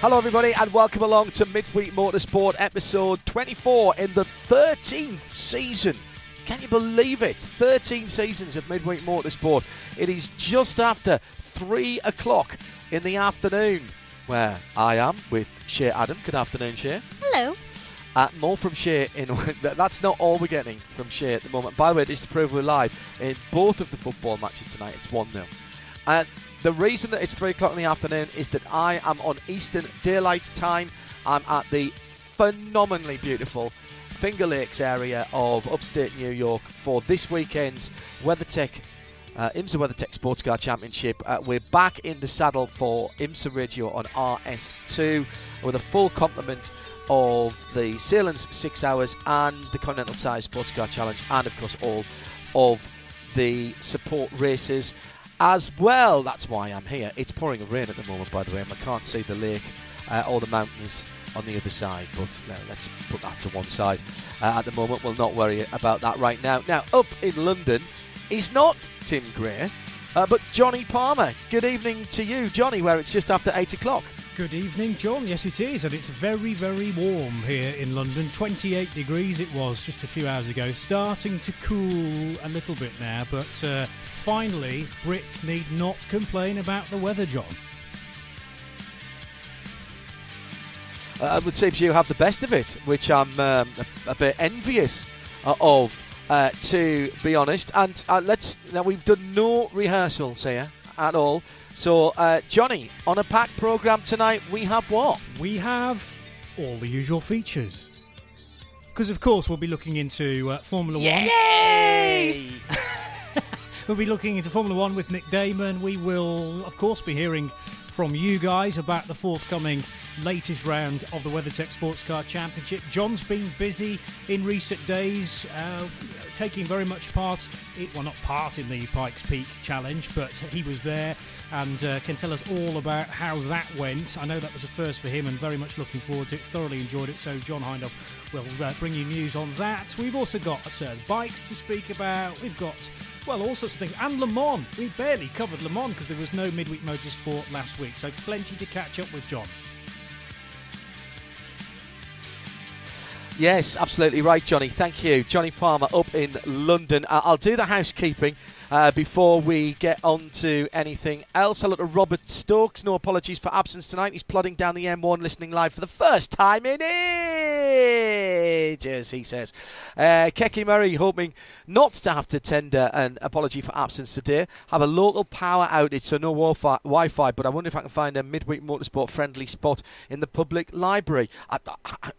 Hello, everybody, and welcome along to Midweek Motorsport episode 24 in the 13th season. Can you believe it? 13 seasons of Midweek Motorsport. It is just after 3 o'clock in the afternoon where I am with Shea Adam. Good afternoon, Shea. Hello. Uh, more from Shea in that's not all we're getting from Shea at the moment. By the way, just to prove we're live in both of the football matches tonight, it's 1 0. And the reason that it's 3 o'clock in the afternoon is that I am on Eastern Daylight Time. I'm at the phenomenally beautiful Finger Lakes area of upstate New York for this weekend's WeatherTech. Uh, IMSA WeatherTech Sports Car Championship. Uh, we're back in the saddle for IMSA Radio on RS2 with a full complement of the Sahlen's Six Hours and the Continental Tire Sports Car Challenge, and of course all of the support races as well. That's why I'm here. It's pouring rain at the moment, by the way, and I can't see the lake uh, or the mountains on the other side. But no, let's put that to one side uh, at the moment. We'll not worry about that right now. Now, up in London is not Tim Greer, uh, but Johnny Palmer. Good evening to you, Johnny, where it's just after 8 o'clock. Good evening, John. Yes, it is, and it's very, very warm here in London. 28 degrees it was just a few hours ago. Starting to cool a little bit now, but uh, finally, Brits need not complain about the weather, John. Uh, it seems you have the best of it, which I'm um, a, a, bit envious uh, of, uh, to be honest. And uh, let's now we've done no rehearsals here at all. So, uh, Johnny, on a packed program tonight, we have what? We have all the usual features. Because of course we'll be looking into uh, Formula One. Yay! One. we'll be looking into Formula One with Nick Daman. We will, of course, be hearing from you guys about the forthcoming latest round of the WeatherTech Sports Car Championship. John's been busy in recent days, uh, taking very much part, in, well, not part in the Pikes Peak Challenge, but he was there and uh, can tell us all about how that went. I know that was a first for him and very much looking forward to it. Thoroughly enjoyed it. So, John Hindhaugh will uh, bring you news on that. We've also got uh, bikes to speak about. We've got, well, all sorts of things. And Le Mans. We barely covered Le Mans because there was no midweek motorsport last week. So, plenty to catch up with, John. Yes, absolutely right, Johnny. Thank you. Johnny Palmer up in London. I'll do the housekeeping uh, before we get on to anything else. Hello to Robert Stokes. No apologies for absence tonight. He's plodding down the M1 listening live for the first time in ages, he says. Uh, Murray hoping not to have to tender an apology for absence today. Have a local power outage, so no Wi Fi, but I wonder if I can find a midweek motorsport friendly spot in the public library. I,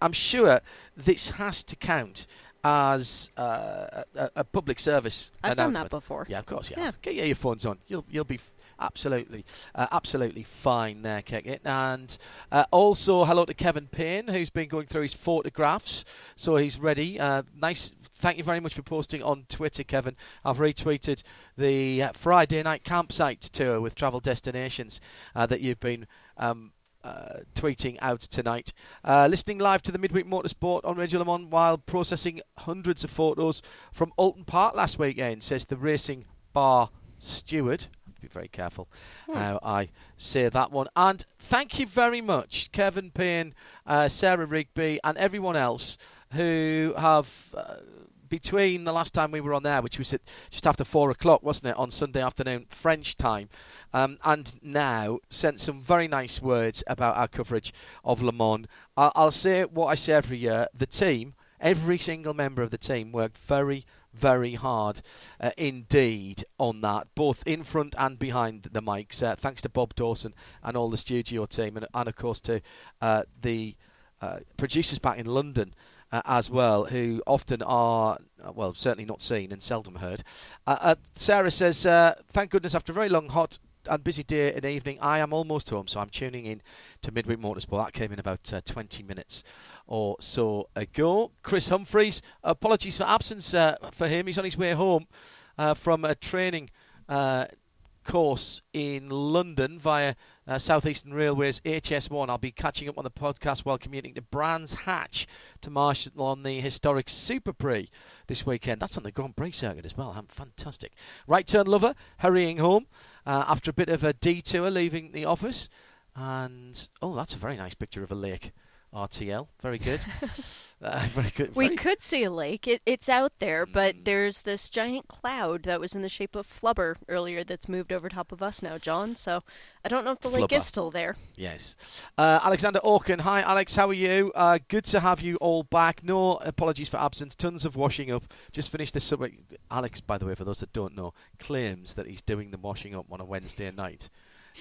am sure this has to count as uh, a, a, public service. I've done that before. Yeah, of course. Yeah. Get your earphones on. You'll you'll be f- absolutely uh, absolutely fine there, Kick And uh, also hello to Kevin Payne, who's been going through his photographs, so he's ready. Uh, nice. Thank you very much for posting on Twitter, Kevin. I've retweeted the uh, Friday night campsite tour with Travel Destinations uh, that you've been. Um, uh, tweeting out tonight. Uh, listening live to the Midweek Motorsport on Radio Le Mans while processing hundreds of photos from Oulton Park last weekend, says the racing bar steward. Be very careful hmm. how I say that one. And thank you very much, Kevin Payne, uh, Sarah Rigby, and everyone else who have uh, between the last time we were on there, which was at just after four o'clock, wasn't it, on Sunday afternoon French time, um, and now sent some very nice words about our coverage of Le Mans. I'll, say what I say every year: the team, every single member of the team, worked very very hard uh, indeed on that, both in front and behind the mics. Uh, thanks to Bob Dawson and all the studio team, and, and of course to uh, the uh, producers back in London uh, as well, who often are uh, well, certainly not seen and seldom heard. Uh, uh, Sarah says, "Thank goodness, after a very long, hot and busy day and evening, I am almost home, so I'm tuning in to Midweek Motorsport. That came in about uh, 20 minutes or so ago. Chris Humphreys, apologies for absence for him. He's on his way home from a training course in London via uh, Southeastern Railways HS1. I'll be catching up on the podcast while commuting to Brands Hatch to marshal on the historic Super Prix this weekend. That's on the Grand Prix circuit as well. Fantastic. Right turn lover hurrying home uh, after a bit of a detour leaving the office. And oh, that's a very nice picture of a lake. RTL, very good. uh, very good. We could see a lake. It, it's out there, but Mm. there's this giant cloud that was in the shape of flubber earlier that's moved over top of us now, John. So I don't know if the lake is still there. Yes. Uh, Alexander Orkin. Hi, Alex. How are you? Uh, good to have you all back. No apologies for absence. Tons of washing up. Just finished the sub. Alex, by the way, for those that don't know, claims that he's doing the washing up on a Wednesday night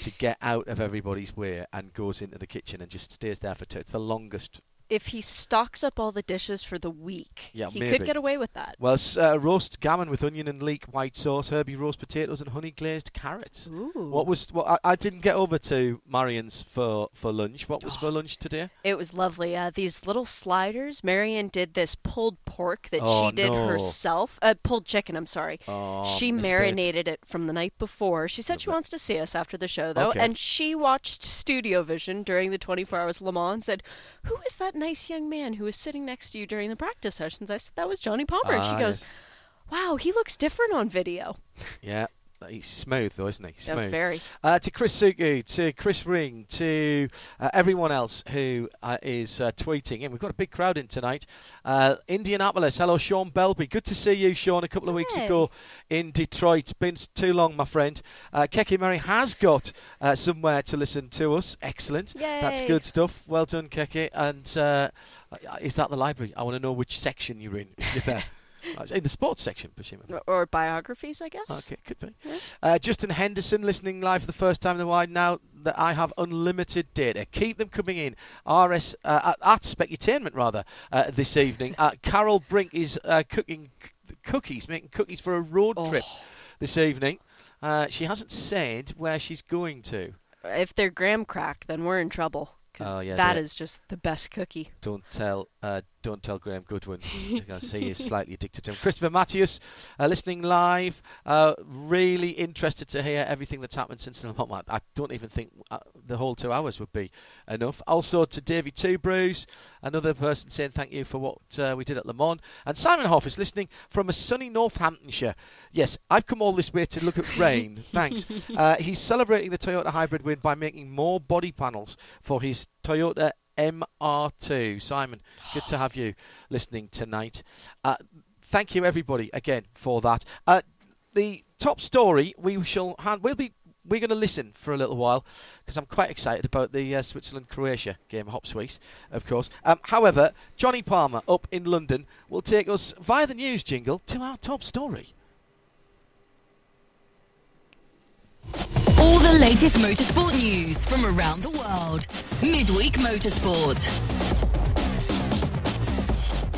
to get out of everybody's way and goes into the kitchen and just stays there for two. It's the longest. If he stocks up all the dishes for the week, Yeah, he maybe. could get away with that. Well, uh, roast gammon with onion and leek white sauce, herby roast potatoes, and honey glazed carrots. Ooh. What was? What I, I didn't get over to Marion's for for lunch. What was for lunch today? It was lovely. Uh, these little sliders. Marion did this pulled pork that Oh, she did no. herself. Uh, pulled chicken, I'm sorry. Oh, she missed it. marinated it. from the night before. She said she wants to see us after the show, though. Okay. And she watched Studio Vision during the 24 Hours Le Mans and said, Who is that nice young man who was sitting next to you during the practice sessions? I said, That was Johnny Palmer. and she Ah, goes, yes. Wow, he looks different on video. Yeah, he's smooth though, isn't he? Yeah, very. Uh, to Chris Suku, to Chris Ring, to uh, everyone else who uh, is uh, tweeting in. We've got a big crowd in tonight. Uh, Indianapolis, hello, Sean Belby. Good to see you, Sean, a couple of weeks Hey. ago in Detroit. It's been too long, my friend. Uh, Keki Murray has got uh, somewhere to listen to us. Excellent. That's good stuff. Well done, Keke. And uh, is that the library? I want to know which section you're in. You're there. Uh, in the sports section, presumably. Or, biographies, I guess. Okay, could be. Uh, Justin Henderson listening live for the first time in a while now that I have unlimited data. Keep them coming in. RS uh, at, at Specutainment rather uh, this evening. Uh, Carol Brink is uh, cooking c- cookies, making cookies for a road trip Oh. this evening. Uh, she hasn't said where she's going to. If they're graham crack, then we're in trouble. Oh, yeah, that just the best cookie. Don't tell, uh, don't tell Graham Goodwin. because he is slightly addicted to him. Christopher Matthews, uh, listening live. Uh, really interested to hear everything that's happened since the moment. I don't even think uh, the whole two hours would be enough. Also to Davy Two Brews, another person saying thank you for what uh, we did at Le Mans. And Simon Hoff is listening from a sunny Northamptonshire. Yes, I've come all this way to look at rain. Thanks. Uh, he's celebrating the Toyota hybrid win by making more body panels for his Toyota MR2. Simon, good to have you listening tonight. Uh, thank you, everybody, again for that. Uh, the top story we shall hand. We'll be. We're going to listen for a little while because I'm quite excited about the uh, Switzerland-Croatia game, Hop Sweet, of course. Um, however, Johnny Palmer up in London will take us via the news jingle to our top story. All the latest motorsport news from around the world. Midweek Motorsport.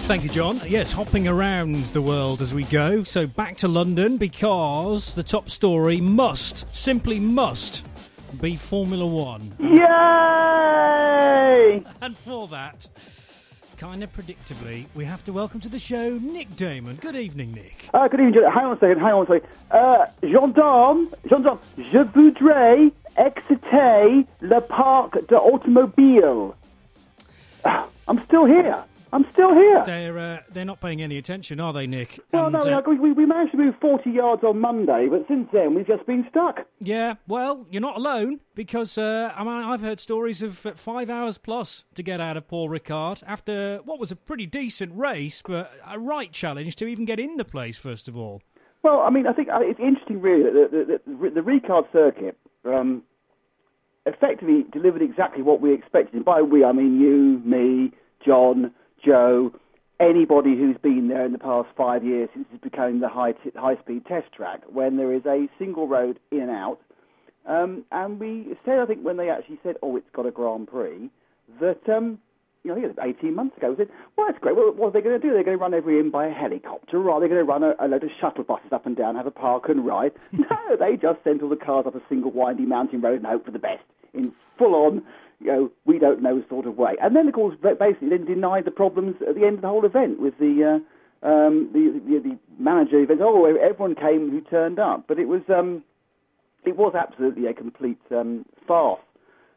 Thank you, John. Yes, hopping around the world as we go. So back to London because the top story must, simply must, be Formula One. Yay! And for that, kind of predictably, we have to welcome to the show Nick Daman. Good evening, Nick. Uh, good evening. Hang on a second. Hang on a second. Uh, gendarme, gendarme, je voudrais exciter le parc de automobile. I'm still here. I'm still here. They're uh, they're not paying any attention, are they, Nick? Well, And, no, uh, we, we, we managed to move 40 yards on Monday, but since then we've just been stuck. Yeah, well, you're not alone because uh, I mean, I've heard stories of uh, five hours plus to get out of Paul Ricard after what was a pretty decent race, but a right challenge to even get in the place first of all. Well, I mean, I think uh, it's interesting, really, that the, the, the, the Ricard circuit um, effectively delivered exactly what we expected. And by we, I mean you, me, John, Joe, anybody who's been there in the past five years since it's became the high t- high speed test track, when there is a single road in and out. Um, and we said, I think, when they actually said, "Oh, it's got a Grand Prix," that um, you know, I think it was 18 months ago. We said, well, that's great. Well, what are they going to do? They're going to run every in by a helicopter, or are they going to run a, a load of shuttle buses up and down, have a park and ride? no, they just sent all the cars up a single windy mountain road and hope for the best in full on, you know, we don't know sort of way. And then, of course, basically then denied the problems at the end of the whole event with the. Uh, um, the, the the manager event. Oh, everyone came who turned up, but it was um, it was absolutely a complete um, farce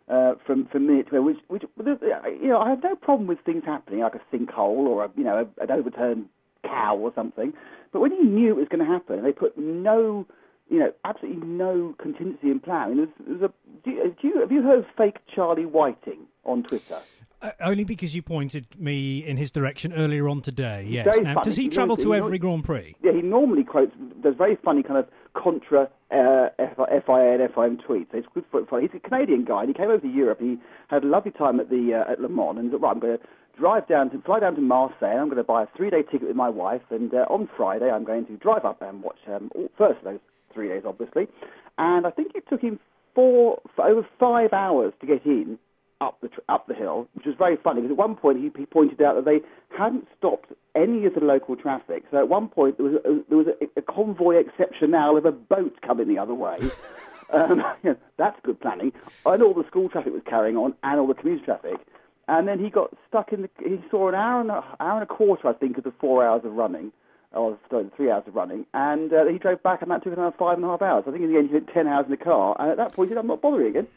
uh, from from minute to minute. Which, which you know, I have no problem with things happening like a sinkhole or a, you know an overturned cow or something. But when you knew it was going to happen, they put no, you know, absolutely no contingency in plan. I mean, there was, there was a, do you, do you, have you heard of fake Charlie Whiting on Twitter? Uh, only because you pointed me in his direction earlier on today. Yes. Very Now, funny. does he travel to every Grand Prix? Yeah, he normally quotes. There's very funny kind of contra uh, FIA and FIM tweets. It's good for fun. He's a Canadian guy, and he came over to Europe. and He had a lovely time at the uh, at Le Mans, and he said, "Right, I'm going to drive down to fly down to Marseille. And I'm going to buy a three-day ticket with my wife, and uh, on Friday I'm going to drive up and watch um, all, first of those three days, obviously. And I think it took him four for over five hours to get in up the up the hill, which was very funny because at one point he, he pointed out that they hadn't stopped any of the local traffic. So at one point there was a, there was a, a convoy exceptional of a boat coming the other way. um, you know, that's good planning. And all the school traffic was carrying on, and all the commuter traffic. And then he got stuck in the. He saw an hour and a, hour and a quarter, I think, of the four hours of running, or sorry, three hours of running. And uh, he drove back, and that took another five and a half hours. I think in the end he spent ten hours in the car. And at that point, he said, "I'm not bothering again."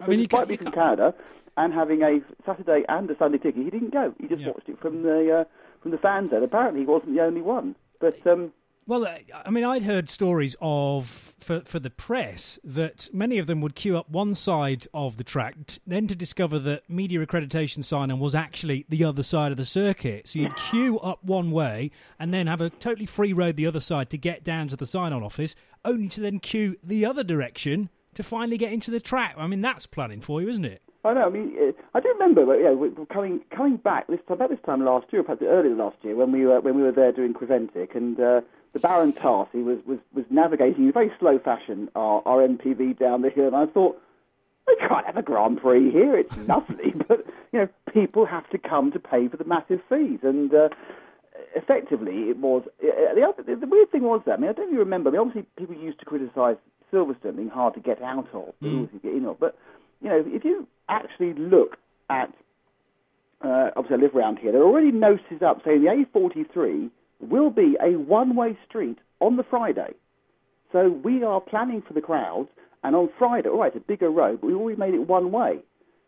I mean, despite can't, being from Canada and having a Saturday and a Sunday ticket, he didn't go. He just Yeah. watched it from the uh, from the fans. zone. Apparently, he wasn't the only one. But um, Well, I mean, I'd heard stories of for for the press that many of them would queue up one side of the track, then to discover that media accreditation sign-on was actually the other side of the circuit. So you'd queue up one way and then have a totally free road the other side to get down to the sign-on office, only to then queue the other direction to finally get into the track. I mean, that's planning for you, isn't it? I know. I mean, uh, I do remember, but yeah, coming coming back this time, about this time last year, perhaps earlier last year, when we were when we were there doing Creventic, and uh, the Baron Tarsi was, was was navigating in a very slow fashion our, our MPV down the hill, and I thought. We can't have a Grand Prix here. It's lovely, but you know, people have to come to pay for the massive fees, and uh, effectively, it was uh, the, other, the weird thing was that I mean, I don't know if you remember. I mean, obviously, people used to criticise Silverstone being hard to get out of, mm. to get in of, but you know, if you actually look at, uh, obviously I live around here, there are already notices up saying the A43 will be a one-way street on the Friday. So we are planning for the crowds, and on Friday, all right, it's a bigger road, but we already made it one way.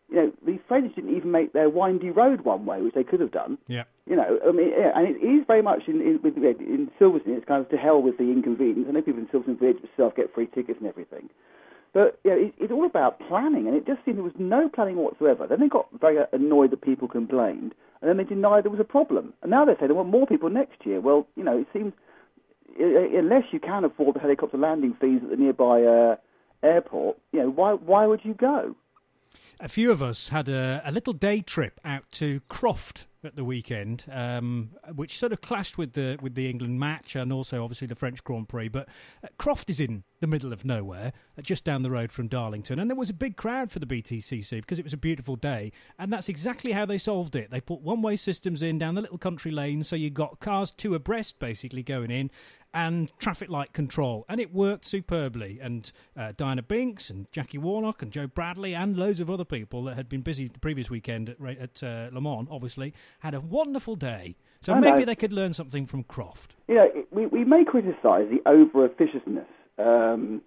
You know, the French didn't even make their windy road one way, which they could have done. Yeah. You know, I mean, yeah, and it is very much in, in, with, in Silverstone, it's kind of to hell with the inconvenience. I know people in Silverstone Village themselves get free tickets and everything. But you it, it's all about planning, and it just seemed there was no planning whatsoever. Then they got very annoyed that people complained, and then they denied there was a problem. And now they say they want more people next year. Well, you know, it seems unless you can afford the helicopter landing fees at the nearby uh, airport, you know, why why would you go? A few of us had a, a little day trip out to Croft at the weekend, um, which sort of clashed with the with the England match and also obviously the French Grand Prix. But uh, Croft is in the middle of nowhere, uh, just down the road from Darlington, and there was a big crowd for the BTCC because it was a beautiful day, and that's exactly how they solved it. They put one-way systems in down the little country lanes, so you got cars two abreast basically going in, and traffic light control, and it worked superbly. And uh, Diana Binks and Jackie Warnock and Joe Bradley and loads of other people that had been busy the previous weekend at, at uh, Le Mans, obviously, had a wonderful day. So I maybe know. they could learn something from Croft. You know, we we may criticise the over officiousness um,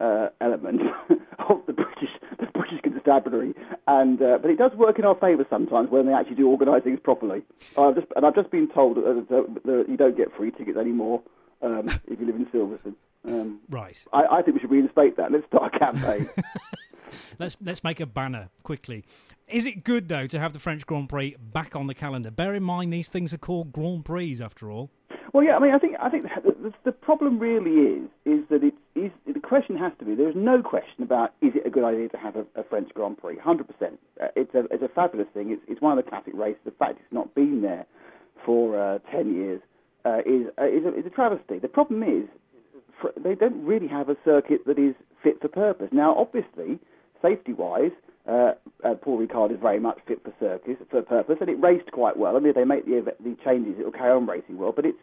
uh, element of the British the British constabulary, and uh, but it does work in our favour sometimes when they actually do organise things properly. I've just, and I've just been told that, that, that you don't get free tickets anymore um, if you live in Silverstone. Um, Right. I, I think we should reinstate that. Let's start a campaign. Let's let's make a banner quickly. Is it good though to have the French Grand Prix back on the calendar? Bear in mind these things are called Grand Prix after all. Well, yeah, I mean, I think I think the, the, the problem really is is that it is the question has to be. There's no question about is it a good idea to have a, a French Grand Prix? Hundred percent. Uh, it's a it's a fabulous thing. It's it's one of the classic races. The fact it's not been there for uh, ten years uh, is uh, is, a, is a travesty. The problem is fr- they don't really have a circuit that is fit for purpose. Now, obviously, safety wise. Uh, uh, Paul Ricard is very much fit for circus for purpose, and it raced quite well. I mean, if they make the, the changes, it will carry on racing well. But it's,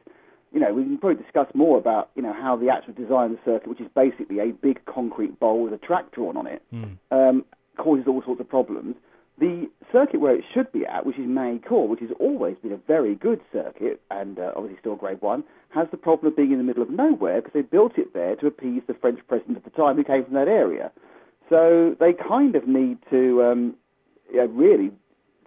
you know, we can probably discuss more about, you know, how the actual design of the circuit, which is basically a big concrete bowl with a track drawn on it, um, causes all sorts of problems. The circuit where it should be at, which is Magny-Cours, which has always been a very good circuit and uh, obviously still Grade One, has the problem of being in the middle of nowhere because they built it there to appease the French president at the time who came from that area. So they kind of need to um, really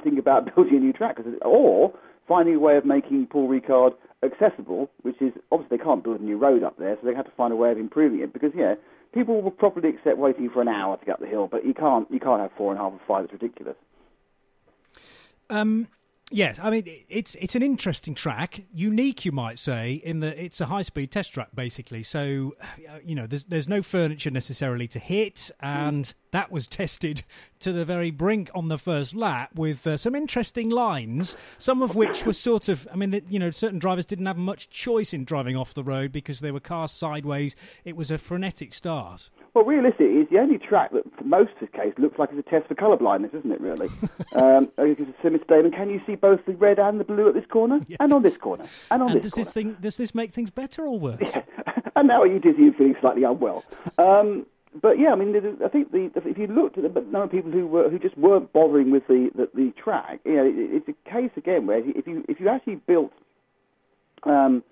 think about building a new track, or finding a way of making Paul Ricard accessible, which is obviously they can't build a new road up there, so they have to find a way of improving it. Because yeah, people will probably accept waiting for an hour to get up the hill, but you can't you can't have four and a half or five. It's ridiculous. Um, yes, I mean it's it's an interesting track, unique you might say, in that it's a high speed test track basically. So uh, you know, there's there's no furniture necessarily to hit, and that was tested to the very brink on the first lap with uh, some interesting lines, some of which were sort of, I mean, you know, certain drivers didn't have much choice in driving off the road because they were cast sideways. It was a frenetic start. Well, realistically, it's the only track that, for most of the case, looks like it's a test for colour blindness, isn't it? Really, um, because it's a similar statement. Can you see both the red and the blue at this corner, and on this corner, and on And this does corner? this thing does this make things better or worse? and now are you dizzy and feeling slightly unwell? Um, but yeah, I mean, I think the, if you looked at the number of people who were who just weren't bothering with the the, the track, you know, it, it's a case again where if you if you actually built um,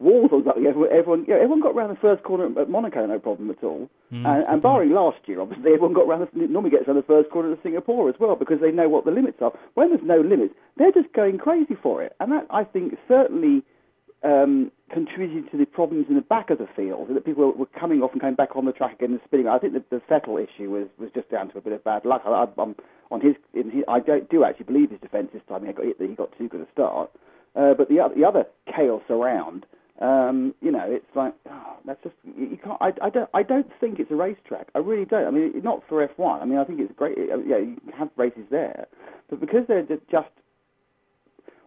walls or something, everyone everyone, yeah, everyone got around the first corner at Monaco, no problem at all. and, and barring last year, obviously, everyone got around. The, normally gets around the first corner of Singapore as well because they know what the limits are. When there's no limits, they're just going crazy for it, and that I think certainly um, contributed to the problems in the back of the field, that people were, were coming off and coming back on the track again and spinning. I think that the Vettel issue was, was just down to a bit of bad luck. I, I, I'm on his, in his, I don't, do actually believe his defence this time. He got, he got too good a start, uh, but the the other chaos around. Um, you know, it's like oh, that's just you can't. I, I don't. I don't think it's a racetrack. I really don't. I mean, not for F1. I mean, I think it's great. Yeah, you can have races there, but because they're just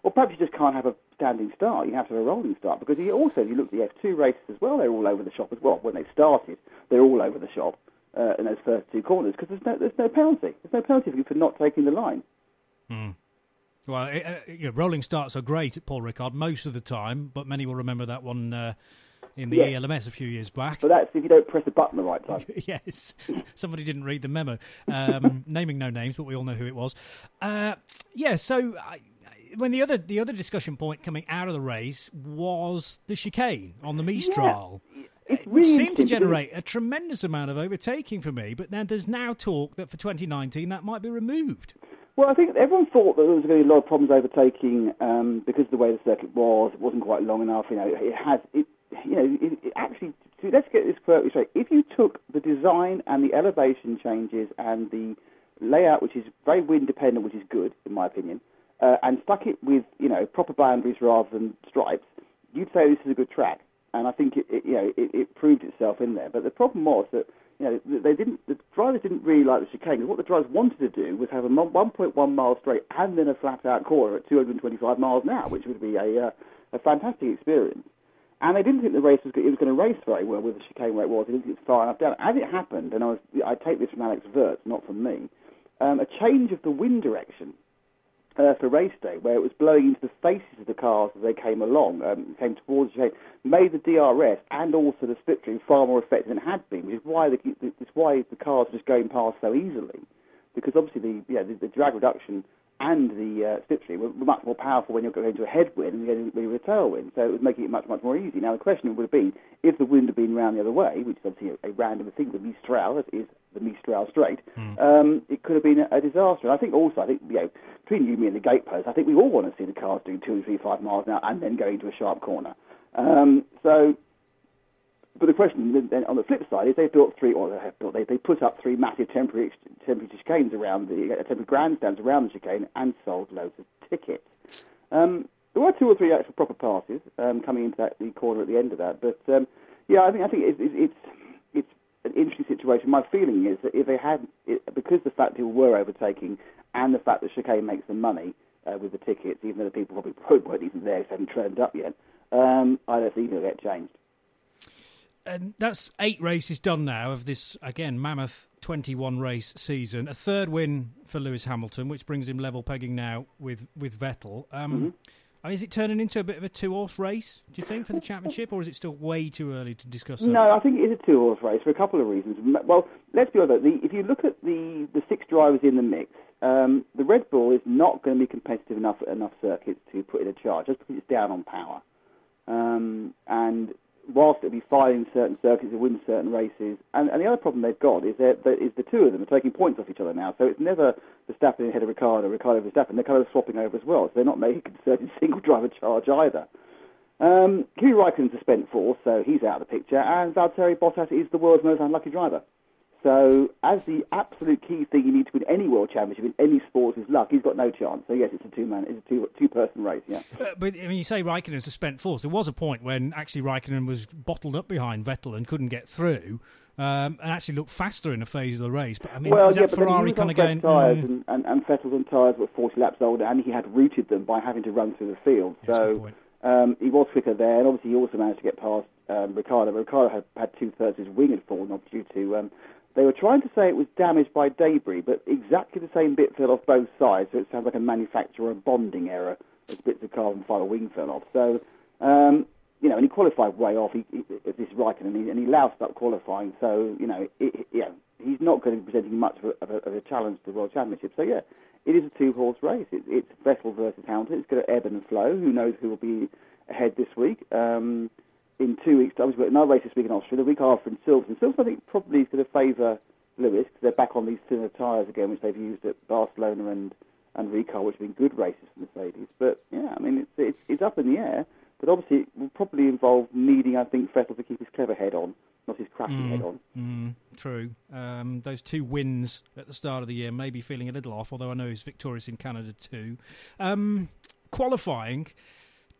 well, perhaps you just can't have a standing start. You have to have a rolling start because you also, if you look at the F2 races as well, they're all over the shop as well. When they started, they're all over the shop uh, in those first two corners because there's no there's no penalty. There's no penalty for not taking the line. Well, it, uh, you know, rolling starts are great at Paul Ricard most of the time, but many will remember that one uh, in the Yeah. ELMS a few years back. But that's if you don't press the button the right time. yes, somebody didn't read the memo. Um, naming no names, but we all know who it was. Uh, yeah, so I, when the other the other discussion point coming out of the race was the chicane on the Mistral. It's Which really seemed to generate a tremendous amount of overtaking for me, but then there's now talk that for 2019 that might be removed. Well, I think everyone thought that there was going to be a lot of problems overtaking um, because of the way the circuit was. It wasn't quite long enough. You know, it has. It, you know, it, it actually. Let's get this perfectly straight. If you took the design and the elevation changes and the layout, which is very wind dependent, which is good in my opinion, uh, and stuck it with you know proper boundaries rather than stripes, you'd say this is a good track. And I think it, it you know it, it proved itself in there. But the problem was that you know they didn't the drivers didn't really like the chicane. 'cause What the drivers wanted to do was have a 1.1 mile straight and then a flat out corner at 225 miles an hour, which would be a uh, a fantastic experience. And they didn't think the race was was going to race very well with the chicane where it was. They didn't think it was far enough down. As it happened, and I was I take this from Alex Wurz, not from me, um, a change of the wind direction uh, for race day, where it was blowing into the faces of the cars as they came along, um, came towards the chicane, made the DRS and also the slipstream far more effective than it had been, which is why the, it's why the cars were just going past so easily, because obviously the yeah the, the drag reduction and the uh, were, were much more powerful when you're going to a headwind and you're going to a tailwind, so it was making it much much more easy. Now the question would have been if the wind had been round the other way, which is obviously a, a random thing, the Mistral as is the Mistral straight, um, it could have been a, a disaster. And I think also, I think you know, between you, me, and the gatepost, I think we all want to see the cars doing two, three, five miles an hour and then going into a sharp corner. Um, so but the question then- on the flip side is they built three, or they built, they, they put up three massive temporary temporary chicanes around the uh, temporary grandstands around the chicane and sold loads of tickets. Um, there were two or three actual proper passes um, coming into that the corner at the end of that, but um, yeah, I think I think it's it's it's, it's an interesting situation. My feeling is that if they had, it, because the fact people were overtaking and the fact that chicane makes them money uh, with the tickets, even though the people probably weren't even there, they haven't turned up yet, um, I don't think it'll get changed. And that's eight races done now of this again mammoth 21 race season. A third win for Lewis Hamilton, which brings him level pegging now with with Vettel. Um, Mm-hmm. I mean, is it turning into a bit of a two horse race? Do you think for the championship, or is it still way too early to discuss that? No, I think it is a two-horse race for a couple of reasons. Well, let's be honest. The, if you look at the, the six drivers in the mix, um, the Red Bull is not going to be competitive enough at enough circuits to put in a charge, just because it's down on power. Um, and whilst it'll be fine in certain circuits to win certain races, and, and the other problem they've got is that, that is the two of them are taking points off each other now. So it's never Verstappen ahead of Ricciardo, Ricciardo Verstappen. They're kind of swapping over as well. So they're not making a concerted single driver charge either. Um, Kimi Raikkonen's a spent force, so he's out of the picture, and Valtteri Bottas is the world's most unlucky driver. So, as the absolute key thing you need to win any world championship in any sport is luck, he's got no chance. So yes, it's a two-man, it's a two two-person race. Yeah. Uh, but I mean, you say Raikkonen's a spent force. There was a point when actually Raikkonen was bottled up behind Vettel and couldn't get through, um, and actually looked faster in a phase of the race. But I mean, well, is yeah, that Ferrari he was on kind of going? tyres, mm, and, and, and Vettel's on tyres were 40 laps older, and he had routed them by having to run through the field. Good so um, he was quicker there, and obviously he also managed to get past um, Ricciardo. But Ricciardo had, had two thirds of his wing had fallen off due to. Um, they were trying to say it was damaged by debris, but exactly the same bit fell off both sides, so it sounds like a manufacturer bonding error as bits of carbon fibre wing fell off. So, um, you know, and he qualified way off. He, he, this is Raikkonen, and he, and he loused up qualifying. So, you know, it, he's not going to be presenting much of a, of, a, of a challenge to the World Championship. So, yeah, it is a two-horse race. It, it's Vettel versus Hamilton. It's going to ebb and flow. Who knows who will be ahead this week? Um, in two weeks' time, we've got another race this week in Austria. The week after in Silverstone. Silverstone, I think, probably is going to favour Lewis because they're back on these thinner tyres again, which they've used at Barcelona and and Ricard, which have been good races for Mercedes. But yeah, I mean, it's it's, it's up in the air. But obviously, it will probably involve needing, I think, Vettel to keep his clever head on, not his crafty head on. Mm, true. Um, those two wins at the start of the year may be feeling a little off, although I know he's victorious in Canada too. Um, qualifying,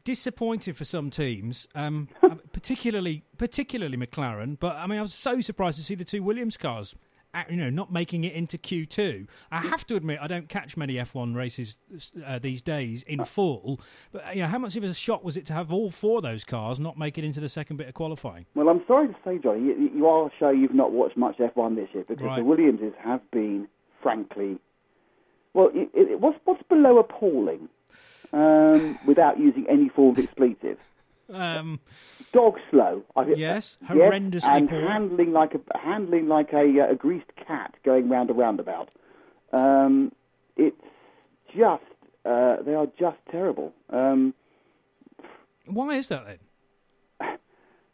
disappointing for some teams, um, particularly particularly McLaren. But I mean, I was so surprised to see the two Williams cars. uh, You know, not making it into Q2. I have to admit, I don't catch many F1 races uh, these days in full. But you know, how much of a shock was it to have all four of those cars not make it into the second bit of qualifying? Well, I'm sorry to say, Johnny, you, you are show you've not watched much F1 this year because Right. the Williamses have been, frankly, well, it, it, what's what's below appalling, um, without using any form of expletive. Um, Dog slow. I, Yes, yes, horrendously and poor. handling like a handling like a, uh, a greased cat going round a roundabout. Um, it's just uh, they are just terrible. Um, why is that then?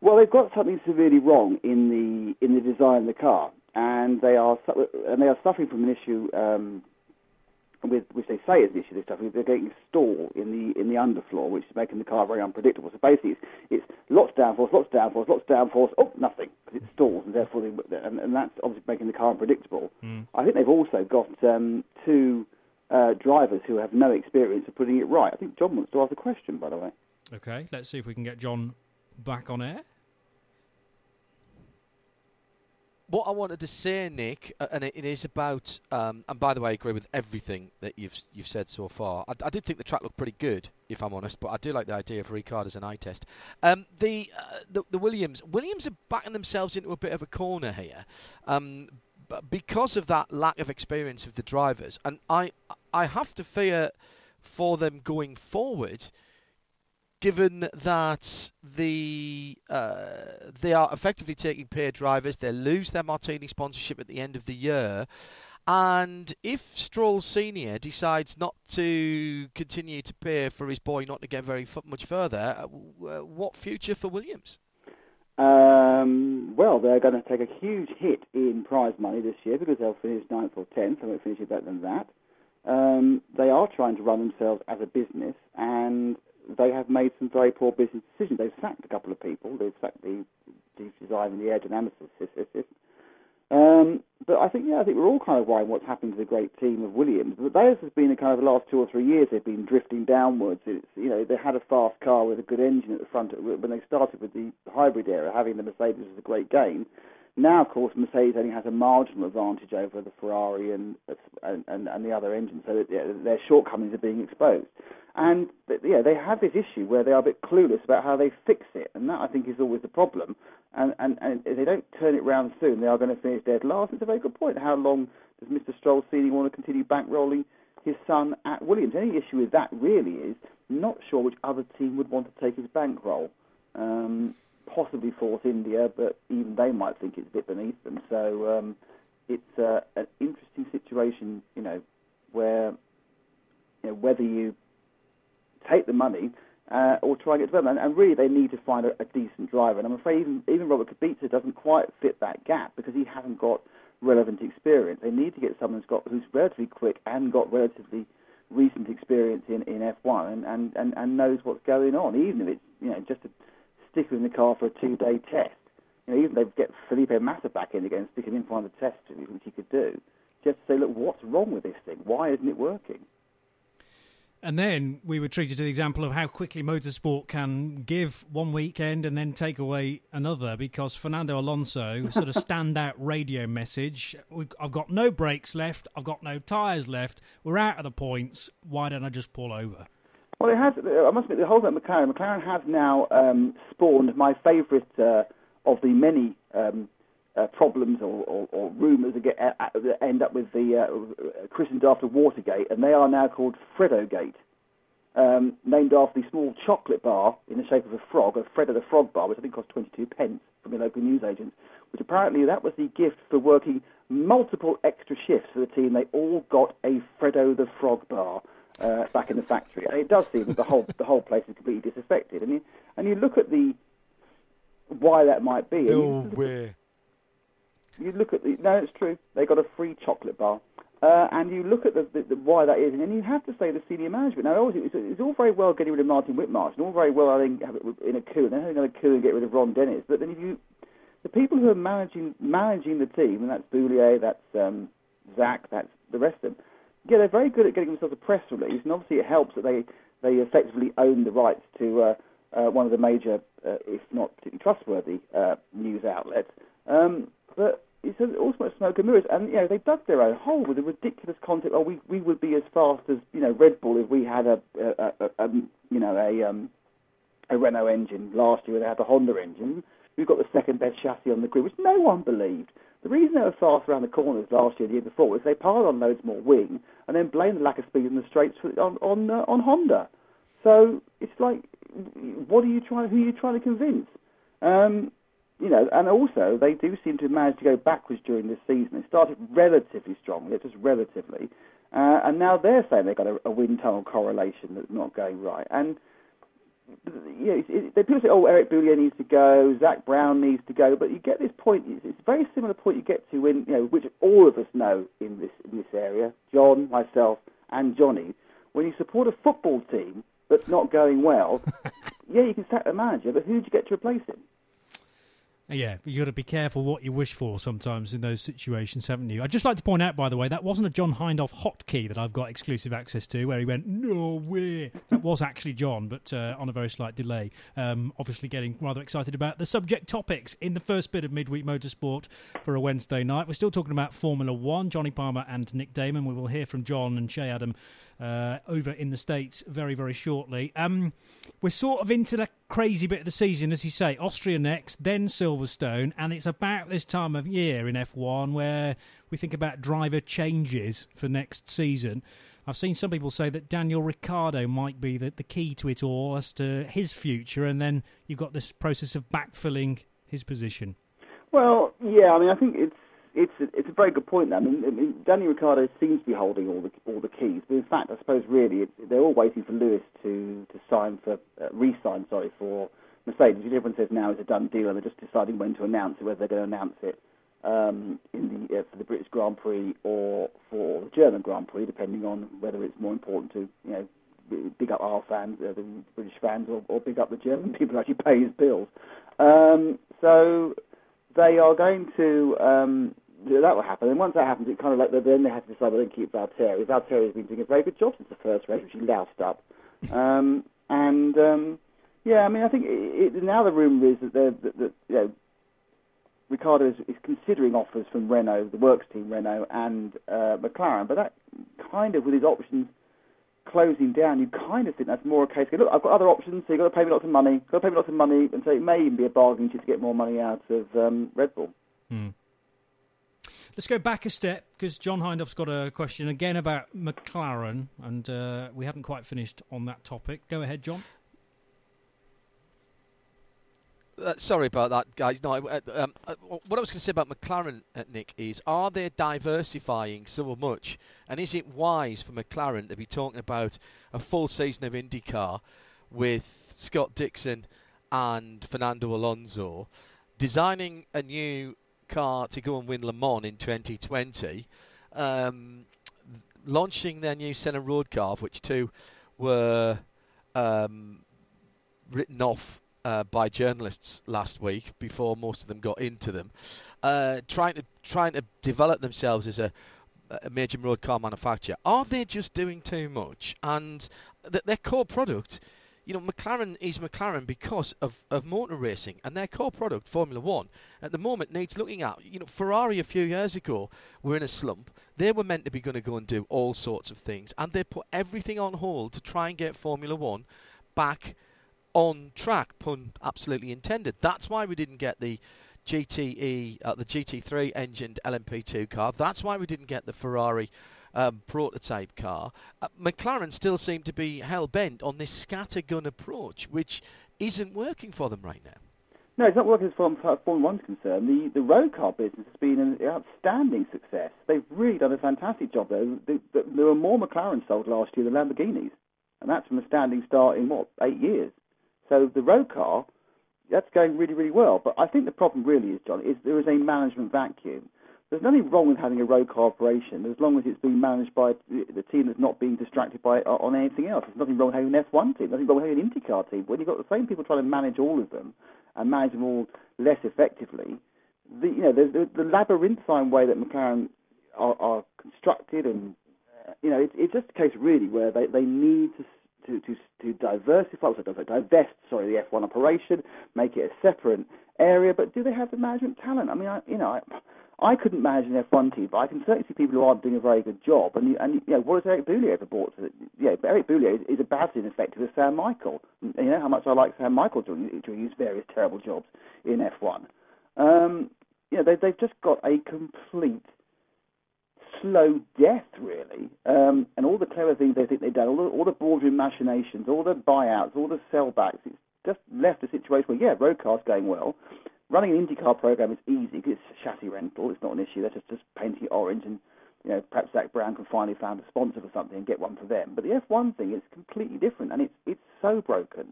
Well, they've got something severely wrong in the in the design of the car, and they are su- and they are suffering from an issue um, with which they say is an issue. this stuff. They're getting stall in the in the underfloor, which is making the car very unpredictable. So basically, it's, it's lots of downforce, lots of downforce, lots of downforce. Oh, nothing because it stalls, and therefore, they, and, and that's obviously making the car unpredictable. I think they've also got um, two uh, drivers who have no experience of putting it right. I think John wants to ask a question, by the way. Okay, let's see if we can get John back on air. What I wanted to say, Nick, and it, it is about. Um, and by the way, I agree with everything that you've you've said so far. I, I did think the track looked pretty good, if I'm honest, but I do like the idea of Ricard as an eye test. Um, the, uh, the the Williams Williams are backing themselves into a bit of a corner here, um, because of that lack of experience of the drivers, and I I have to fear for them going forward given that the uh, they are effectively taking paid drivers, they lose their Martini sponsorship at the end of the year. And if Stroll Senior decides not to continue to pay for his boy not to get very much further, uh, uh, what future for Williams? Um, well, they're going to take a huge hit in prize money this year because they'll finish ninth or tenth. They won't finish it better than that. Um, they are trying to run themselves as a business, and they have made some very poor business decisions. They've sacked a couple of people. They've sacked the chief designer and the aerodynamics assistant. Um, but I think, yeah, I think we're all kind of worrying what's happened to the great team of Williams. But theirs has been the kind of the last two or three years they've been drifting downwards. It's, you know, they had a fast car with a good engine at the front when they started with the hybrid era, having the Mercedes was a great gain. Now, of course, Mercedes only has a marginal advantage over the Ferrari and and, and, and the other engines, so yeah, their shortcomings are being exposed. And yeah, they have this issue where they are a bit clueless about how they fix it, and that I think is always the problem. And, and, and if they don't turn it round soon, they are going to finish dead last. It's a very good point. How long does Mr. Stroll Senior want to continue bankrolling his son at Williams? Any issue with that really is not sure which other team would want to take his bankroll. Um, possibly Force India, but even they might think it's a bit beneath them. So um, it's uh, an interesting situation, you know, where you know, whether you take the money uh, or try and get development. And, really, they need to find a, a decent driver. And I'm afraid even, even Robert Kubica doesn't quite fit that gap because he hasn't got relevant experience. They need to get someone who's got who's relatively quick and got relatively recent experience in, in F1 and, and, and, and knows what's going on, even if it's you know just a stick him in the car for a two-day test. You know, even if they get Felipe Massa back in again, stick him in for the tests, which he could do, just to say, look, what's wrong with this thing? Why isn't it working? And then we were treated to the example of how quickly motorsport can give one weekend and then take away another because Fernando Alonso sort of standout radio message I've got no brakes left, I've got no tyres left, we're out of the points, why don't I just pull over? Well, it has. I must admit, the whole thing McLaren. McLaren has now um, spawned my favourite uh, of the many um, uh, problems or, or, or rumours that, get, uh, that end up with the uh, christened after Watergate, and they are now called Fredogate, um, named after the small chocolate bar in the shape of a frog, a Freddo the Frog bar, which I think cost 22 pence from a local newsagent. Which apparently that was the gift for working multiple extra shifts for the team. They all got a Freddo the Frog bar. Uh, back in the factory, and it does seem that the whole the whole place is completely disaffected. And you and you look at the why that might be. Way you look at the no, it's true. They got a free chocolate bar, uh, and you look at the, the, the, why that is, and then you have to say the senior management. Now, obviously, it's, it's all very well getting rid of Martin Whitmarsh, and all very well I think have it in a coup, and then having another coup and get rid of Ron Dennis. But then if you the people who are managing managing the team, and that's Boullier, that's um, Zak, that's the rest of them. Yeah, they're very good at getting themselves a press release, and obviously it helps that they they effectively own the rights to uh, uh, one of the major, uh, if not particularly trustworthy, uh, news outlets. Um, but it's also smoke and mirrors. And you know, they dug their own hole with a ridiculous concept. Oh, we we would be as fast as you know Red Bull if we had a, a, a, a you know a um, a Renault engine last year. They had the Honda engine. We've got the second best chassis on the grid, which no one believed. The reason they were fast around the corners last year, the year before, was they piled on loads more wing and then blamed the lack of speed in the straights on on uh, on Honda. So it's like, what are you trying? Who are you trying to convince? Um, you know, and also they do seem to have managed to go backwards during this season. It started relatively strongly, just relatively, uh, and now they're saying they've got a, a wind tunnel correlation that's not going right. And you know, it, it, people say, "Oh, Eric Boullier needs to go, Zak Brown needs to go," but you get this point. It's, it's a very similar point you get to when you know, which all of us know in this in this area, John, myself, and Johnny. When you support a football team that's not going well, yeah, you can sack the manager, but who do you get to replace him? Yeah, you got to be careful what you wish for sometimes in those situations, haven't you? I'd just like to point out, by the way, that wasn't a John Hindhaugh hotkey that I've got exclusive access to, where he went, no way. That was actually John, but uh, on a very slight delay. Um, obviously, getting rather excited about the subject topics in the first bit of midweek motorsport for a Wednesday night. We're still talking about Formula One, Johnny Palmer and Nick Daman. We will hear from John and Shea Adam uh, over in the States very, very shortly. Um, we're sort of into the crazy bit of the season, as you say. Austria next, then Silverstone, and it's about this time of year in F1 where we think about driver changes for next season. I've seen some people say that Daniel Ricciardo might be the, the key to it all as to his future, and then you've got this process of backfilling his position. Well, yeah, I mean, I think it's it's a, it's a very good point. I mean, I mean, Danny Ricciardo seems to be holding all the all the keys, but in fact, I suppose really it, they're all waiting for Lewis to to sign for uh, re-sign, sorry, for Mercedes. Everyone says now is a done deal, and they're just deciding when to announce it, whether they're going to announce it um, in the uh, for the British Grand Prix or for the German Grand Prix, depending on whether it's more important to you know big up our fans, uh, the British fans, or, or big up the German people who actually pay his bills. Um, so they are going to um, that will happen. And once that happens, it kind of like then they have to decide whether they keep Valtteri. Valtteri has been doing a very good job since the first race, which he loused up. Um, and um, yeah, I mean, I think it, it, now the rumor is that, that, that you know Ricciardo is, is, considering offers from Renault, the works team Renault, and uh, McLaren. But that kind of, with his options closing down, you kind of think that's more a case. Of, Look, I've got other options, so you've got to pay me lots of money. You've Got to pay me lots of money, and so it may even be a bargain to get more money out of um, Red Bull. Let's go back a step because John Hindhaugh's got a question again about McLaren, and uh, we haven't quite finished on that topic. Go ahead, John. Uh, sorry about that, guys. No, uh, um, uh, what I was going to say about McLaren, uh, Nick, is are they diversifying so much, and is it wise for McLaren to be talking about a full season of IndyCar with Scott Dixon and Fernando Alonso, designing a new car to go and win Le Mans in 2020, um, launching their new Senna Road car, which two were um, written off uh, by journalists last week before most of them got into them, uh, trying to trying to develop themselves as a, a major road car manufacturer. Are they just doing too much? And th- their core product, you know, McLaren is McLaren because of, of motor racing, and their core product, Formula One, at the moment needs looking at. You know, Ferrari a few years ago were in a slump. They were meant to be going to go and do all sorts of things, and they put everything on hold to try and get Formula One back on track, pun absolutely intended. That's why we didn't get the GTE, uh, the GT3 engined LMP2 car. That's why we didn't get the Ferrari um, prototype car. Uh, McLaren still seem to be hell bent on this scattergun approach, which isn't working for them right now. No, it's not working as far as Formula One's concerned. The the road car business has been an outstanding success. They've really done a fantastic job there. There- were more McLaren sold last year than Lamborghinis, and that's from a standing start in what eight years. So the road car, that's going really really well. But I think the problem really is, John, is there is a management vacuum. There's nothing wrong with having a road car operation as long as it's being managed by the team that's not being distracted by uh, on anything else. There's nothing wrong with having an F1 team. Nothing wrong with having an IndyCar team. When you've got the same people trying to manage all of them and manage them all less effectively, the, you know, the, the, the labyrinthine way that McLaren are, are constructed, and uh, you know, it's, it's just a case really where they, they need to to to, to diversify, also divest, sorry, the F1 operation, make it a separate area. But do they have the management talent? I mean, I, you know, I, I couldn't manage an F1 team, but I can certainly see people who aren't doing a very good job. And you, and you know, what has Eric Boullier ever brought to it? Yeah, Eric Boullier is, is about as ineffective as Sam Michael. And you know how much I like Sam Michael doing, doing his various terrible jobs in F1. Um, you know, they, they've just got a complete slow death, really. Um, and all the clever things they think they've done, all the, all the boardroom machinations, all the buyouts, all the sellbacks, it's just left a situation where, yeah, road cars going well. Running an IndyCar program is easy because it's chassis rental. It's not an issue. They're just, just painting it orange and, you know, perhaps Zak Brown can finally find a sponsor for something and get one for them. But the F1 thing is completely different and it's, it's so broken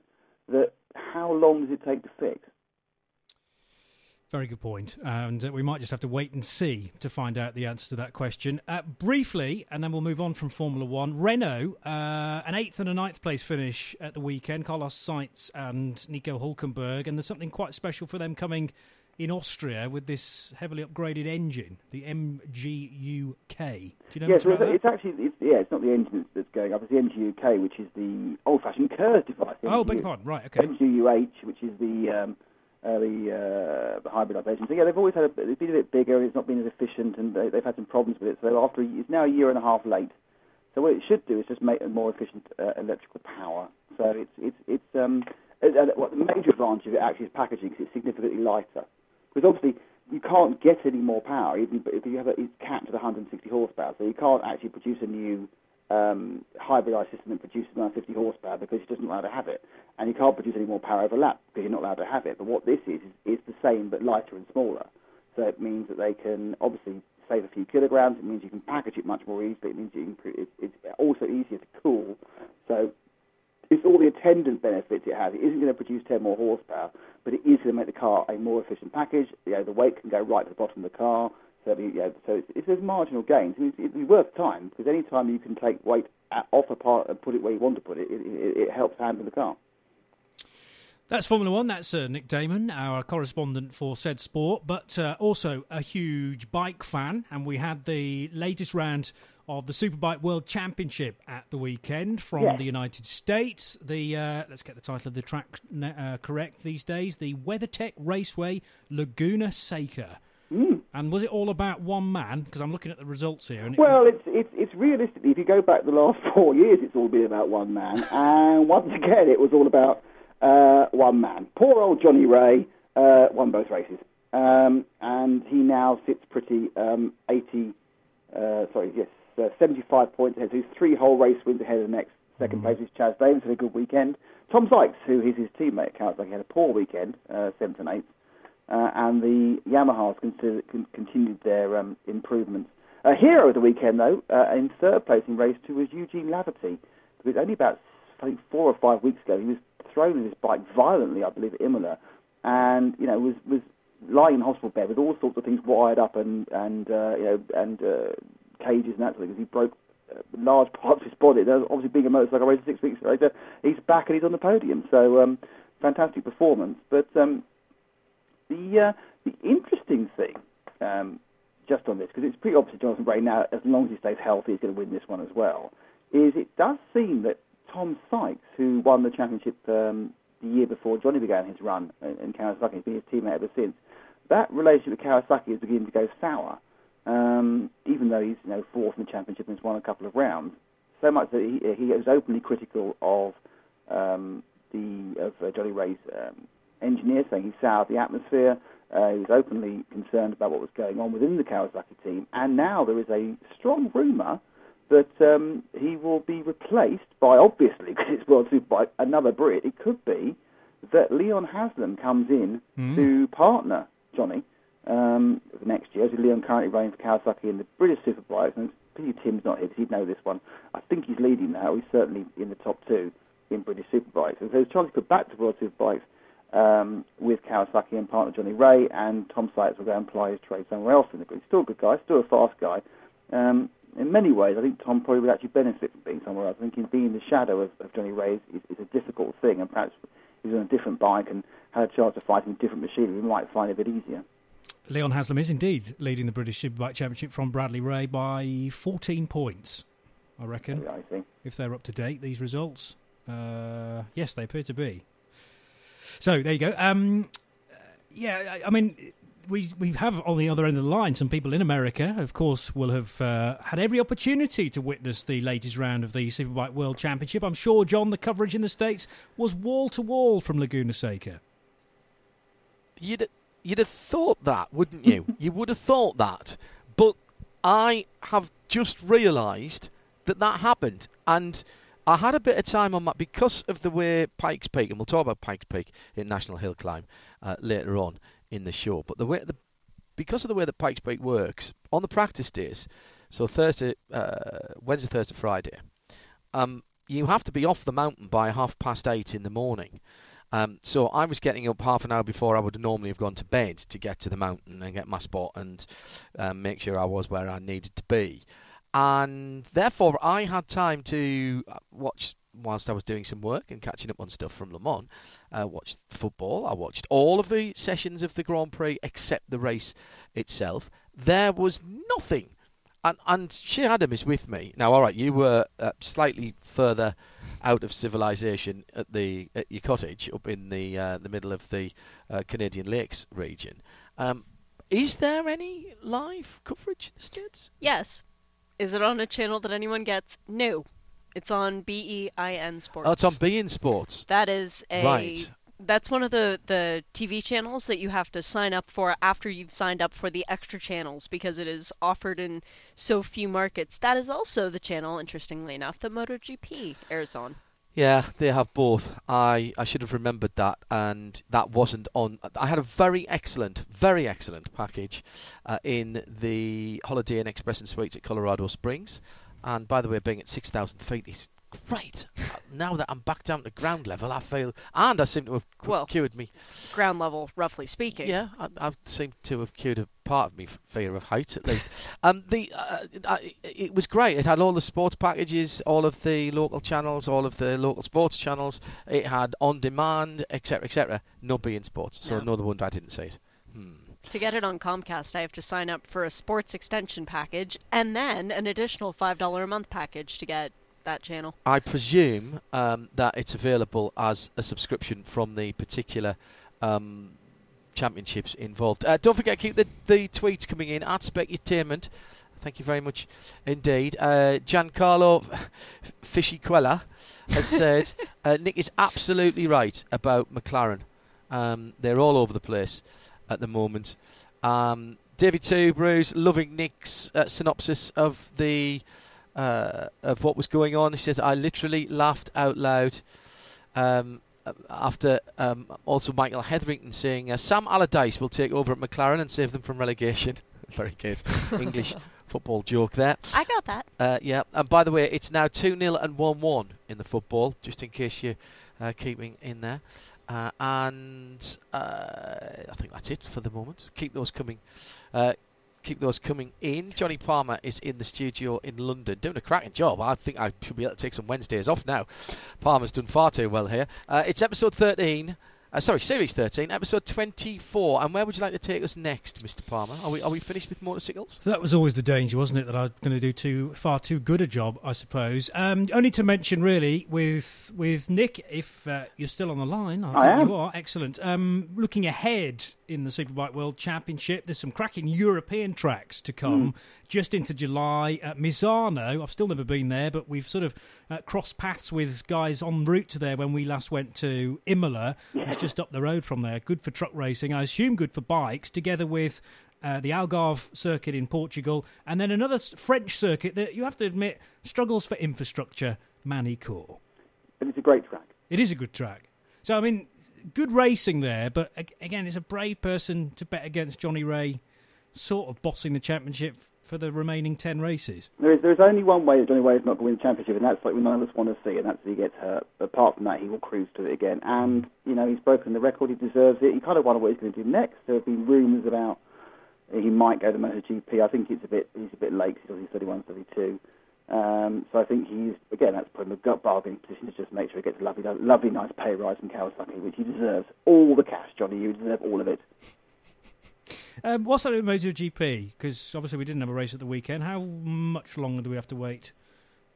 that how long does it take to fix? Very good point. And uh, we might just have to wait and see to find out the answer to that question. Uh, briefly, and then we'll move on from Formula One. Renault, uh, an eighth and a ninth place finish at the weekend. Carlos Sainz and Nico Hulkenberg. And there's something quite special for them coming in Austria with this heavily upgraded engine, the MGUK. Do you know Yeah, much so it's, it's actually it's, yeah, it's not the engine that's- going up. It's the MGUK, which is the old-fashioned KERS device. the Oh, beg your pardon. Right, okay. MGUH, which is the um, uh, the, uh, the hybridization. So yeah, they've always had a, it's been a bit bigger. It's not been as efficient, and they, they've had some problems with it. So after it's now a year and a half late. So what it should do is just make a more efficient uh, electrical power. So it's it's it's um uh, uh, what the major advantage of it actually is packaging because it's significantly lighter. Because obviously you can't get any more power even if you have a, it's capped at 160 horsepower. So you can't actually produce a new um, hybridized system that produces 150 horsepower because it doesn't allow to have it, and you can't produce any more power over lap because you're not allowed to have it. But what this is is, is the same but lighter and smaller. So it means that they can obviously save a few kilograms. It means you can package it much more easily. It means you can. cre- It, it's also easier to cool. So it's all the attendant benefits it has. It isn't going to produce 10 more horsepower, but it is going to make the car a more efficient package. You know, the weight can go right to the bottom of the car. So, you so it's, it's there's marginal gains. It's, it's worth time because any time you can take weight off a part and put it where you want to put it, it, it, it helps handle the car. That's Formula One. That's uh, Nick Daman, our correspondent for said sport, but uh, also a huge bike fan. And we had the latest round of the Superbike World Championship at the weekend from the United States. The uh, let's get the title of the track uh, correct these days: the WeatherTech Raceway Laguna Seca. And was it all about one man? Because I'm looking at the results here. And it- Well, it's, it's it's realistically, if you go back the last four years, it's all been about one man, and once again, it was all about uh, one man. Poor old Johnny Rea uh, won both races, um, and he now sits pretty um, 80, uh, sorry, yes, uh, 75 points ahead. So he's three whole race wins ahead of the next second place is Chaz Davies had a good weekend. Tom Sykes, who is his teammate at Kawasaki, had a poor weekend, uh, seventh and eighth. Uh, and the Yamahas consider, con- continued their um, improvements. A hero of the weekend, though, uh, in third place in race two was Eugene Laverty. Because only about I think four or five weeks ago, he was thrown with his bike violently, I believe, at Imola, and you know was was lying in hospital bed with all sorts of things wired up and and uh, you know and uh, cages and that sort of thing. 'cause He broke uh, large parts of his body. There's obviously being a motorcycle racer six weeks later, he's back and he's on the podium. So um, fantastic performance. But um, the uh, the interesting thing, um, just on this, because it's pretty obvious Jonathan Rea now, as long as he stays healthy, he's going to win this one as well. Is it does seem that Tom Sykes, who won the championship um, the year before Johnny began his run in, Kawasaki, has been his teammate ever since. That relationship with Kawasaki is beginning to go sour. Um, even though he's you know fourth in the championship and has won a couple of rounds, so much that he, he was openly critical of um, the of uh, Johnny Rea's um, engineer, saying he soured the atmosphere. Uh, he was openly concerned about what was going on within the Kawasaki team, and now there is a strong rumour that um, he will be replaced by, obviously, because it's World Superbike, another Brit. It could be that Leon Haslam comes in to partner Johnny um, next year. So Leon currently running for Kawasaki in the British Superbikes, and pity Tim's not here because he'd know this one. I think he's leading now. He's certainly in the top two in British Superbikes. And so there's a chance to put back to World Superbikes um, with Kawasaki and partner Johnny Rea, and Tom Sykes will go and ply his trade somewhere else in the group. Still a good guy, still a fast guy. Um, in many ways, I think Tom probably would actually benefit from being somewhere else. I think being in the shadow of, of Johnny Rea is, is, is a difficult thing, and perhaps if he was on a different bike and had a chance to fight in different machinery, we might find it a bit easier. Leon Haslam is indeed leading the British Superbike Championship from Bradley Ray by 14 points, I reckon. I. If they're up to date, these results. Uh, yes, they appear to be. So there you go. Um, uh, yeah, I, I mean, we we have on the other end of the line some people in America, of course, will have uh, had every opportunity to witness the latest round of the Superbike World Championship. I'm sure, John, the coverage in the States was wall to wall from Laguna Seca. You'd you'd have thought that, wouldn't you? you would have thought that, but I have just realised that that happened, and I had a bit of time on that because of the way Pikes Peak, and we'll talk about Pikes Peak in National Hill Climb uh, later on in the show. But the way the because of the way that Pikes Peak works on the practice days, so Thursday, uh, Wednesday, Thursday, Friday, um, you have to be off the mountain by half past eight in the morning. Um, so I was getting up half an hour before I would normally have gone to bed to get to the mountain and get my spot and um, make sure I was where I needed to be. And therefore, I had time to uh, watch whilst I was doing some work and catching up on stuff from Le Mans. Uh, watched football. I watched all of the sessions of the Grand Prix except the race itself. There was nothing. And, and Shea Adam is with me. Now, all right, you were uh, slightly further out of civilization at the at your cottage up in the uh, the middle of the uh, Canadian Lakes region. Um, is there any live coverage in the? Yes. Is it on a channel that anyone gets? No. It's on BEIN Sports. Oh, it's on Bein Sports. That is a Right. that's one of the the TV channels that you have to sign up for after you've signed up for the extra channels because it is offered in so few markets. That is also the channel, interestingly enough, that MotoGP airs on. Yeah, they have both. I, I should have remembered that, and that wasn't on. I had a very excellent, very excellent package uh, in the Holiday Inn Express and Suites at Colorado Springs. And by the way, being at 6,000 feet is great. Uh, now that I'm back down to ground level, I feel. And I seem to have Well, cured me. Ground level, roughly speaking. Yeah, I, I seem to have cured a part of me fear of height, at least. um, the uh, I, it was great. It had all the sports packages, all of the local channels, all of the local sports channels. It had on demand, etc., etc. No beIN Sports, so No. no. wonder I didn't see it. Hmm. To get it on Comcast, I have to sign up for a sports extension package and then an additional $5 a month package to get that channel. I presume um, that it's available as a subscription from the particular um, championships involved. Uh, don't forget, keep the, the tweets coming in at Specutainment. Thank you very much indeed. Uh, Giancarlo Fisichella has said uh, Nick is absolutely right about McLaren. Um, they're all over the place at the moment. Um, David Two Bruce loving Nick's uh, synopsis of the uh, of what was going on. He says I literally laughed out loud. Um, after um, also Michael Hetherington saying uh, Sam Allardyce will take over at McLaren and save them from relegation. Very good English football joke there. I got that. Uh, yeah, and by the way, it's now 2 0 and 1 1 in the football, just in case you're uh, keeping in there. Uh, and uh, I think that's it for the moment. Keep those coming. Uh, keep those coming in. Johnny Palmer is in the studio in London doing a cracking job. I think I should be able to take some Wednesdays off now. Palmer's done far too well here. Uh, it's episode 13. Uh, sorry, Series 13, Episode 24. And where would you like to take us next, Mr. Palmer? Are we are we finished with motorcycles? So that was always the danger, wasn't it? That I was going to do too far too good a job, I suppose. Um, only to mention, really, with with Nick, if uh, you're still on the line, I, I think am. you are. Excellent. Um, looking ahead in the Superbike World Championship, there's some cracking European tracks to come. Just into July at Misano. I've still never been there, but we've sort of uh, crossed paths with guys en route to there when we last went to Imola. It's just up the road from there. Good for truck racing. I assume good for bikes, together with uh, the Algarve circuit in Portugal, and then another French circuit that you have to admit struggles for infrastructure, Magny-Cours. But it's a great track. It is a good track. So, I mean, good racing there, but again, it's a brave person to bet against Johnny Rea sort of bossing the championship for the remaining 10 races. There is, there is only one way Johnny Way is not going to win the championship, and that's like none of us want to see, and that's that he gets hurt. Apart from that, he will cruise to it again. And, you know, he's broken the record, he deserves it. You kind of wonder what he's going to do next. There have been rumours about he might go to the MotoGP. I think it's a bit he's a bit late, he's only 31, 32. Um, so I think he's, again, that's put him in a gut bargaining position to just make sure he gets a lovely, lovely nice pay rise from Kawasaki, which he deserves. All the cash, Johnny, you deserve all of it. Um, what's that with MotoGP? Because obviously we didn't have a race at the weekend. How much longer do we have to wait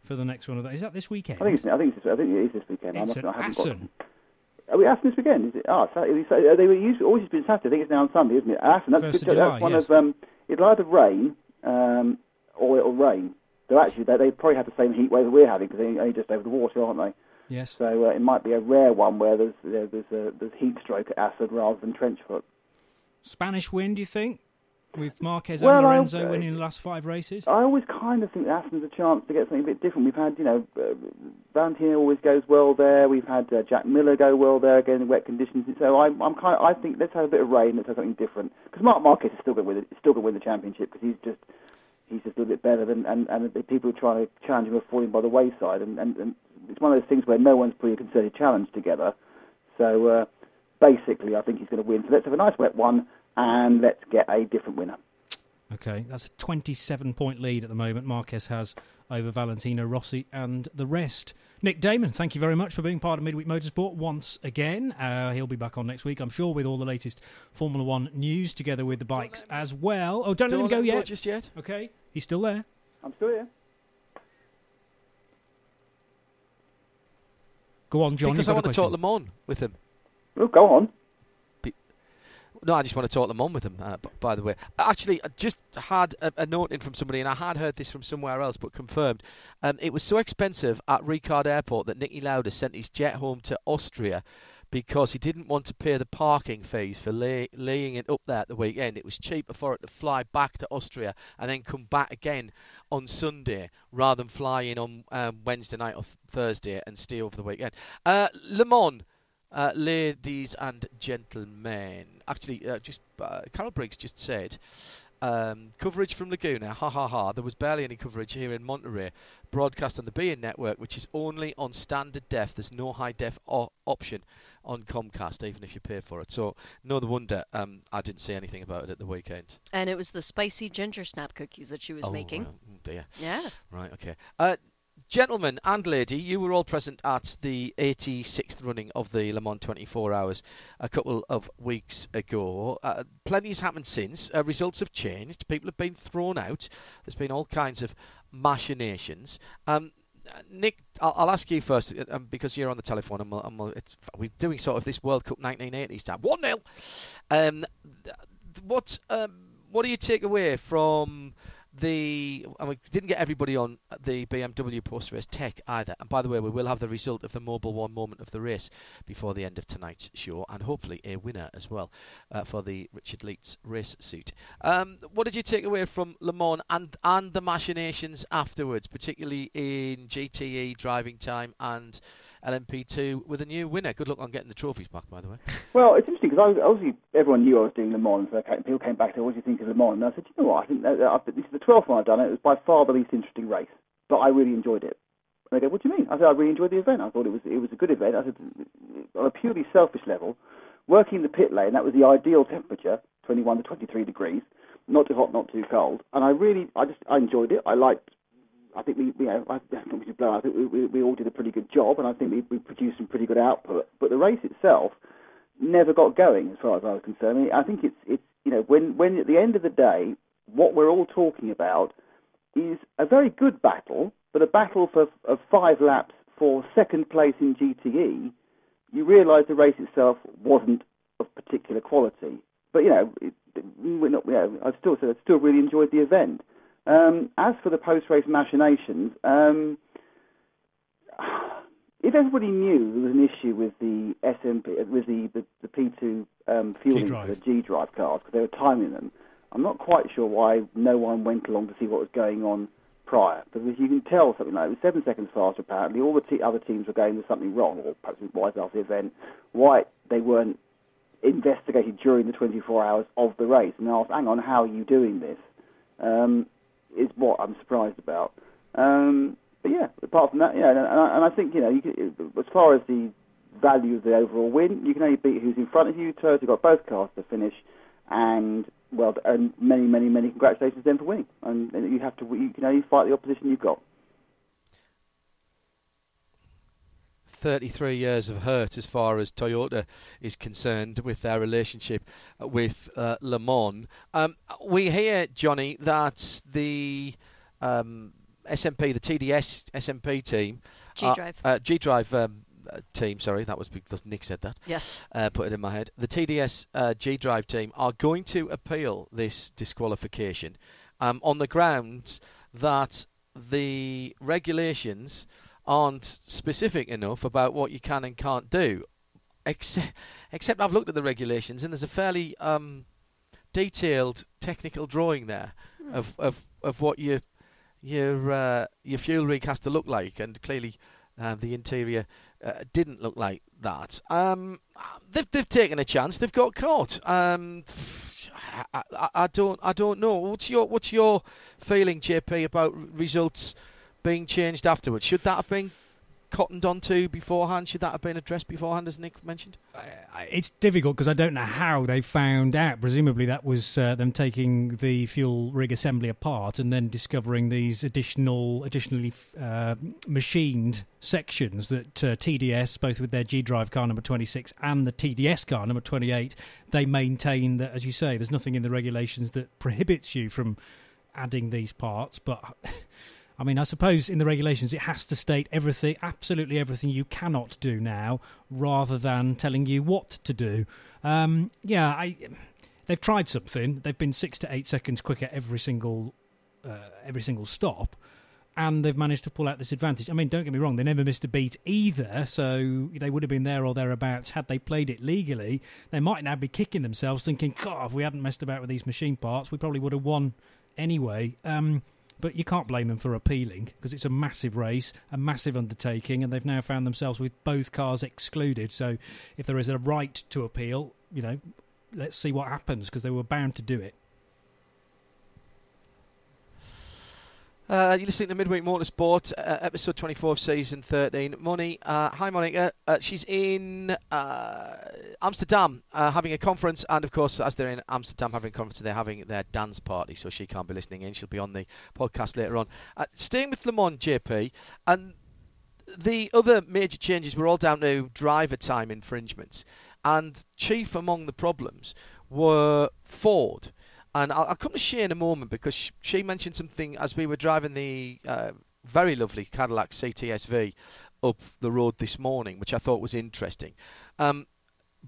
for the next one of that? Is that this weekend? I think it's, I think it's, I think it is this weekend. It's an I haven't got- Are we Assen this weekend? Is it? Oh, Saturday, so, they were used, always been Saturday. I think it's now on Sunday, isn't it? Assen, that's First good. of July, that's one yes. of um, it'll either rain um, or it'll rain. So actually, they, they probably have the same heat wave that we're having because they're only just over the water, aren't they? Yes. So uh, it might be a rare one where there's there, there's a there's heat stroke at Assen rather than trench foot. Spanish win, do you think? With Marquez Well, and I- Lorenzo winning the last five races? I always kind of think that Assen's a chance to get something a bit different. We've had, you know, uh, Valentino always goes well there. We've had uh, Jack Miller go well there again in wet conditions. So I'm, I'm kind of, I think let's have a bit of rain. Let's have something different. Because Marc Marquez is still going to win. Still going to win the championship because he's just he's just a little bit better than and, and the people trying to challenge him are falling by the wayside. And, and, and it's one of those things where no one's putting a concerted challenge together. So uh, basically, I think he's going to win. So let's have a nice wet one and let's get a different winner. Okay, that's a 27 point lead at the moment Marquez has over Valentino Rossi and the rest. Nick Daman, thank you very much for being part of Midweek Motorsport once again. Uh, he'll be back on next week, I'm sure, with all the latest Formula One news together with the bikes as well. Oh, don't, let him go let yet. just yet. Okay, he's still there. I'm still here. Go on, John. because I want to talk. Le Mans with him. Oh, go on. No, I just want to talk Le Mans with him. Uh, by the way, actually, I just had a, a note in from somebody, and I had heard this from somewhere else, but confirmed. Um, it was so expensive at Ricard Airport that Niki Lauda sent his jet home to Austria because he didn't want to pay the parking fees for lay, laying it up there at the weekend. It was cheaper for it to fly back to Austria and then come back again on Sunday rather than fly in on um, Wednesday night or th- Thursday and stay over the weekend. Uh, Le Mans. Uh, ladies and gentlemen, actually, uh, just uh, Carol Briggs just said um, coverage from Laguna. Ha ha ha! There was barely any coverage here in Monterey. Broadcast on the beIN network, which is only on standard def. There's no high def o- option on Comcast, even if you pay for it. So no wonder um, I didn't say anything about it at the weekend. And it was the spicy ginger snap cookies that she was oh, making. oh dear. Yeah. Right, okay. Gentlemen and lady, you were all present at the 86th running of the Le Mans 24 Hours a couple of weeks ago. Uh, plenty's happened since. Uh, results have changed. People have been thrown out. There's been all kinds of machinations. Um, Nick, I'll, I'll, ask you first uh, um, because you're on the telephone. I'm, I'm, we're doing sort of this World Cup 1980 style. 1 0. Um, what, um, what do you take away from the and we didn't get everybody on the BMW post race tech either. And by the way, we will have the result of the Mobil One moment of the race before the end of tonight's show, and hopefully a winner as well uh, for the Richard Lietz race suit. Um, what did you take away from Le Mans and and the machinations afterwards, particularly in GTE driving time and LMP2 with a new winner. Good luck on getting the trophies back, by the way. Well, it's interesting because obviously everyone knew I was doing Le Mans. So people came back to, "What do you think of Le Mans?" And I said, "You know what? I think that, that, this is the 12th one I've done it. Was by far the least interesting race, but I really enjoyed it." And they go, "What do you mean?" I said, "I really enjoyed the event. I thought it was it was a good event." I said, on a purely selfish level, working in the pit lane, that was the ideal temperature, 21 to 23 degrees, not too hot, not too cold, and I really, I just, I enjoyed it. I liked I think we, you know, I think we blow. I think we, we, we all did a pretty good job, and I think we, we produced some pretty good output. But the race itself never got going, as far as I was concerned. I, think it's it's you know when when at the end of the day, what we're all talking about is a very good battle, but a battle for of five laps for second place in GTE. You realise the race itself wasn't of particular quality, but you know, it, we're not. You know, I still said I still really enjoyed the event. Um, as for the post-race machinations, um, if everybody knew there was an issue with the SMP, with the, the, the P2 um, fueling for the G drive cars because they were timing them, I'm not quite sure why no one went along to see what was going on prior. Because you can tell something like it was seven seconds faster apparently. All the te- other teams were going, there's something wrong, or perhaps it was after the event. Why they weren't investigated during the 24 hours of the race and I asked, hang on, how are you doing this? Um, is what I'm surprised about. Um, but yeah, apart from that, yeah, and, I, and I think you know, you can, as far as the value of the overall win, you can only beat who's in front of you. Toyota got both cars to finish, and well, and many, many, many congratulations then for winning. And, and you have to, you can only fight the opposition you've got. 33 years of hurt as far as Toyota is concerned with their relationship with uh, Le Mans. Um, we hear, Johnny, that the um, SMP, the TDS SMP team, G Drive, uh, G Drive um, uh, team. Sorry, that was because Nick said that. Yes. Uh, put it in my head. The TDS uh, G Drive team are going to appeal this disqualification um, on the grounds that the regulations aren't specific enough about what you can and can't do. Except, except I've looked at the regulations and there's a fairly um, detailed technical drawing there mm. of, of, of what your your uh, your fuel rig has to look like, and clearly uh, the interior uh, didn't look like that. Um, they've they've taken a chance. They've got caught. Um, I, I, I, don't I don't know. What's your what's your feeling, JP, about results being changed afterwards. Should that have been cottoned onto beforehand? Should that have been addressed beforehand, as Nick mentioned? It's difficult because I don't know how they found out. Presumably, that was uh, them taking the fuel rig assembly apart and then discovering these additional, additionally uh, machined sections that uh, TDS, both with their G Drive car number 26 and the TDS car number 28, they maintain that, as you say, there's nothing in the regulations that prohibits you from adding these parts, but. I mean, I suppose in the regulations it has to state everything, absolutely everything you cannot do now, rather than telling you what to do. Um, yeah, I, they've tried something. They've been six to eight seconds quicker every single uh, every single stop, and they've managed to pull out this advantage. I mean, don't get me wrong; they never missed a beat either, so they would have been there or thereabouts had they played it legally. They might now be kicking themselves, thinking, "God, if we hadn't messed about with these machine parts, we probably would have won anyway." Um, but you can't blame them for appealing because it's a massive race, a massive undertaking, and they've now found themselves with both cars excluded. So if there is a right to appeal, you know, let's see what happens because they were bound to do it. Uh, you're listening to Midweek Motorsport, uh, episode 24 of season 13. Money, uh, hi Monica. Uh, she's in uh, Amsterdam uh, having a conference, and of course, as they're in Amsterdam having a conference, they're having their dance party, so she can't be listening in. She'll be on the podcast later on. staying with Le Mans, JP, and the other major changes were all down to driver time infringements, and chief among the problems were Ford. And I'll, I'll, come to Shea in a moment because she mentioned something as we were driving the uh, very lovely Cadillac CTSV up the road this morning, which I thought was interesting. Um,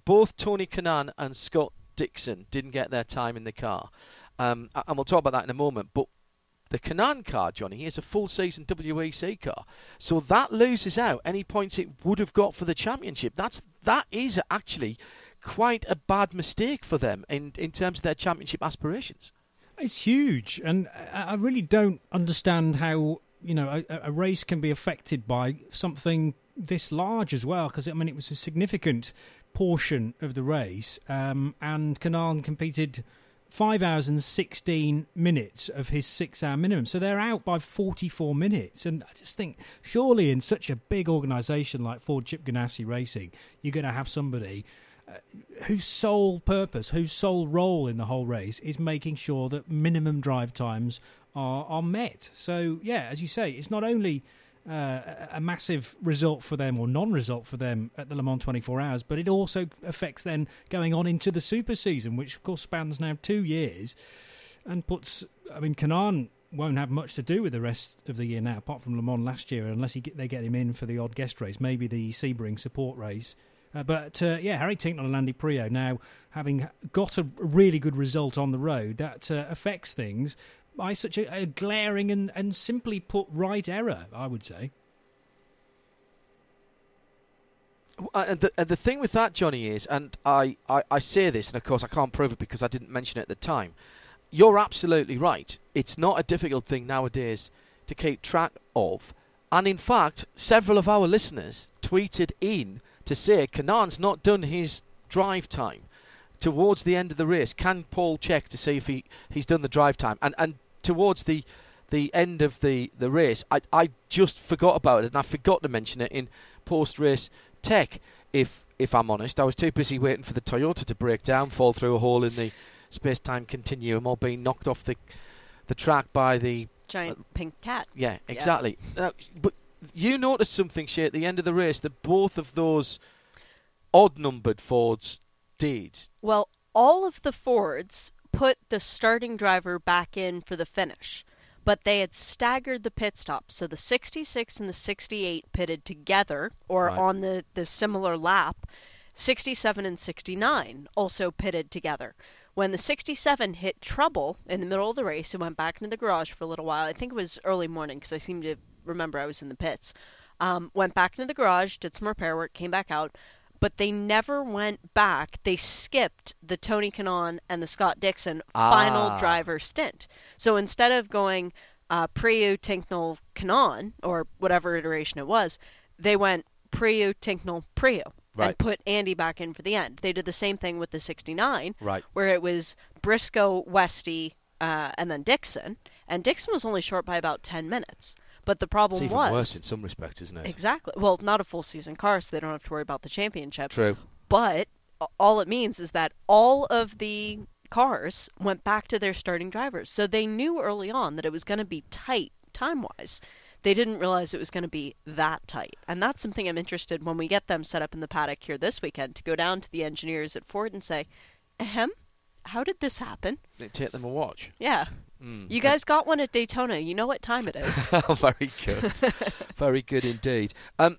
both Tony Kanaan and Scott Dixon didn't get their time in the car, um, and we'll talk about that in a moment. But the Kanaan car, Johnny, is a full season WEC car, so that loses out any points it would have got for the championship. That's that is actually quite a bad mistake for them in in terms of their championship aspirations. It's huge, and I really don't understand how you know a, a race can be affected by something this large as well. Because I mean, it was a significant portion of the race, um, and Kanaan competed five hours and 16 minutes of his six hour minimum. So they're out by 44 minutes. And I just think, surely in such a big organisation like Ford Chip Ganassi Racing, you're going to have somebody. Whose sole purpose, whose sole role in the whole race is making sure that minimum drive times are, are met. So, yeah, as you say, it's not only uh, a massive result for them or non-result for them at the Le Mans 24 Hours, but it also affects then going on into the Super Season, which of course spans now two years, and puts. I mean, Kanaan won't have much to do with the rest of the year now, apart from Le Mans last year, unless get, they get him in for the odd guest race, maybe the Sebring support race. Uh, but uh, yeah, Harry Tincknell and Andy Priaulx now having got a really good result on the road, that uh, affects things by such a, a glaring and, and simply put right error, I would say. Uh, and the, and the thing with that, Johnny, is, and I, I, I say this, and of course I can't prove it because I didn't mention it at the time. You're absolutely right. It's not a difficult thing nowadays to keep track of. And in fact, several of our listeners tweeted in to say Kanaan's not done his drive time towards the end of the race. Can Paul check to see if he, he's done the drive time? And and towards the the end of the, the race, I, I just forgot about it and I forgot to mention it in post race tech. If if I'm honest, I was too busy waiting for the Toyota to break down, fall through a hole in the space time continuum, or being knocked off the the track by the giant uh, pink cat. Yeah, exactly. Yeah. Uh, but you noticed something, Shea, at the end of the race that both of those odd numbered Fords did. Well, all of the Fords put the starting driver back in for the finish, but they had staggered the pit stops. So the 66 and the 68 pitted together or right. on the, the similar lap. 67 and 69 also pitted together. When the 67 hit trouble in the middle of the race, it went back into the garage for a little while. I think it was early morning because I seem to remember I was in the pits. Um, went back into the garage, did some repair work, came back out but they never went back. They skipped the Tony Kanaan and the Scott Dixon ah. final driver stint. So instead of going uh, Priaulx, Tincknell, Kanaan, or whatever iteration it was, they went Priaulx, Tincknell, Priaulx. Right. And put Andy back in for the end. They did the same thing with the 69, right. where it was Briscoe, Westy, uh, and then Dixon. And Dixon was only short by about 10 minutes. But the problem it's even was worse in some respects, isn't it? Exactly. Well, not a full season car, so they don't have to worry about the championship. True. But all it means is that all of the cars went back to their starting drivers. So they knew early on that it was going to be tight time wise. They didn't realize it was going to be that tight. And that's something I'm interested when we get them set up in the paddock here this weekend to go down to the engineers at Ford and say, ahem, how did this happen? They take them a watch. Yeah. Mm. You guys got one at Daytona. You know what time it is. Very good. Very good indeed. Um,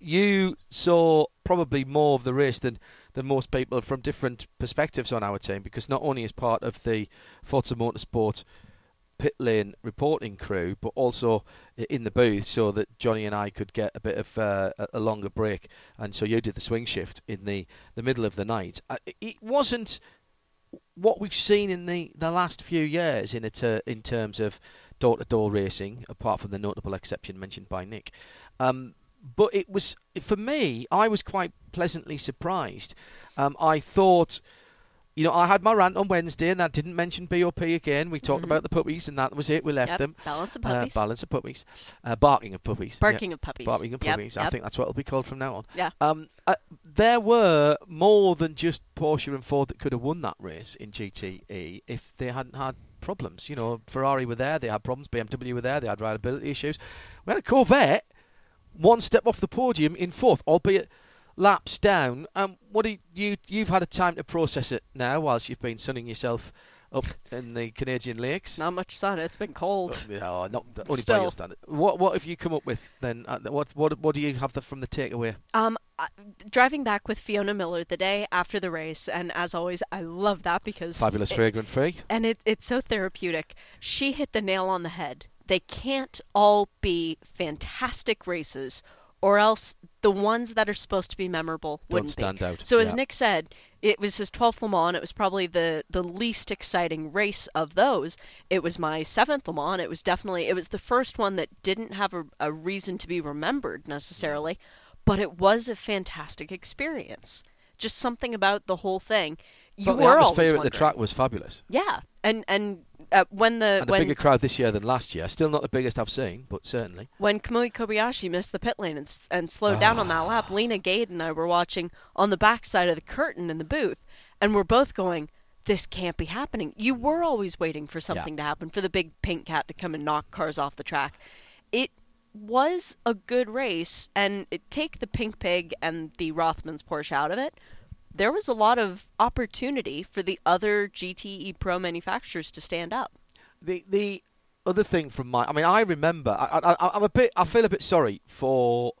you saw probably more of the race than, than most people from different perspectives on our team because not only as part of the Forza Motorsport pit lane reporting crew, but also in the booth so that Johnny and I could get a bit of uh, a longer break. And so you did the swing shift in the, the middle of the night. Uh, it wasn't what we've seen in the, the last few years in, ter- in terms of door to door racing, apart from the notable exception mentioned by Nick. Um, but it was, for me, I was quite pleasantly surprised. Um, I thought you know, I had my rant on Wednesday and I didn't mention BOP again. We talked mm-hmm. about the puppies and that was it. We left yep. them. Balance of puppies. Uh, balance of puppies. Uh, barking of puppies. Barking of puppies. Barking of puppies. Yep. I think that's what it'll be called from now on. Yeah. Um, uh, there were more than just Porsche and Ford that could have won that race in GTE if they hadn't had problems. You know, Ferrari were there, they had problems. BMW were there, they had reliability issues. We had a Corvette one step off the podium in fourth, albeit laps down. Um, what do you you've had a time to process it now, whilst you've been sunning yourself up in the Canadian lakes. Not much sun. It's been cold. No, not only by Still. your standard. What what have you come up with then? Uh, What what what do you have the, from the takeaway? Um, I- driving back with Fiona Miller the day after the race, and as always, I love that because Fabulous it- fragrant free. and it, it's so therapeutic. She hit the nail on the head. They can't all be fantastic races, or else the ones that are supposed to be memorable Don't wouldn't stand be. out, So as yeah. Nick said, it was his 12th Le Mans. It was probably the the least exciting race of those. It was my seventh Le Mans. It was definitely it was the first one that didn't have a, a reason to be remembered necessarily, but it was a fantastic experience. Just something about the whole thing. You But the were always atmosphere at the track was fabulous. Yeah, and and uh, when the And a bigger crowd this year than last year. Still not the biggest I've seen, but certainly. when Kamui Kobayashi missed the pit lane and, and slowed down on that Ah. lap, Leena Gade and I were watching on the back side of the curtain in the booth, and we're both going, "This can't be happening." You were always waiting for something to happen, for the big pink cat to come and knock cars off the track. It was a good race, and it, take the pink pig and the Rothmans Porsche out of it. There was a lot of opportunity for the other GTE Pro manufacturers to stand up. The the other thing from my, I mean, I remember. I, I, I'm a bit. I feel a bit sorry for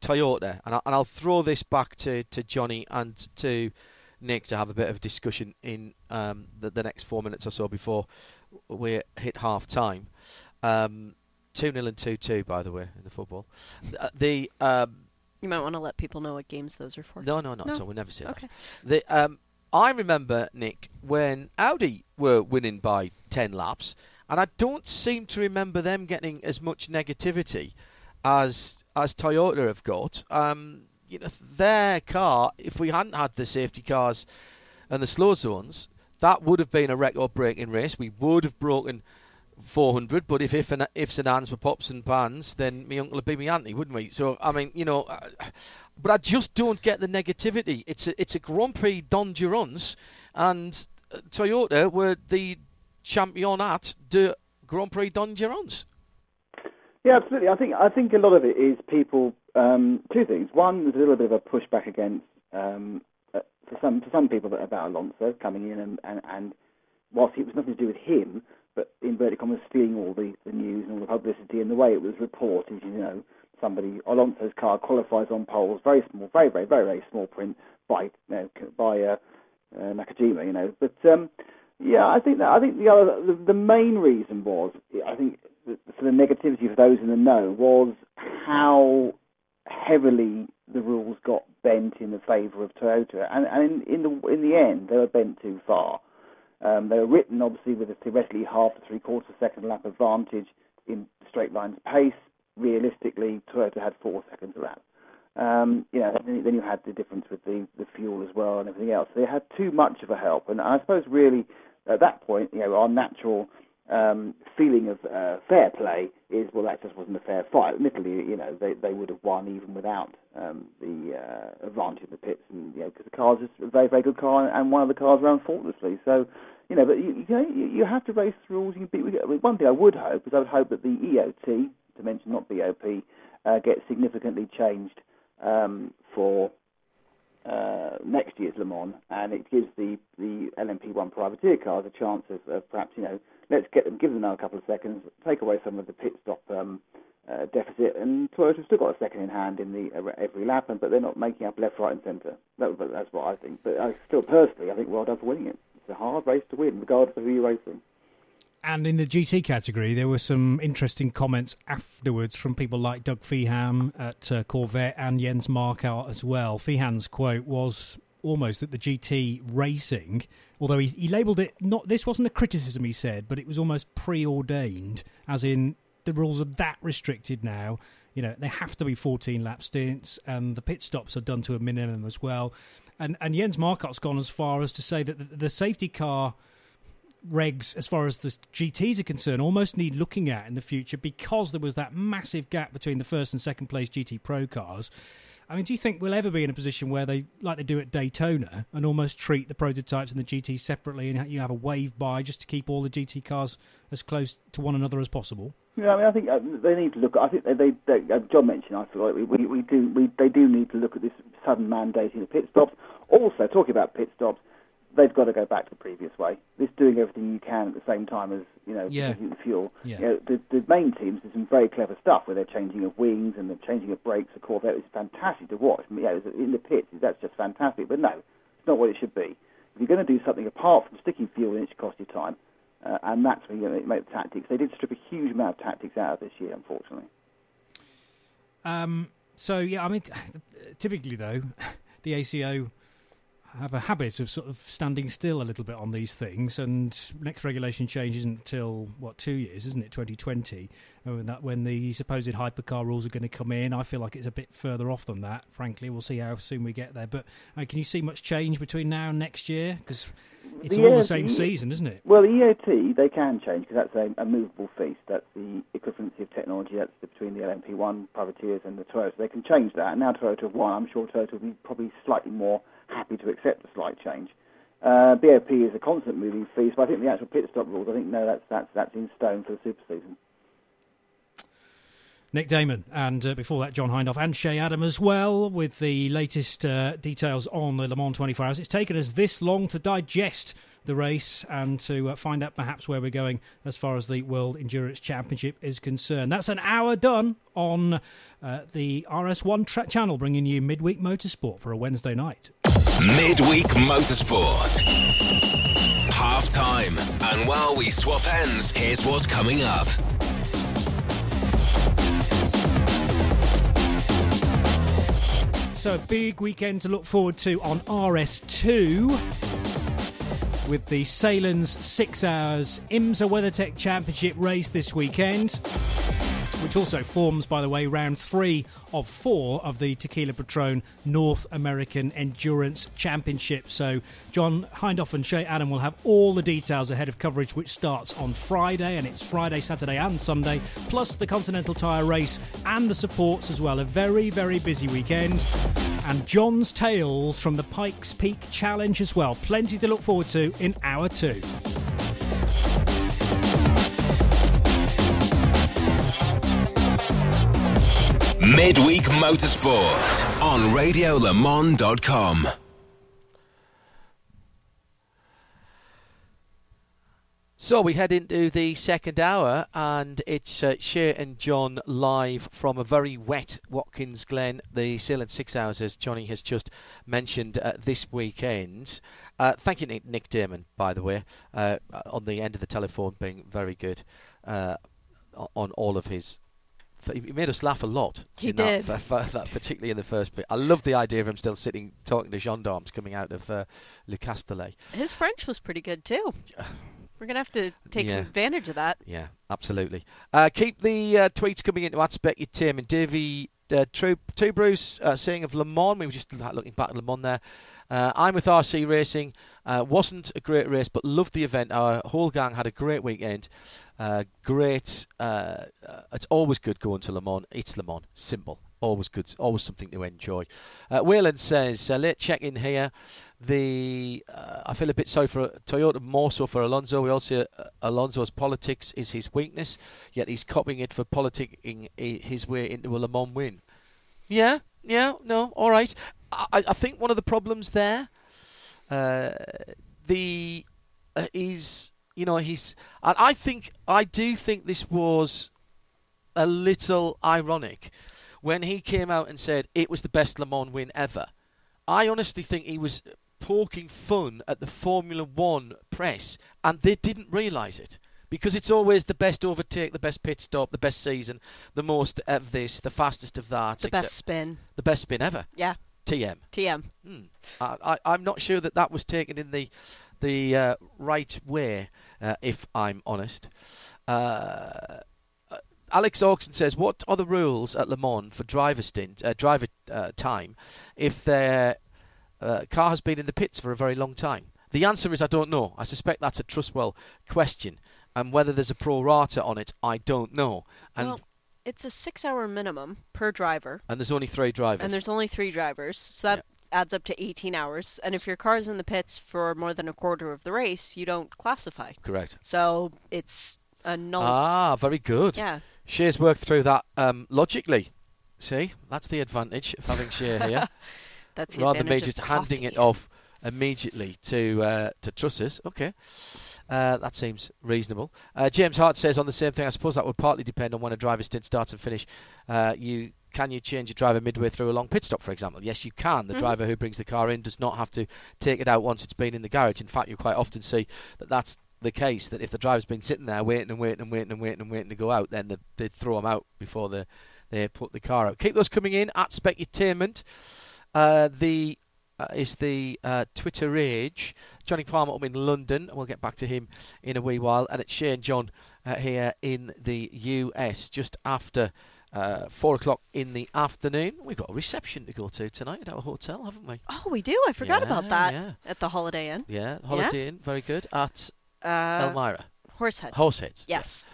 Toyota, and, I, and I'll throw this back to, to Johnny and to Nick to have a bit of discussion in um, the, the next four minutes or so before we hit half time. Um, two 0 and two two, by the way, in the football. Uh, The um, You might want to let people know what games those are for. no, no, not No? at all. We never say that. Okay. The um, I remember Nick when Audi were winning by ten laps, and I don't seem to remember them getting as much negativity as as Toyota have got. Um, you know, their car. If we hadn't had the safety cars and the slow zones, that would have been a record-breaking race. We would have broken 400, but if if and ifs and ands were pops and pans, then my uncle would be my auntie, wouldn't we? So I mean, you know, uh, but I just don't get the negativity. It's a it's a Grand Prix d'Endurance, and uh, Toyota were the champion at the Grand Prix d'Endurance. Yeah, absolutely. I think I think a lot of it is people. Um, two things. One, there's a little bit of a pushback against um, uh, for some for some people about Alonso coming in and, and, and whilst it was nothing to do with him, inverted commas stealing all the, the news and all the publicity and the way it was reported. You know, somebody Alonso's car qualifies on poles, very small, very very very very small print by you know, by uh, uh, Nakajima. You know, but um, yeah, I think that I think the other the, the main reason was I think the, for the negativity for those in the know was how heavily the rules got bent in the favour of Toyota, and, and in, in the in the end they were bent too far. Um, they were written obviously with a theoretically half to three quarter second lap advantage in straight lines pace. Realistically, Toyota had four seconds a lap. Um, you know, then, then you had the difference with the, the fuel as well and everything else. They had too much of a help, and I suppose really at that point, you know, our natural um, feeling of uh, fair play is well, that just wasn't a fair fight. Admittedly, you know, they they would have won even without um, the uh, advantage of the pits, and you know, because the car's just a very very good car, and one of the cars ran faultlessly. So, you know, but you you, know, you have to race rules. You can beat. One thing I would hope is I would hope that the EOT, to mention not BOP, uh, gets significantly changed um, for uh, next year's Le Mans, and it gives the the LMP1 privateer cars a chance of, of perhaps you know let's get them, give them now a couple of seconds, take away some of the pit stop um, uh, deficit, and Toyota's still got a second in hand in the uh, every lap, and but they're not making up left, right, and centre. That, that's what I think. But I still personally, I think well done winning it. It's a hard race to win, regardless of who you're racing. And in the GT category, there were some interesting comments afterwards from people like Doug Fehan at uh, Corvette and Jens Marquardt as well. Fehan's quote was almost that the GT racing, although he, he labelled it not, this wasn't a criticism, he said, but it was almost preordained, as in the rules are that restricted now. You know, they have to be 14 lap stints, and the pit stops are done to a minimum as well. And, and Jens Marquardt's gone as far as to say that the, the safety car regs, as far as the GTs are concerned, almost need looking at in the future because there was that massive gap between the first and second place GT Pro cars. I mean, do you think we'll ever be in a position where they, like they do at Daytona, and almost treat the prototypes and the GT separately, and you have a wave by just to keep all the GT cars as close to one another as possible? Yeah, I mean, I think uh, they need to look. I think they, they, they uh, John mentioned. I feel like we, we, we do. We, they do need to look at this sudden mandating of pit stops. Also, talking about pit stops, they've got to go back to the previous way. This doing everything you can at the same time as you know Yeah. the fuel. Yeah. You know, the, the main teams do some very clever stuff where they're changing of wings and they're changing of brakes. Of course, it's fantastic to watch. Yeah, in the pits, that's just fantastic. But no, it's not what it should be. If you're going to do something apart from sticking fuel in, it should cost you time. Uh, and that's when you're going to make the tactics. They did strip a huge amount of tactics out of this year, unfortunately. Um, so yeah, I mean, typically though, the ACO have a habit of sort of standing still a little bit on these things, and next regulation change isn't until what two years, isn't it? Twenty twenty, when that when the supposed hypercar rules are going to come in. I feel like it's a bit further off than that. Frankly, we'll see how soon we get there. But uh, can you see much change between now and next year? Because it's The all the same season, isn't it? Well, the EOT, they can change because that's a, a movable feast. That's the equivalency of technology. That's between the LMP1 privateers and the Toyota. They can change that. And now Toyota have won. I'm sure Toyota will be probably slightly more happy to accept a slight change. Uh, BOP is a constant moving feast, but I think the actual pit stop rules, I think, no, that's, that's, that's in stone for the super season. Nick Daman, and uh, before that, John Hindhaugh and Shea Adam as well, with the latest uh, details on the Le Mans 24 Hours. It's taken us this long to digest the race and to uh, find out perhaps where we're going as far as the World Endurance Championship is concerned. That's an hour done on uh, the RS1 tra- channel, bringing you midweek motorsport for a Wednesday night. Midweek Motorsport. Half time. And while we swap ends, here's what's coming up. So, a big weekend to look forward to on RS2 with the Sahlen's 6 Hours IMSA WeatherTech Championship race this weekend, which also forms, by the way, round three of four of the Tequila Patron North American Endurance Championship. So, John Hindhaugh and Shea Adam will have all the details ahead of coverage, which starts on Friday, and it's Friday, Saturday, and Sunday, plus the Continental Tire race and the supports as well. A very, very busy weekend. And John's tales from the Pikes Peak Challenge as well. Plenty to look forward to in hour two. Midweek Motorsport on RadioLeMans.com. So we head into the second hour, and it's uh, Shea and John live from a very wet Watkins Glen, the Sahlen Six Hours, as Johnny has just mentioned uh, this weekend. Uh, thank you, Nick, Nick Daman, by the way, uh, on the end of the telephone, being very good uh, on all of his. He made us laugh a lot. He in that- did. for- for that, particularly in the first bit. I love the idea of him still sitting talking to gendarmes coming out of uh, Le Castellet. His French was pretty good too. We're gonna have to take Yeah. advantage of that. Yeah, absolutely. Uh, keep the uh, tweets coming into at Specutainment and Davey uh, True, Two Bruce uh, saying of Le Mans. We were just looking back at Le Mans there. Uh, I'm with RC Racing. Uh, wasn't a great race, but loved the event. Our whole gang had a great weekend. Uh, great. Uh, uh, it's always good going to Le Mans. It's Le Mans. Simple. Always good. Always something to enjoy. Uh, says, uh, late check in here. The uh, I feel a bit sorry for Toyota, more so for Alonso. We also Alonso's politics is his weakness, yet he's copying it for politicking his way into a Le Mans win. Yeah, yeah, no, all right. I, I think one of the problems there, the is you know he's and I think I do think this was a little ironic when he came out and said it was the best Le Mans win ever. I honestly think he was poking fun at the Formula One press, and they didn't realise it. Because it's always the best overtake, the best pit stop, the best season, the most of this, the fastest of that, The best spin. the best spin ever. Yeah. TM. TM. Hmm. I, I'm not sure that that was taken in the the uh, right way, uh, if I'm honest. Uh, Alex Auxon says, "What are the rules at Le Mans for driver stint, uh, driver uh, time, if their uh, car has been in the pits for a very long time?" The answer is I don't know. I suspect that's a Trustwell question, and whether there's a pro rata on it, I don't know. And well, it's a six-hour minimum per driver, and there's only three drivers. and there's only three drivers, so that adds up to 18 hours. And if your car's in the pits for more than a quarter of the race, you don't classify. correct. So it's a null. Ah, very good. Yeah. Shea's worked through that um, logically. See, that's the advantage of having Shea here, That's the rather than me just handing it off immediately to uh, to Trusses. Okay. Uh, that seems reasonable. Uh, James Hart says on the same thing. I suppose that would partly depend on when a driver's stint starts and finish. Uh, you can you change your driver midway through a long pit stop, for example? Yes, you can. The Mhm. driver who brings the car in does not have to take it out once it's been in the garage. In fact, you quite often see that that's the case. That if the driver's been sitting there waiting and waiting and waiting and waiting and waiting to go out, then they, they throw them out before they they put the car out. Keep those coming in at Specutainment. Uh, the uh, is the uh, Twitter rage. Johnny Palmer up in London. We'll get back to him in a wee while. And it's Shane John uh, here in the US just after uh, four o'clock in the afternoon. We've got a reception to go to tonight at our hotel, haven't we? Oh, we do. I forgot about that yeah. at the Holiday Inn. Yeah, Holiday Inn, very good. At Uh, Elmira. Horsehead. Horseheads. Yes.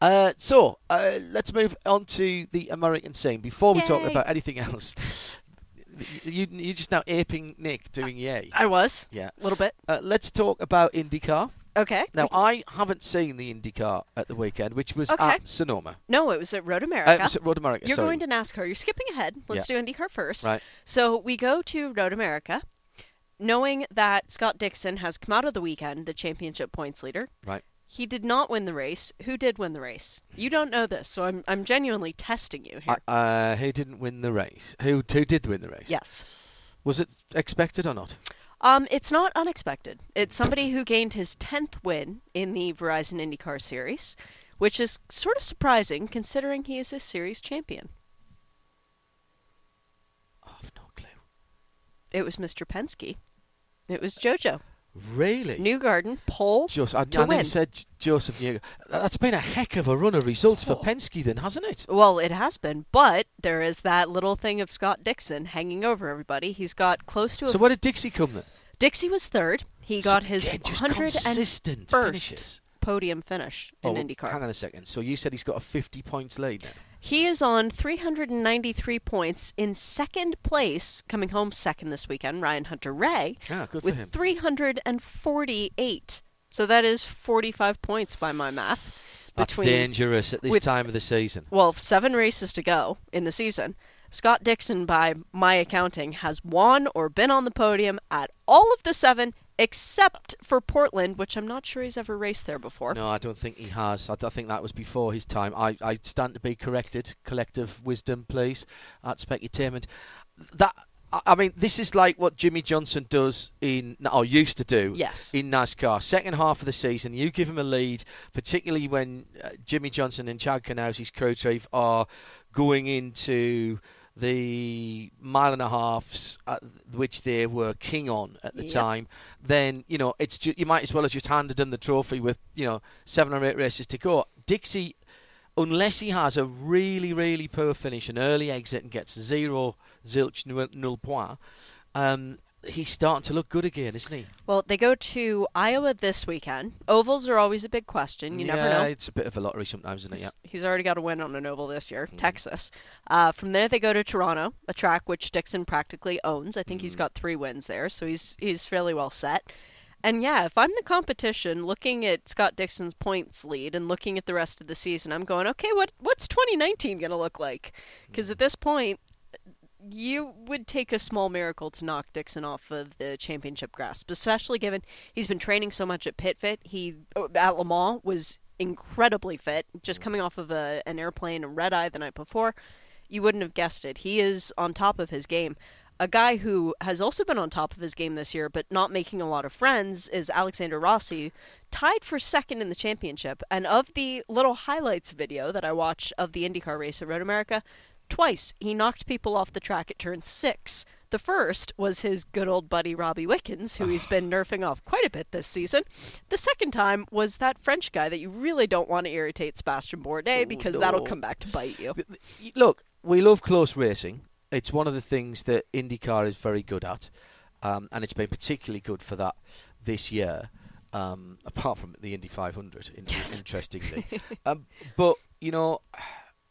Uh, so uh, let's move on to the American scene. Before we talk about anything else, you, you're just now aping Nick doing yay. I was. Yeah. A little bit. Uh, let's talk about IndyCar. Okay. Now, I haven't seen the IndyCar at the weekend, which was Okay. at Sonoma. No, it was at Road Uh, America. it was at Road America. You're sorry. going to NASCAR. You're skipping ahead. Let's do IndyCar first. Right. So we go to Road America, knowing that Scott Dixon has come out of the weekend the championship points leader. Right. He did not win the race. Who did win the race? You don't know this, so I'm I'm genuinely testing you here. Uh, uh, who didn't win the race? Who who did win the race? yes. Was it expected or not? Um, it's not unexpected. It's somebody who gained his tenth win in the Verizon IndyCar Series, which is sort of surprising considering he is a series champion. Oh, I've no clue. It was Mr. Penske. It was JoJo. Really? Newgarden, pole Joseph, I, to I win. said Joseph Newgar. That's been a heck of a run of results for Oh. Penske, then, hasn't it? Well, it has been, but there is that little thing of Scott Dixon hanging over everybody. He's got close to a. So where did Dixie come then? Dixie was third. He got his just 101st consistent finishes. podium finish in Oh, IndyCar. Hang on a second. So you said he's got a 50 points lead now. He is on 393 points in second place, coming home second this weekend. Ryan Hunter-Reay Ah, good for with him. 348. So that is 45 points by my math. That's dangerous at this with- time of the season. well, seven races to go in the season. Scott Dixon, by my accounting, has won or been on the podium at all of the seven except for Portland, which I'm not sure he's ever raced there before. No, I don't think he has. I, I think that was before his time. I, I stand to be corrected. Collective wisdom, please, at Specutainment. That I- mean, this is like what Jimmie Johnson does in, or used to do, Yes. in NASCAR. Second half of the season, you give him a lead, particularly when uh, Jimmie Johnson and Chad Knausey's crew chief are going into the mile and a halfs, uh, which they were king on at the Yep. time. Then you know it's ju- you might as well have just handed him the trophy with you know seven or eight races to go. Dixie unless he has a really, really poor finish, an early exit, and gets zero, zilch, nul, nul point, um, he's starting to look good again, isn't he? Well, they go to Iowa this weekend. Ovals are always a big question. You yeah, never know. it's a bit of a lottery sometimes, isn't it? Yeah. Mm. He's already got a win on an oval this year, Texas. Uh, from there, they go to Toronto, a track which Dixon practically owns. I think he's got three wins there, so he's he's fairly well set. And yeah, if I'm the competition, looking at Scott Dixon's points lead and looking at the rest of the season, I'm going, okay, what what's 2019 going to look like? Because at this point, you would take a small miracle to knock Dixon off of the championship grasp, especially given he's been training so much at PitFit. He oh, at Le Mans was incredibly fit, just mm-hmm. coming off of a, an airplane and red eye the night before. You wouldn't have guessed it. He is on top of his game. A guy who has also been on top of his game this year, but not making a lot of friends, is Alexander Rossi, tied for second in the championship. And of the little highlights video that I watched of the IndyCar race at Road America, twice he knocked people off the track at turn six. The first was his good old buddy Robbie Wickens, who he's been nerfing off quite a bit this season. The second time was that French guy that you really don't want to irritate Sebastian Bourdais because that'll come back to bite you. Look, we love close racing. It's one of the things that IndyCar is very good at, um, and it's been particularly good for that this year. Um, apart from the Indy 500, in- Yes. interestingly. um, but you know,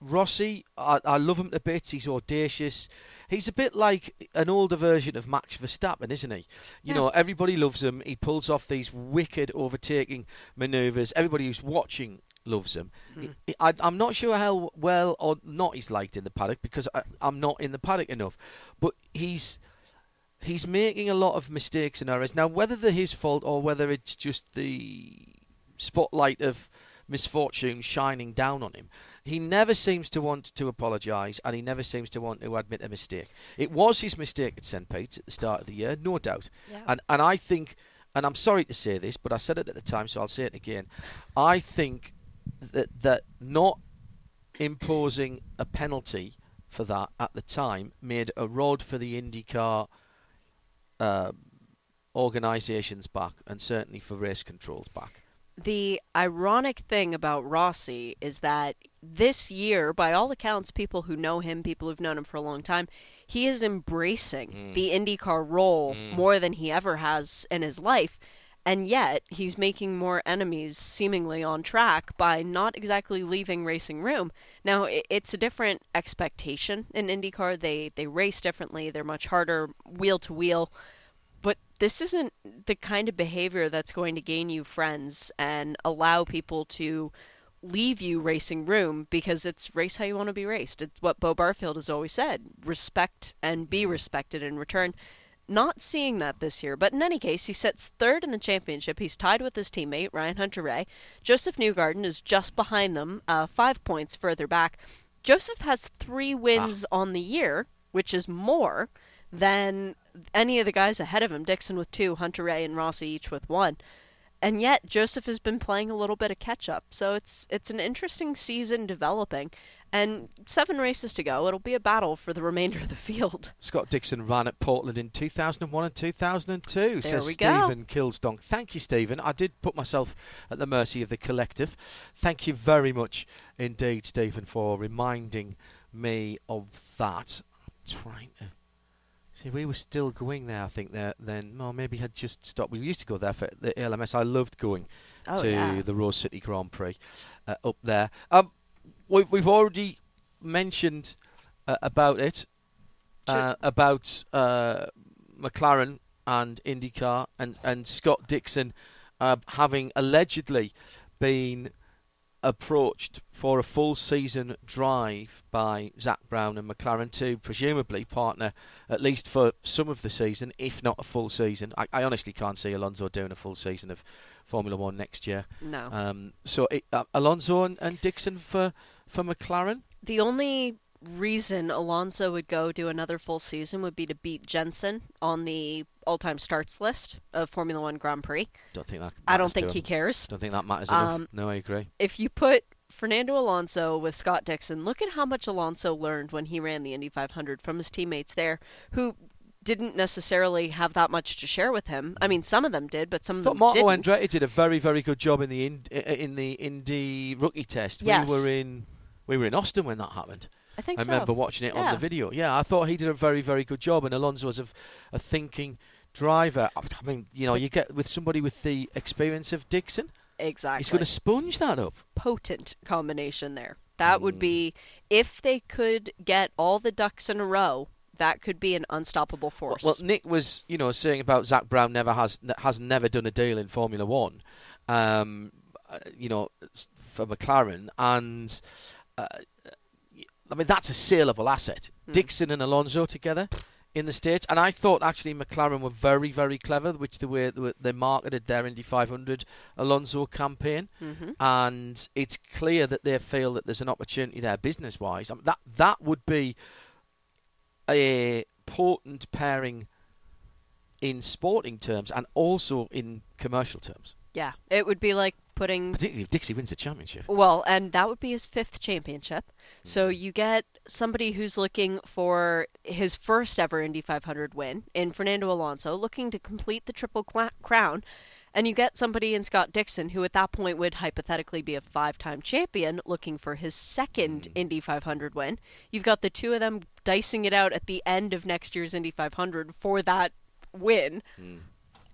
Rossi, I, I love him to bits. He's audacious. He's a bit like an older version of Max Verstappen, isn't he? You Yeah. know, everybody loves him. He pulls off these wicked overtaking manoeuvres. Everybody who's watching loves him. Hmm. He- I, I'm not sure how well or not he's liked in the paddock because I, I'm not in the paddock enough. But he's he's making a lot of mistakes and errors. Now, whether they're his fault or whether it's just the spotlight of misfortune shining down on him, he never seems to want to apologise and he never seems to want to admit a mistake. It was his mistake at St. Pete's at the start of the year, no doubt. Yeah. And, and I think, and I'm sorry to say this, but I said it at the time, so I'll say it again. I think that, that not imposing a penalty for that at the time made a rod for the IndyCar uh, organisations back, and certainly for race controls back. The ironic thing about Rossi is that this year, by all accounts, people who know him, people who've known him for a long time, he is embracing mm. the IndyCar role mm. more than he ever has in his life. And yet, he's making more enemies seemingly on track by not exactly leaving racing room. Now, it's a different expectation in IndyCar. They they race differently. They're much harder wheel to wheel. But this isn't the kind of behavior that's going to gain you friends and allow people to leave you racing room because it's race how you want to be raced. It's what Bo Barfield has always said respect and be respected in return. Not seeing that this year, but in any case, he sits third in the championship. He's tied with his teammate, Ryan Hunter-Reay. Joseph Newgarden is just behind them, uh, five points further back. Joseph has three wins on the year, which is more than any of the guys ahead of him. Dixon with two, Hunter-Reay and Rossi each with one. And yet Joseph has been playing a little bit of catch up. So it's it's an interesting season developing. And seven races to go. It'll be a battle for the remainder of the field. Scott Dixon ran at Portland in 2001 and 2002, There says we go. Stephen Kilsdonk. Thank you, Stephen. I did put myself at the mercy of the collective. Thank you very much indeed, Stephen, for reminding me of that. I'm trying to. See, we were still going there, I think, there then. Well, maybe had just stopped. We used to go there for the LMS. I loved going Oh, to yeah. the Rose City Grand Prix uh, up there. Um, we, we've already mentioned uh, about it, uh, about uh, McLaren and IndyCar and, and Scott Dixon uh, having allegedly been approached for a full season drive by Zak Brown and McLaren to presumably partner at least for some of the season, if not a full season. I, I honestly can't see Alonso doing a full season of Formula One next year. No. Um, so it, uh, Alonso and, and Dixon for for McLaren. The only reason Alonso would go do another full season would be to beat Jenson on the all-time starts list of Formula One Grand Prix. Don't think that. I don't think he cares. Don't think that matters enough. Um, no, I agree. If you put Fernando Alonso with Scott Dixon, look at how much Alonso learned when he ran the Indy 500 from his teammates there, who didn't necessarily have that much to share with him. I mean, some of them did, but some of them Marco didn't. Andretti did a very, very good job in the in, in the Indy rookie test. Yes. We were in we were in Austin when that happened. I think I so. remember watching it on the video. Yeah, I thought he did a very, very good job, and Alonso was a, a thinking driver. I mean, you know, you get with somebody with the experience of Dixon, Exactly. he's going to sponge that up. potent combination there. That Mm. would be if they could get all the ducks in a row. That could be an unstoppable force. well, Nick was, you know, saying about Zak Brown never has has never done a deal in Formula One, um, uh, you know, for McLaren, and uh, I mean that's a saleable asset. Dixon and Alonso together in the states, and I thought actually McLaren were very very clever, which the way they were- they marketed their Indy 500 Alonso campaign, Mhm. and it's clear that they feel that there's an opportunity there business wise. I mean, that that would be a potent pairing in sporting terms and also in commercial terms. yeah, it would be like putting Particularly if Dixie wins the championship. Well, and that would be his fifth championship. So Mm-hmm. you get somebody who's looking for his first ever Indy 500 win in Fernando Alonso, looking to complete the triple crown. And you get somebody in Scott Dixon, who at that point would hypothetically be a five time champion, looking for his second Mm. Indy 500 win. You've got the two of them dicing it out at the end of next year's Indy 500 for that win. Mm.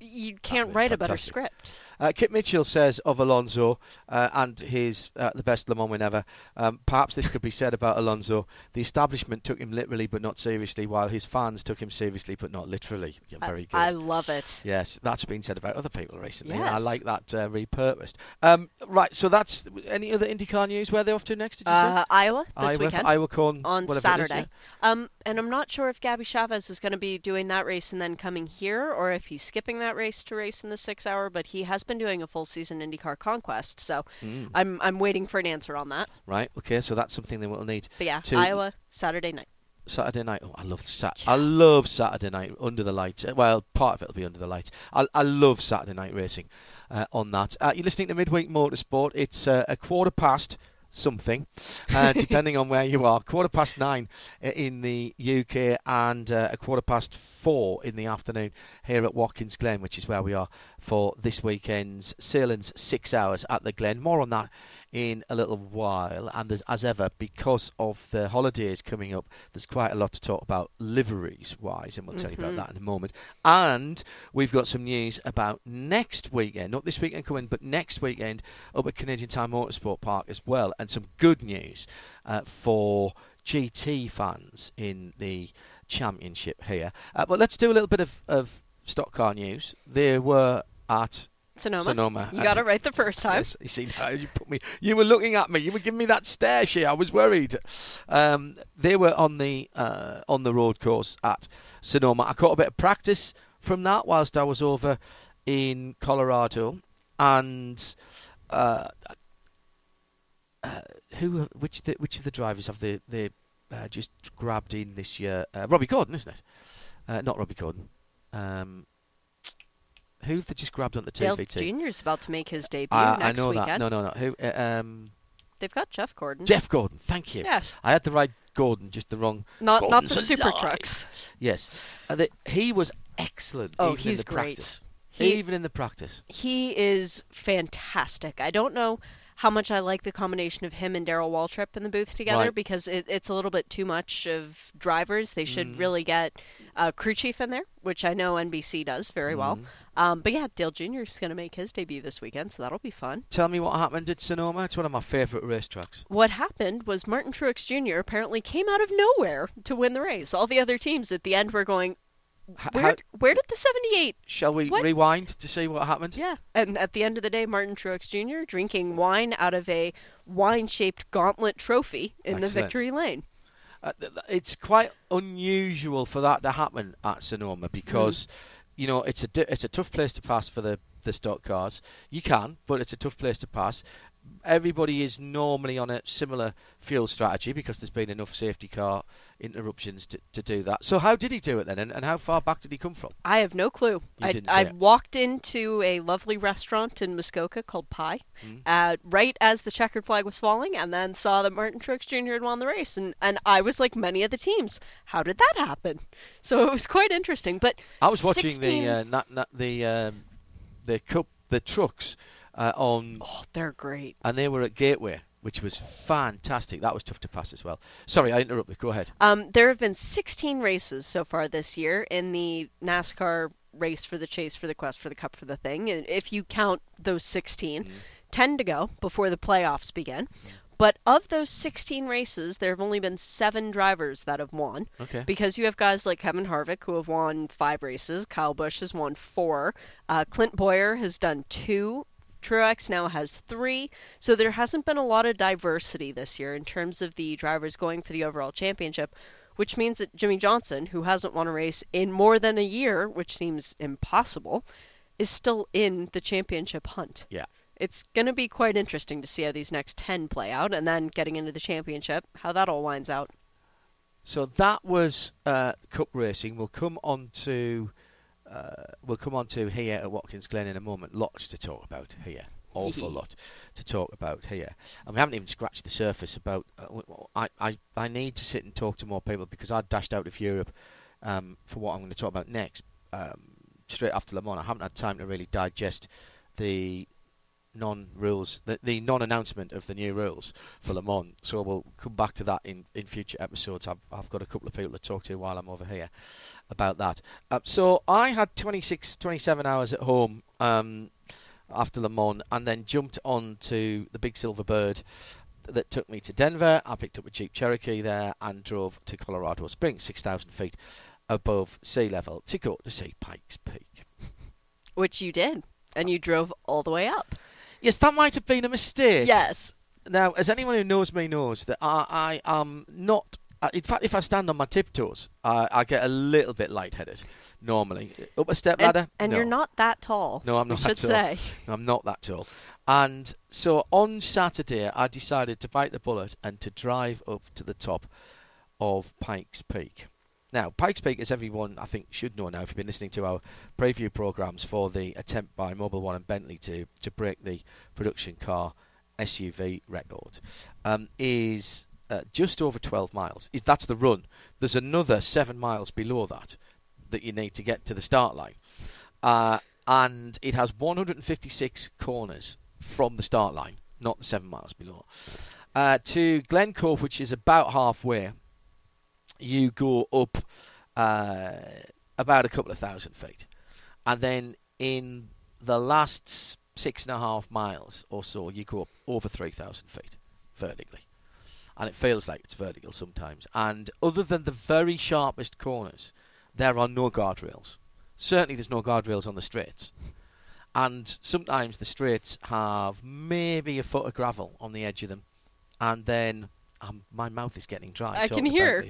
You can't write a better script. Uh, Kit Mitchell says of Alonso uh, and his uh, the best Le Mans win ever. Um, perhaps this could be said about Alonso. The establishment took him literally but not seriously, while his fans took him seriously but not literally. Yeah, I- very good. I love it. Yes, that's been said about other people recently. and I like that uh, repurposed. Um, right, so that's any other IndyCar news. Where are they off to next? Did you say? Uh, Iowa this Iowa, weekend. Iowa Corn, on it is, Saturday. Um, and I'm not sure if Gabby Chaves is going to be doing that race and then coming here, or if he's skipping that race to race in the six hour. But he has been doing a full season IndyCar Conquest, so Mm. I'm I'm waiting for an answer on that. Right, okay, so that's something that we'll need. But yeah, to- Iowa Saturday night. Saturday night. Oh, I love Sat. I love Saturday night under the lights. Uh, Well, part of it'll be under the lights. I, I love Saturday night racing. Uh, on that, uh, you're listening to Midweek Motorsport. It's uh, a quarter past something, uh, depending on where you are. Quarter past nine uh, in the UK and uh, a quarter past four in the afternoon here at Watkins Glen, which is where we are for this weekend's Sahlen's six hours at the Glen. More on that in a little while. And as ever, because of the holidays coming up, there's quite a lot to talk about liveries wise, and we'll tell you about that in a moment. And we've got some news about next weekend, not this weekend coming, but next weekend up at Canadian Tire Motorsport Park as well, and some good news uh, for GT fans in the championship here. Uh, but let's do a little bit of, of stock car news. They were at Sonoma. Sonoma. You got it right the first time. Yes, you see, now you put me. You were looking at me. You were giving me that stare. She, I was worried. Um, they were on the uh, on the road course at Sonoma. I caught a bit of practice from that whilst I was over in Colorado, and uh, uh, who, which, the, which of the drivers have they they uh, just grabbed in this year? Uh, Robby Gordon, isn't it? Uh, not Robby Gordon. Um, who have they just grabbed on the Dale TVT? Jr. is about to make his debut I, I next know weekend. that. No, no, no. Who? Uh, um, They've got Jeff Gordon. Jeff Gordon. Thank you. Yeah. I had the right Gordon, just the wrong. Not not Gordon's the super alive. trucks. Yes, uh, the, he was excellent. Oh, even he's in the great. Practice. He- even in the practice. he is fantastic. I don't know how much I like the combination of him and Darrell Waltrip in the booth together Right. because it, it's a little bit too much of drivers. They should Mm. really get a crew chief in there, which I know NBC does very well. Mm. Um, but yeah, Dale Jr. is going to make his debut this weekend, so that'll be fun. Tell me what happened at Sonoma. It's one of my favourite racetracks. What happened was Martin Truex Jr. apparently came out of nowhere to win the race. All the other teams at the end were going, where, where did the 78 shall we What? rewind to see what happened? Yeah, and at the end of the day, Martin Truex Jr. drinking wine out of a wine-shaped gauntlet trophy in the victory lane. Uh, it's quite unusual for that to happen at Sonoma because, you know, it's a it's a tough place to pass for the the stock cars. You can, but it's a tough place to pass. Everybody is normally on a similar fuel strategy because there's been enough safety car interruptions to, to do that. So how did he do it then, and, and how far back did he come from? I have no clue. You I, I walked into a lovely restaurant in Muskoka called Pie, Mm. uh, right as the checkered flag was falling, and then saw that Martin Truex Jr. had won the race, and, and I was like many of the teams. How did that happen? So it was quite interesting. But I was watching 16 the uh, na- na- the um, the cup the trucks uh, on oh, they're great. and they were at Gateway, which was fantastic. That was tough to pass as well. Sorry, I interrupted. Go ahead. Um, there have been 16 races so far this year in the NASCAR race for the chase, for the quest, for the cup, for the thing. And if you count those 16, 10 to go before the playoffs begin. But of those 16 races, there have only been seven drivers that have won. Okay. Because you have guys like Kevin Harvick who have won five races. Kyle Busch has won four. Uh, Clint Bowyer has done two. Truex now has three. So there hasn't been a lot of diversity this year in terms of the drivers going for the overall championship, which means that Jimmie Johnson, who hasn't won a race in more than a year, which seems impossible, is still in the championship hunt. Yeah. It's going to be quite interesting to see how these next 10 play out and then getting into the championship, how that all winds out. So that was uh, cup racing. We'll come on to uh, we'll come on to here at Watkins Glen in a moment. Lots to talk about here. Awful lot to talk about here, and we haven't even scratched the surface about. Uh, I, I I need to sit and talk to more people because I dashed out of Europe um, for what I'm going to talk about next. Um, straight after Le Mans, I haven't had time to really digest the non-rules, the, the non-announcement of the new rules for Le Mans. So we'll come back to that in, in future episodes. I've, I've got a couple of people to talk to while I'm over here. About that. Uh, so I had 26, 27 hours at home um, after Le Mans, and then jumped on to the Big Silver Bird that took me to Denver. I picked up a Jeep Cherokee there and drove to Colorado Springs, 6,000 feet above sea level, to go to see Pikes Peak. Which you did. And you drove all the way up. Yes, that might have been a mistake. Yes. Now, as anyone who knows me knows that I, I am not. Uh, In fact, if I stand on my tiptoes, I, I get a little bit lightheaded. Normally, up a step ladder. and no. you're not that tall. No, I'm not should that tall. say. No, I'm not that tall. And so on Saturday, I decided to bite the bullet and to drive up to the top of Pikes Peak. Now, Pikes Peak, as everyone I think should know now, if you've been listening to our preview programs for the attempt by Mobil One and Bentley to to break the production car SUV record, um, is uh, just over 12 miles. Is that's the run? There's another seven miles below that that you need to get to the start line, uh, and it has 156 corners from the start line, not the seven miles below. Uh, to Glen Cove, which is about halfway, you go up uh, about a couple of thousand feet, and then in the last six and a half miles or so, you go up over 3,000 feet vertically. And it feels like it's vertical sometimes. And other than the very sharpest corners, there are no guardrails. Certainly, there's no guardrails on the straights. And sometimes the straights have maybe a foot of gravel on the edge of them. And then um, my mouth is getting dry. I can hear.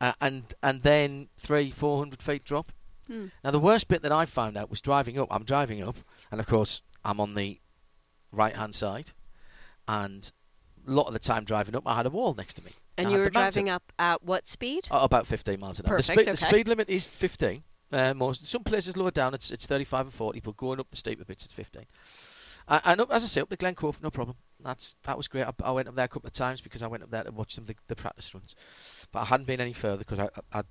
Uh, and and then three, four hundred feet drop. Hmm. Now the worst bit that I found out was driving up. I'm driving up, and of course I'm on the right hand side, and a lot of the time driving up, I had a wall next to me. And I you were driving up at what speed? Uh, about 15 miles an hour. Perfect, the, speed, the speed limit is 15. Uh, most some places lower down, it's it's 35 and 40, but going up the steeper bits, it's 15. Uh, and up, as I say, up to Glen Cove, no problem. That's that was great. I, I went up there a couple of times because I went up there to watch some of the, the practice runs, but I hadn't been any further because I, I,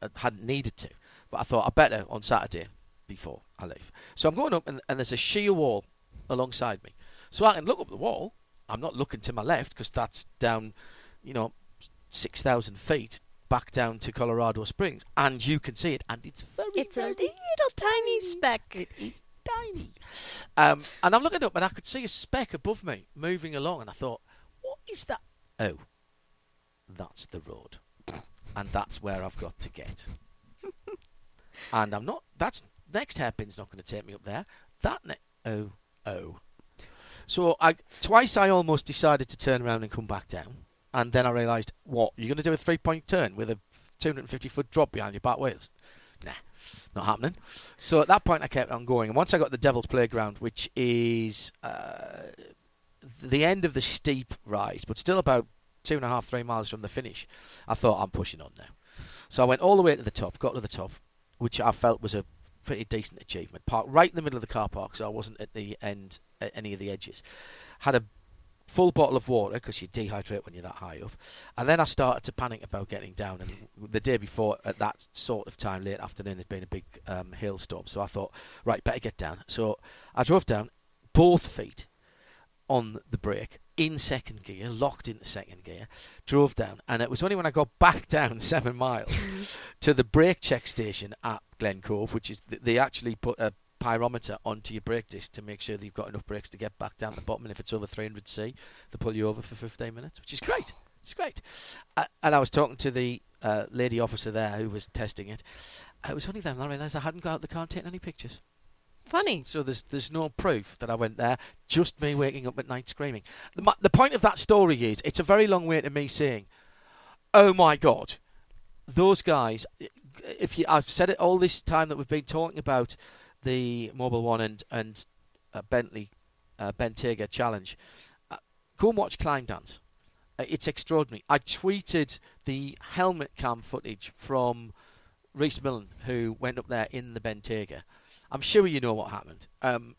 I hadn't needed to. But I thought I better on Saturday before I leave. So I'm going up, and, and there's a sheer wall alongside me, so I can look up the wall. I'm not looking to my left because that's down, you know, six thousand feet back down to Colorado Springs, and you can see it, and it's very, It's a very little tiny speck. it is tiny. Um, and I'm looking up, and I could see a speck above me moving along, and I thought, what is that? Oh, that's the road, and that's where I've got to get. and I'm not. That's next hairpin's not going to take me up there. That ne- oh oh. So I twice I almost decided to turn around and come back down, and then I realised, what you're going to do a three point turn with a 250 foot drop behind your back wheels? Nah, not happening. So at that point, I kept on going. And once I got the Devil's Playground, which is uh, the end of the steep rise, but still about two and a half, three miles from the finish, I thought I'm pushing on now. So I went all the way to the top, got to the top, which I felt was a pretty decent achievement. Parked right in the middle of the car park, so I wasn't at the end, at any of the edges. Had a full bottle of water because you dehydrate when you're that high up. And then I started to panic about getting down. And the day before, at that sort of time, late afternoon, there'd been a big um, hailstorm. So I thought, right, better get down. So I drove down, both feet on the brake, in second gear, locked into second gear, drove down. And it was only when I got back down seven miles to the brake check station at Glen Cove, which is th- they actually put a pyrometer onto your brake disc to make sure that you've got enough brakes to get back down the bottom. And if it's over 300 C, they pull you over for 15 minutes, which is great. It's great. Uh, and I was talking to the uh, lady officer there who was testing it. It was only then I realised I hadn't got out the car and taken any pictures. Funny. So there's there's no proof that I went there. Just me waking up at night screaming. The, my- the point of that story is it's a very long way to me saying, "Oh my God, those guys." If you, I've said it all this time that we've been talking about the Mobil One and and uh, Bentley uh, Bentayga challenge. Uh, go and watch Climb Dance. Uh, it's extraordinary. I tweeted the helmet cam footage from Rhys Millen, who went up there in the Bentayga. I'm sure you know what happened. Um,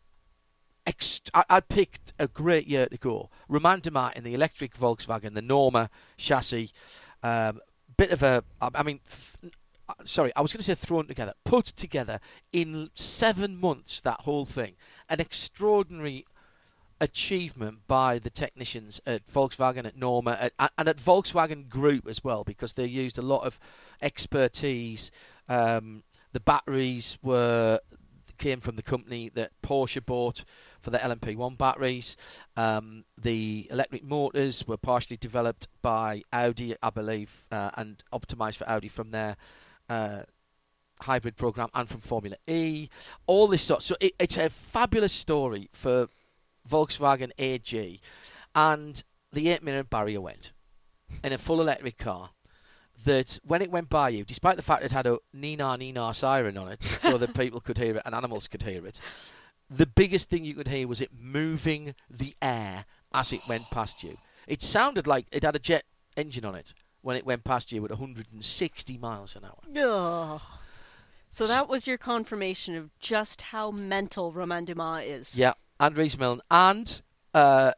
ex- I, I picked a great year to go. Romain Dumas in the electric Volkswagen, the Norma chassis. Um, bit of a, I, mean, th- sorry, I was going to say thrown together, put together in seven months. That whole thing, an extraordinary achievement by the technicians at Volkswagen, at Norma, at, and at Volkswagen Group as well, because they used a lot of expertise Um, the batteries were came from the company that Porsche bought for the LMP1 batteries. Um, the electric motors were partially developed by Audi, I believe, uh, and optimized for Audi from their uh, hybrid program and from Formula E. All this sort. So it, it's a fabulous story for Volkswagen AG, and the eight-minute barrier went in a full electric car that when it went by you, despite the fact it had a Nina Nina siren on it, so that people could hear it and animals could hear it, the biggest thing you could hear was it moving the air as it went past you. It sounded like it had a jet engine on it when it went past you at 160 miles an hour. Ugh. So that was your confirmation of just how mental Romain Dumas is. Yeah, and Rhys Millen and uh,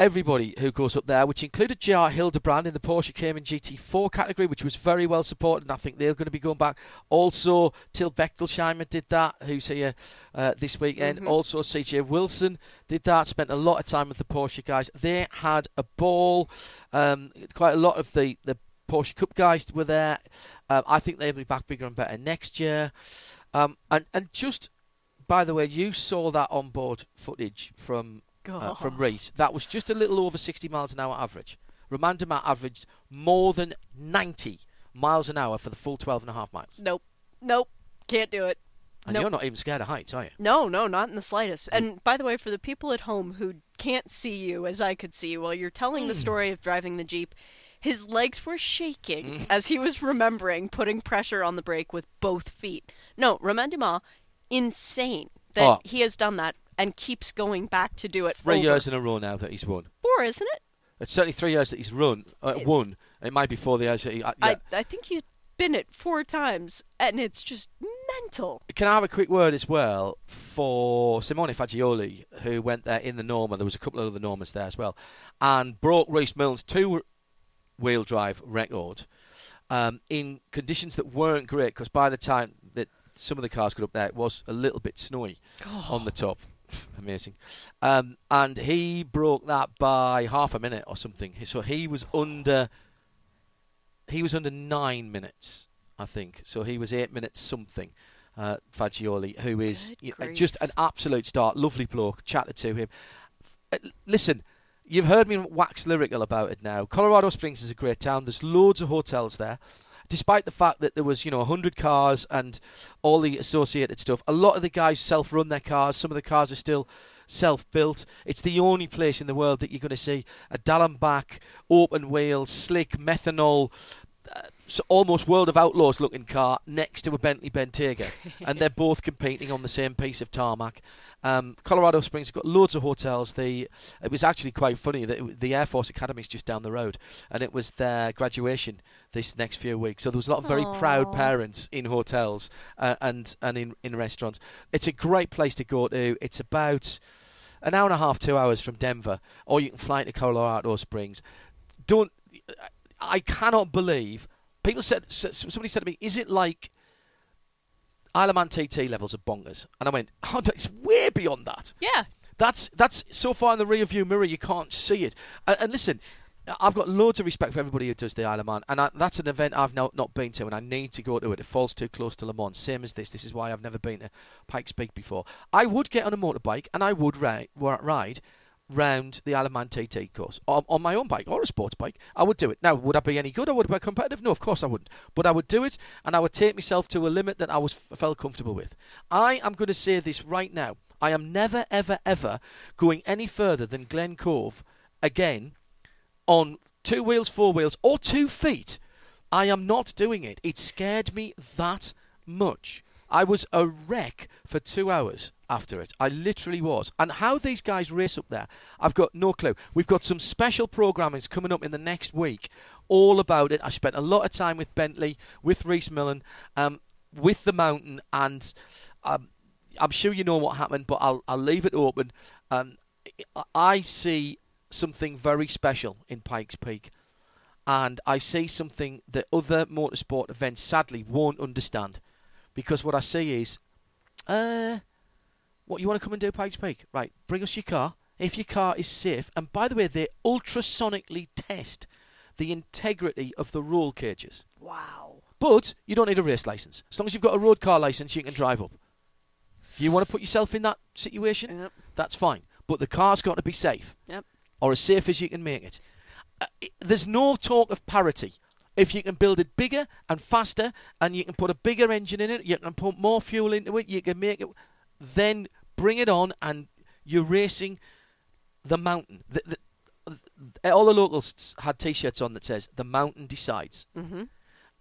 everybody who goes up there, which included JR Hildebrand in the Porsche Cayman GT4 category, which was very well supported, and I think they're going to be going back. Also, Till Bechtolsheimer did that, who's here uh, this weekend. Mm-hmm. Also, CJ Wilson did that, spent a lot of time with the Porsche guys. They had a ball. Um, quite a lot of the, the Porsche Cup guys were there. Um, I think they'll be back bigger and better next year. Um, and, and just, by the way, you saw that onboard footage from uh, from Rhys. That was just a little over 60 miles an hour average. Romain Dumas averaged more than 90 miles an hour for the full 12 and a half miles. Nope. Nope. Can't do it. And Nope. you're not even scared of heights, are you? No, no, not in the slightest. And by the way, for the people at home who can't see you as I could see while you're telling Hmm. the story of driving the Jeep, his legs were Hmm. shaking as he was remembering putting pressure on the brake with both feet. No, Romain Dumas, insane that Oh. he has done that and keeps going back to do it. Three over. years in a row now that he's won. Four, isn't it? It's certainly three years that he's run, uh, won. It might be four the years that he. Uh, yeah. I, I think he's been it four times, and it's just mental. Can I have a quick word as well for Simone Faggioli, who went there in the Norma? There was a couple of other Normas there as well, and broke Rhys Millen's two-wheel drive record um, in conditions that weren't great. Because by the time that some of the cars got up there, it was a little bit snowy on the top. Amazing, um, and he broke that by half a minute or something. So he was under. He was under nine minutes, I think. So he was eight minutes something uh, Faggioli, who is Good you know, grief. just an absolute star. Lovely bloke. Chatted to him. Uh, listen, you've heard me wax lyrical about it now. Colorado Springs is a great town. There's loads of hotels there. Despite the fact that there was, you know, 100 cars and all the associated stuff, a lot of the guys self-run their cars. Some of the cars are still self-built. It's the only place in the world that you're going to see a Dallenbach open wheel, slick methanol so almost World of Outlaws looking car next to a Bentley Bentayga, and they're both competing on the same piece of tarmac. Um, Colorado Springs have got loads of hotels. The it was actually quite funny that it, the Air Force Academy is just down the road, and it was their graduation this next few weeks. So there was a lot of very proud parents in hotels uh, and and in in restaurants. It's a great place to go to. It's about an hour and a half, two hours from Denver, or you can fly to Colorado Springs. Don't I cannot believe people said somebody said to me, "Is it like Isle of Man TT levels of bonkers?" And I went, "Oh, no, it's way beyond that. Yeah. That's that's so far in the rear view mirror you can't see it." And, and listen. I've got loads of respect for everybody who does the Isle of Man, and I, that's an event I've not, not been to, and I need to go to it. It falls too close to Le Mans, same as this. This is why I've never been to Pikes Peak before. I would get on a motorbike and I would ride, ride round the Man TT course on, on my own bike or a sports bike. I would do it. Now, would I be any good I would be competitive? No, of course I wouldn't. But I would do it and I would take myself to a limit that I was felt comfortable with. I am going to say this right now. I am never, ever, ever going any further than Glen Cove again on two wheels, four wheels, or two feet. I am not doing it. It scared me that much. I was a wreck for two hours after it. I literally was. And how these guys race up there, I've got no clue. We've got some special programmings coming up in the next week, all about it. I spent a lot of time with Bentley, with Rhys Millen, um, with the mountain, and um, I'm sure you know what happened, but I'll I'll leave it open. Um, I- I see something very special in Pikes Peak, and I see something that other motorsport events sadly won't understand, because what I see is, uh, what you want to come and do Pikes Peak? Right, bring us your car. If your car is safe, and by the way, they ultrasonically test the integrity of the roll cages. Wow. But you don't need a race license. As long as you've got a road car license, you can drive up. You want to put yourself in that situation? Yep. That's fine. But the car's got to be safe, Yep. or as safe as you can make it. Uh, it- there's no talk of parity. If you can build it bigger and faster, and you can put a bigger engine in it, you can put more fuel into it, you can make it, then bring it on, and you're racing the mountain. The, the, all the locals had T-shirts on that says "The mountain decides." Mm-hmm.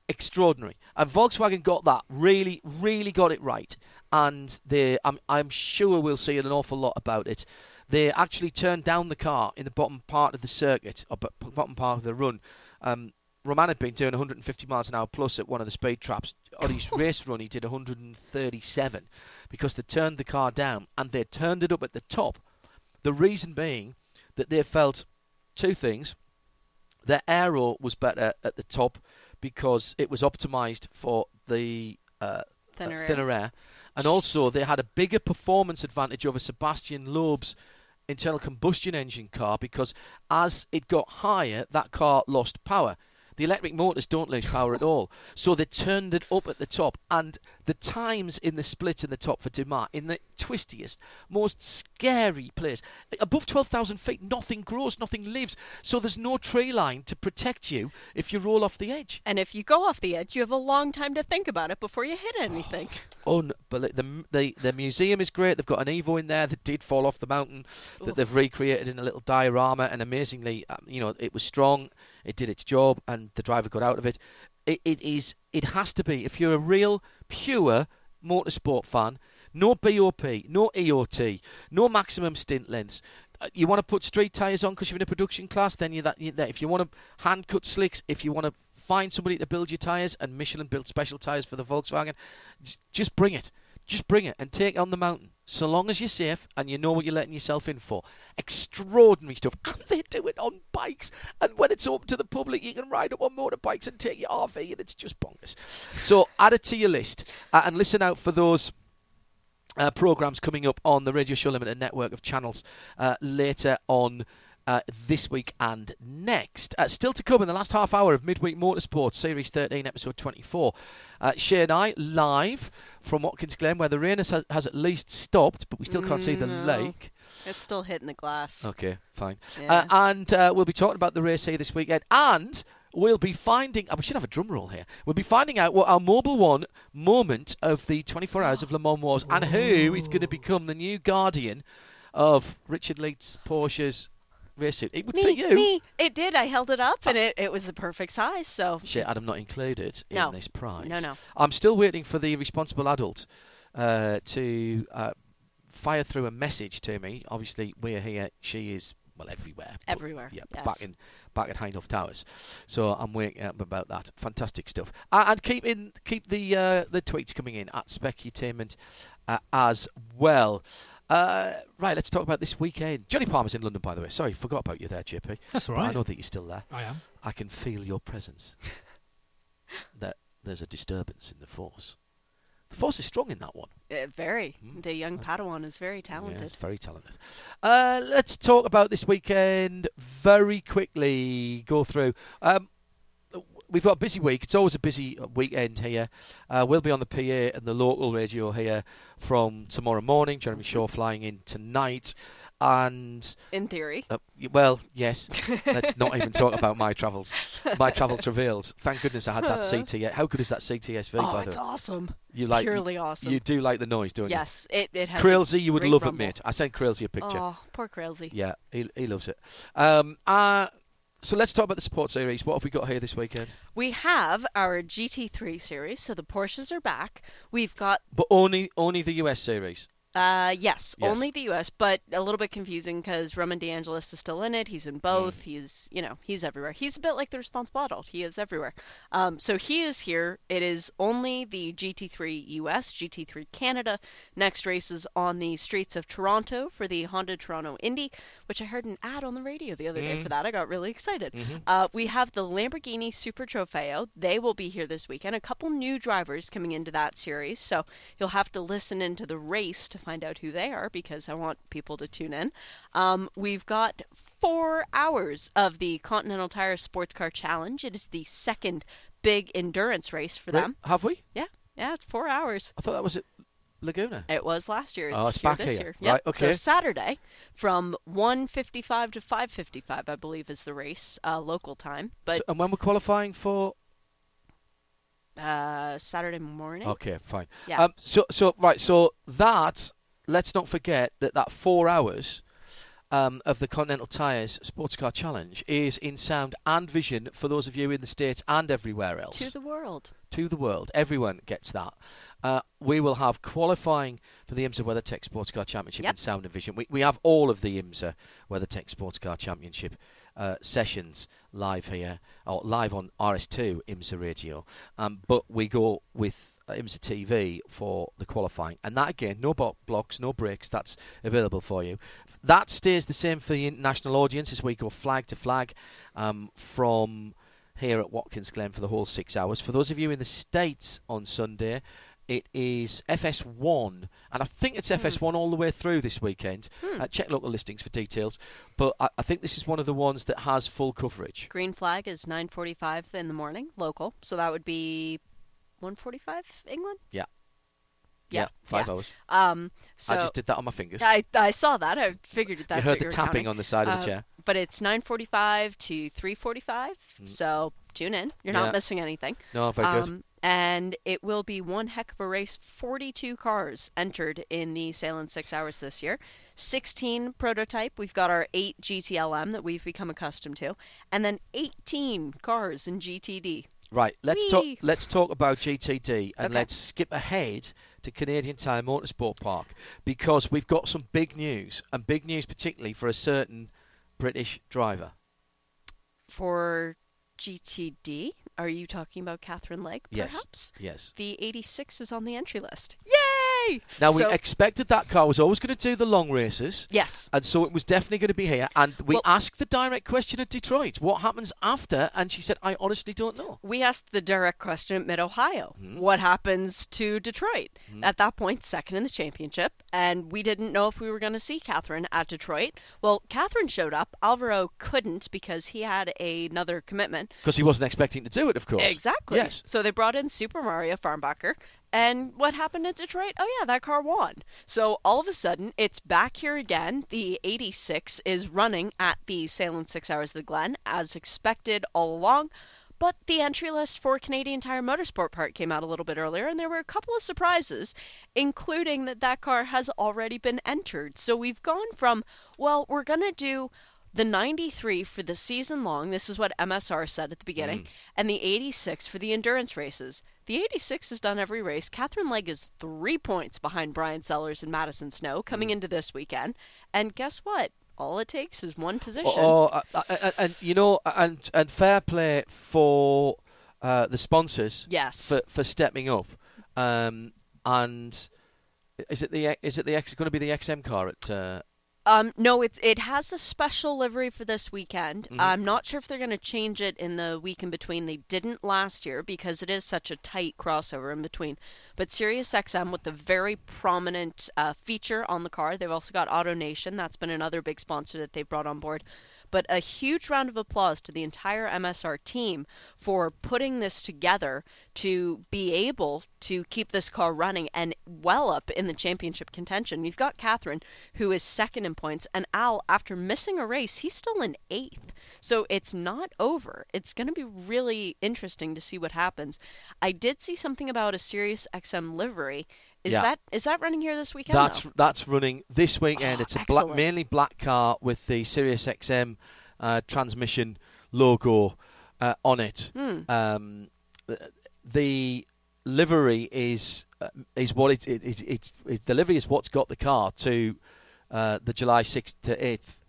extraordinary. And Volkswagen got that really, really got it right. And they, I'm, I'm sure we'll see an awful lot about it. They actually turned down the car in the bottom part of the circuit, or bottom part of the run. Um, Romain had been doing 150 miles an hour plus at one of the speed traps. On his race run, he did 137 because they turned the car down and they turned it up at the top. The reason being that they felt two things. Their aero was better at the top because it was optimized for the uh, Thinner uh, air. thinner air. And also, they had a bigger performance advantage over Sebastian Loeb's internal combustion engine car because as it got higher, that car lost power. The electric motors don't lose power at all. So they turned it up at the top. And the times in the split in the top for Dumas, in the twistiest, most scary place, above 12,000 feet, nothing grows, nothing lives. So there's no tree line to protect you if you roll off the edge. And if you go off the edge, you have a long time to think about it before you hit anything. Oh, unbelievable. The, the the museum is great. They've got an Evo in there that did fall off the mountain that Oof. they've recreated in a little diorama, and amazingly, um, you know, it was strong. It did its job, and the driver got out of it. It, it is. It has to be. If you're a real pure motorsport fan, no BOP, no EOT, no maximum stint lengths. Uh, You want to put street tyres on because you're in a production class, then you're that. There. If you want to hand cut slicks, if you want to find somebody to build your tyres, and Michelin built special tyres for the Volkswagen, just bring it. Just bring it and take it on the mountain. So long as you're safe and you know what you're letting yourself in for. Extraordinary stuff. And they do it on bikes. And when it's open to the public, you can ride up on motorbikes and take your RV, and it's just bonkers. So add it to your list uh, and listen out for those uh, programs coming up on the Radio Show Limited network of channels uh, later on uh, this week and next. Uh, still to come in the last half hour of Midweek Motorsport, Series 13, Episode 24. Uh, Shea and I live from Watkins Glen, where the rain has, has at least stopped, but we still can't see the Mm, no. lake. It's still hitting the glass. Okay, fine. Yeah. Uh, and uh, we'll be talking about the race here this weekend. And we'll be finding, uh, we should have a drum roll here. We'll be finding out what our Mobil One moment of the 24 Hours of Le Mans was and who is going to become the new guardian of Richard Lietz Porsche's race suit. It would me, fit you. me. It did. I held it up, and it, it was the perfect size. So Shit, Adam not included No. in this prize. No, no. I'm still waiting for the responsible adult uh, to uh, fire through a message to me. Obviously, we're here. She is well everywhere. Everywhere, Yeah, yes. back in back at Hindhaugh Towers. So I'm waiting up about that. Fantastic stuff. Uh, and keep in keep the uh, the tweets coming in at Specutainment uh, as well. Uh, right, let's talk about this weekend. Johnny Palmer's in London, by the way. Sorry, forgot about you there, JP. That's all right. But I know that you're still there. I am. I can feel your presence. that there's a disturbance in the force. The force is strong in that one. uh, very. Mm. The young Padawan is very talented. it's very talented. Uh, let's talk about this weekend very quickly. Go through. Um, we've got a busy week. It's always a busy weekend here. Uh, we'll be on the PA and the local radio here from tomorrow morning. Jeremy Shaw flying in tonight. And In theory. uh, well, yes. Let's not even talk about my travels, my travel travails. Thank goodness I had that CTS. How good is that CTSV? oh, by it's the way, awesome. you like Purely awesome. You do like the noise, don't you? yes, it, it you? has. a you would love rumble. it, mate. I sent Crailsy a picture. Oh, poor Crailsy. Yeah, he, he loves it. Um, uh, so let's talk about the support series. What have we got here this weekend? We have our GT3 series, so the Porsches are back. We've got But only only the US series. Uh, yes, Yes. only the U.S., but a little bit confusing because Roman DeAngelis is still in it. He's in both. He's, you know, he's everywhere. He's a bit like the responsible adult. He is everywhere. Um, so he is here. It is only the GT3 U.S., GT3 Canada. Next race is on the streets of Toronto for the Honda Toronto Indy, which I heard an ad on the radio the other day for that. I got really excited. Uh, we have the Lamborghini Super Trofeo. They will be here this weekend. A couple new drivers coming into that series, so you'll have to listen into the race to find out who they are because I want people to tune in. Um, we've got four hours of the Continental Tire Sports Car Challenge. It is the second big endurance race for Right, them. Have we? Yeah, yeah, it's four hours. I thought that was at Laguna. It was last year. It's, Oh, it's here back this here. year. Right, okay. So Saturday, from 1:55 to 5:55, I believe, is the race, uh, local time. But So- and when we're qualifying for uh, Saturday morning. Okay, fine. Yeah. Um, so, so right, so that let's not forget that that four hours um, of the Continental Tires Sports Car Challenge is in sound and vision for those of you in the states and everywhere else. To the world. to the world. Everyone gets that. Uh, we will have qualifying for the IMSA WeatherTech Sports Car Championship Yep. in sound and vision. We, we have all of the IMSA WeatherTech Sports Car Championship uh, sessions live here, or live on RS2 IMSA Radio. Um, but we go with uh, IMSA TV for the qualifying. And that again, no blocks, no breaks, that's available for you. That stays the same for the international audience as we go flag to flag um, from here at Watkins Glen for the whole six hours. For those of you in the States on Sunday, it is FS1, and I think it's FS1 all the way through this weekend. Uh, check local listings for details, but I, I think this is one of the ones that has full coverage. Green flag is 9:45 in the morning, local. So that would be 1:45 England. Yeah. Yeah, five yeah. hours. Um, so I just did that on my fingers. I, I saw that. I figured it that's you heard the were tapping counting. on the side of the Uh, chair. But it's 9:45 to 3:45. So tune in. You're Yeah. not missing anything. No, very good. And it will be one heck of a race. 42 cars entered in the Sahlen's Six Hours this year. 16 prototype. We've got our 8 GTLM that we've become accustomed to, and then 18 cars in GTD. Right, let's talk. Let's talk about GTD and Okay. let's skip ahead to Canadian Tire Motorsport Park because we've got some big news and big news particularly for a certain British driver. For GTD, are you talking about Catherine Legg, Yes. perhaps? Yes. The 86 is on the entry list. Yay! Now we expected that car was always going to do the long races. Yes. And so it was definitely going to be here. And we Well- asked the direct question at Detroit, what happens after? And she said, I honestly don't know. We asked the direct question at Mid Ohio Hmm. what happens to Detroit? At that point, second in the championship, and we didn't know if we were going to see Catherine at Detroit. Well, Catherine showed up. Alvaro couldn't because he had another commitment. Because he wasn't expecting to do it, of course. Exactly. Yes. So they brought in Super Mario Farnbacher. And what happened at Detroit? Oh, yeah, that car won. So all of a sudden, it's back here again. The 86 is running at the Sahlen's Six Hours of the Glen, as expected all along. But the entry list for Canadian Tire Motorsport Park came out a little bit earlier, and there were a couple of surprises, including that that car has already been entered. So we've gone from, well, we're going to do the 93 for the season long. This is what MSR said at the beginning. And the 86 for the endurance races. The 86 has done every race. Catherine Legg is three points behind Bryan Sellers and Madison Snow coming into this weekend. And guess what? All it takes is one position. Oh, uh, uh, uh, and you know, and and fair play for uh, the sponsors. Yes. For for stepping up, um, and is it the is it the X going to be the XM car at? Uh, Um, no, it it has a special livery for this weekend. Mm-hmm. I'm not sure if they're going to change it in the week in between. They didn't last year because it is such a tight crossover in between. But Sirius XM with a very prominent uh, feature on the car. They've also got Auto Nation. That's been another big sponsor that they've brought on board. But a huge round of applause to the entire MSR team for putting this together to be able to keep this car running and well up in the championship contention. You've got Catherine, who is second in points, and Al, after missing a race, he's still in eighth. So it's not over. It's going to be really interesting to see what happens. I did see something about a Sirius XM livery. Is Yeah. that is that running here this weekend? that's though? that's running this weekend. Oh, it's a black, mainly black car with the Sirius XM uh, transmission logo uh, on it. Hmm. Um, the- livery is uh, is what it, it, it, it's it's the livery is what's got the car to uh, the July sixth to eighth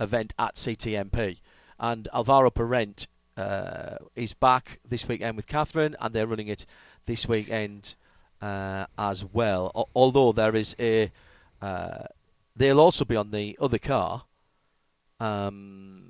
event at CTMP, and Alvaro Parente uh, is back this weekend with Catherine, and they're running it this weekend uh, as well. Al- although there is a, uh, they'll also be on the other car, um,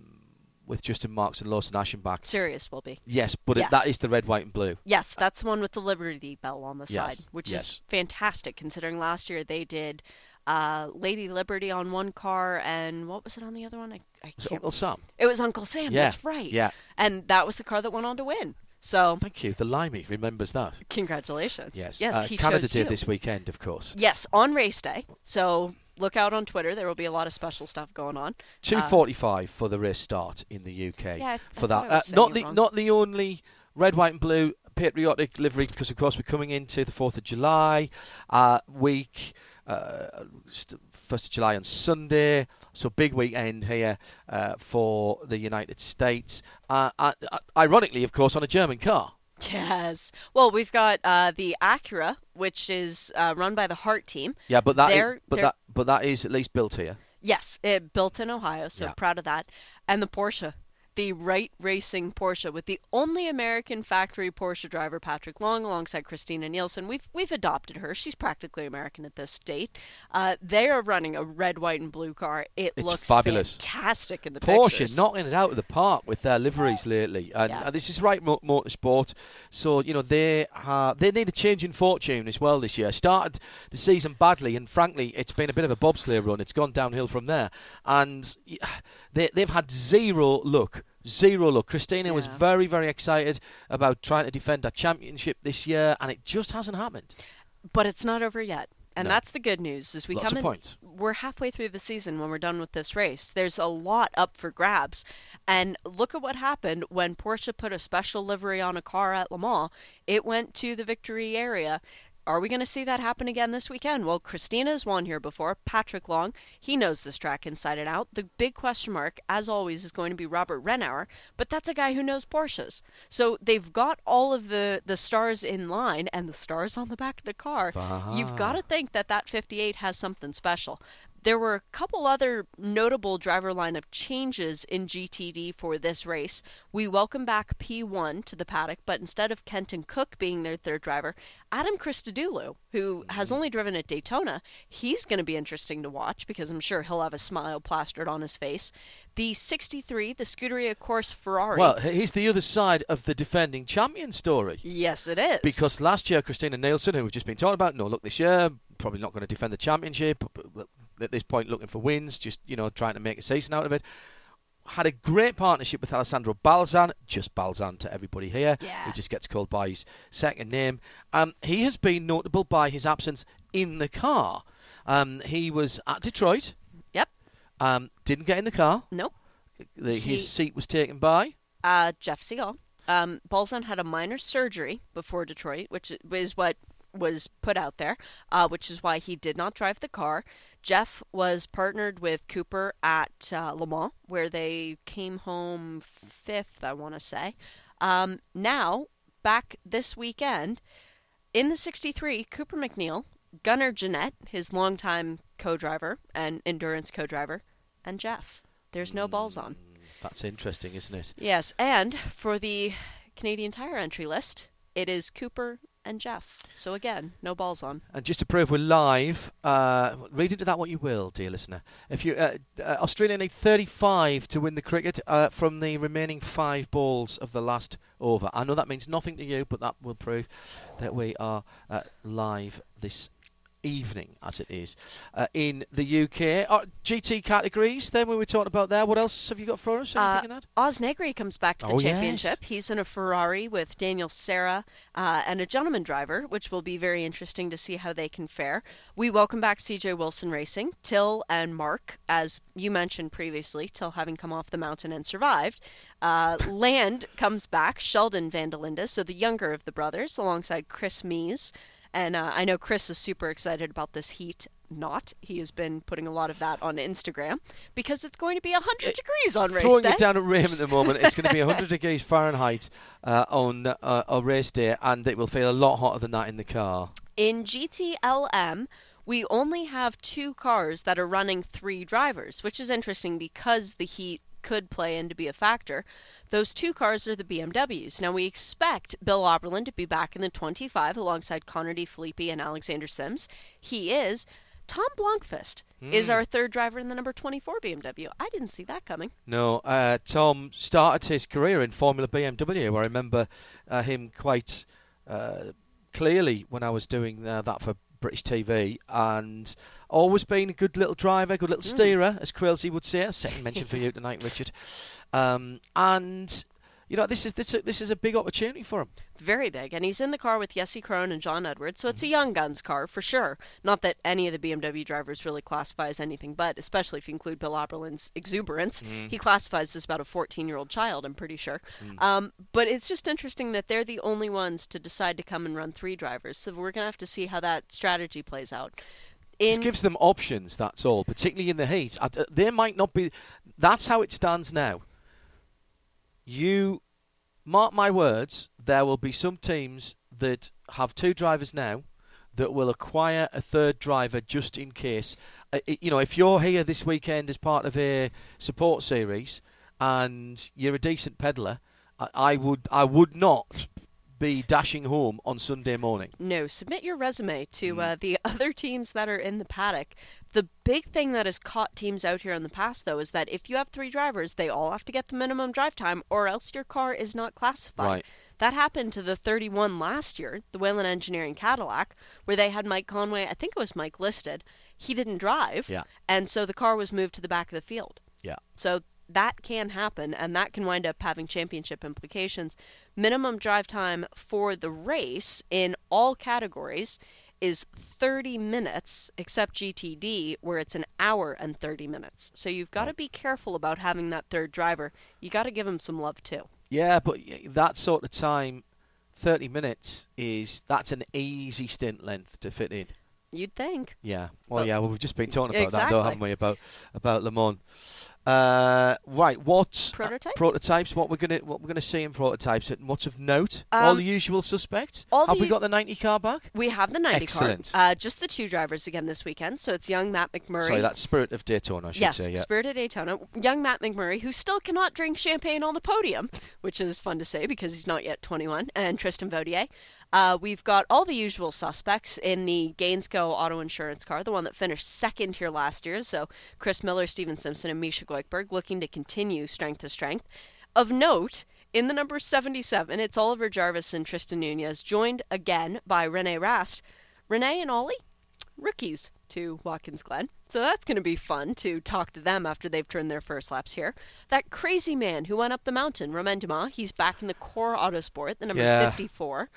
with Justin Marks and Lawson Aschenbach. Sirius will be. Yes, but it, Yes. that is the red, white, and blue. Yes, that's the one with the Liberty Bell on the Yes, side, which yes. is fantastic considering last year they did uh, Lady Liberty on one car and what was it on the other one? I, I Was it can't. Uncle Sam? It was Uncle Sam. Yeah, That's right. yeah. And that was the car that went on to win. So Thank you. The Limey remembers that. congratulations. Yes. Yes. Uh, he Canada chose Day you. this weekend, of course. Yes, on race day. So look out on Twitter. There will be a lot of special stuff going on. Two forty-five for the race start in the UK. Uh, Yeah, for that. Uh, not the wrong. not the only red, white, and blue patriotic livery, because of course we're coming into the Fourth of July uh, week. Uh, st- First of July on Sunday, so big weekend here uh, for the United States. Uh, uh, uh, ironically, of course, on a German car. Yes. Well, we've got uh, the Acura, which is uh, run by the Hart team. Yeah, but that is, but that but that is at least built here. Yes, it built in Ohio, so Yeah. proud of that. And the Porsche, the Wright Racing Porsche, with the only American factory Porsche driver, Patrick Long, alongside Christina Nielsen. We've we've adopted her. She's practically American at this date. Uh, they are running a red, white, and blue car. It It's looks fabulous. fantastic in the Porsche pictures. knocking it out of the park with their liveries lately, and, Yeah. and this is Wright mo- motorsport. So you know they uh, they need a change in fortune as well this year. Started the season badly, and frankly, it's been a bit of a bobsleigh run. It's gone downhill from there, and they they've had zero luck. Zero luck. Christina was very, very excited about trying to defend her championship this year, and it just hasn't happened. but it's not over yet. And No. that's the good news. As we Lots come in, points. we're halfway through the season when we're done with this race. There's a lot up for grabs, and look at what happened when Porsche put a special livery on a car at Le Mans. It went to the victory area. Are we going to see that happen again this weekend? Well, Christina's won here before. Patrick Long, he knows this track inside and out. The big question mark, as always, is going to be Robert Renauer, but that's a guy who knows Porsches. So they've got all of the, the stars in line and the stars on the back of the car. You've got to think that that 58 has something special. There were a couple other notable driver lineup changes in GTD for this race. We welcome back P1 to the paddock, but instead of Kenton Koch being their third driver, Adam Christodoulou, who has mm-hmm. only driven at Daytona, he's going to be interesting to watch because I'm sure he'll have a smile plastered on his face. The 63, the Scuderia Corsa Ferrari. Well, he's the other side of the defending champion story. yes, it is. Because last year, Christina Nielsen, who we've just been talking about, no look this year, probably not going to defend the championship. At this point, looking for wins, just you know, trying to make a season out of it. Had a great partnership with Alessandro Balzan, just Balzan to everybody here. Yeah. He just gets called by his second name. Um, he has been notable by his absence in the car. Um, he was at Detroit, Yep. um, didn't get in the car. Nope. The, He- his seat was taken by. uh, Jeff Segal. Um, Balzan had a minor surgery before Detroit, which is what was put out there, uh, which is why he did not drive the car. Jeff was partnered with Cooper at uh, Le Mans, where they came home fifth, I want to say. Um, now, back this weekend, in the 63, Cooper McNeil, Gunnar Jeanette, his longtime co driver and endurance co driver, and Jeff. There's no Balzan. That's interesting, isn't it? Yes, and for the Canadian Tire entry list, it is Cooper and Jeff. So again, no Balzan. And just to prove we're live, uh, read into that what you will, dear listener. If you uh, uh, Australia need 35 to win the cricket uh, from the remaining five balls of the last over. I know that means nothing to you, but that will prove that we are uh, live this evening, as it is, uh, in the UK. Uh, GT categories. Then we were talking about there. What else have you got for us? Uh, Anything in that? Oz Negri comes back to the Oh, yes. championship. He's in a Ferrari with Daniel Serra uh, and a gentleman driver, which will be very interesting to see how they can fare. We welcome back CJ Wilson Racing, Till and Mark, as you mentioned previously, Till having come off the mountain and survived. Uh, Land comes back, Sheldon van der Linde, so the younger of the brothers, alongside Chris Mies. And uh, I know Chris is super excited about this heat. Not. He has been putting a lot of that on Instagram because it's going to be 100 degrees on race Throwing day. it down at Raym at the moment. It's going to be 100 degrees Fahrenheit uh, on uh, on race day, and it will feel a lot hotter than that in the car. In GTLM, we only have two cars that are running three drivers, which is interesting because the heat could play in to be a factor. Those two cars are the BMWs. Now, we expect Bill Auberlen to be back in the 25 alongside Connor. Filippi and Alexander Sims. He is. Tom Blomqvist is our third driver in the number 24 BMW. I didn't see that coming. No, uh, Tom started his career in Formula BMW. I remember uh, him quite uh, clearly when I was doing uh, that for British TV, and always been a good little driver, good little steerer, as Quilsey would say. A second mention for you tonight, Richard. Um, and You know, this is this, this is a big opportunity for him. Very big. And he's in the car with Jesse Krohn and John Edwards, so it's a Mm-hmm. young guns car for sure. Not that any of the BMW drivers really classify as anything but, especially if you include Bill Auberlen's exuberance. Mm-hmm. He classifies as about a 14 year old child, I'm pretty sure. Mm. Um, but it's just interesting that they're the only ones to decide to come and run three drivers. So we're going to have to see how that strategy plays out. In, Just gives them options. That's all. Particularly in the heat, I- uh, there might not be. That's how it stands now. You mark my words. There will be some teams that have two drivers now that will acquire a third driver just in case. Uh, you know, if you're here this weekend as part of a support series and you're a decent peddler, I, I would I would not be dashing home on Sunday morning. No, submit your resume to Mm. uh, the other teams that are in the paddock. The big thing that has caught teams out here in the past, though, is that if you have three drivers, they all have to get the minimum drive time, or else your car is not classified. Right. That happened to the 31 last year, the Whelen Engineering Cadillac, where they had Mike Conway. I think it was Mike listed. He didn't drive, Yeah. and so the car was moved to the back of the field. Yeah. So that can happen, and that can wind up having championship implications. Minimum drive time for the race in all categories is 30 minutes, except GTD, where it's an hour and 30 minutes. So you've got to be careful about having that third driver. You got to give him some love too. Yeah, but that sort of time, 30 minutes is that's an easy stint length to fit in. You'd think. Yeah. Well, Well, yeah. Well, we've just been talking about that, though, haven't we? About about Le Mans. Uh, right. What Prototype? prototypes? What we're gonna what we're gonna see in prototypes? And what's of note? all Um, the usual suspects. all Have we got the 90 car back? We have the 90 Excellent. car. Uh, just the two drivers again this weekend. So it's young Matt McMurry. Sorry, that's Spirit of Daytona. I should yes, say. Yeah. Spirit of Daytona. Young Matt McMurry, who still cannot drink champagne on the podium, which is fun to say because he's not yet 21, and Tristan Vautier. Uh, we've got all the usual suspects in the Gainsco auto insurance car, the one that finished second here last year. So Chris Miller, Stephen Simpson, and Misha Goikhberg looking to continue strength to strength. Of note, in the number 77, it's Oliver Jarvis and Tristan Nunez, joined again by Rene Rast. Rene and Ollie, rookies to Watkins Glen. So that's going to be fun to talk to them after they've turned their first laps here. That crazy man who went up the mountain, Romain Dumas, he's back in the core Autosport, the number Yeah. 54.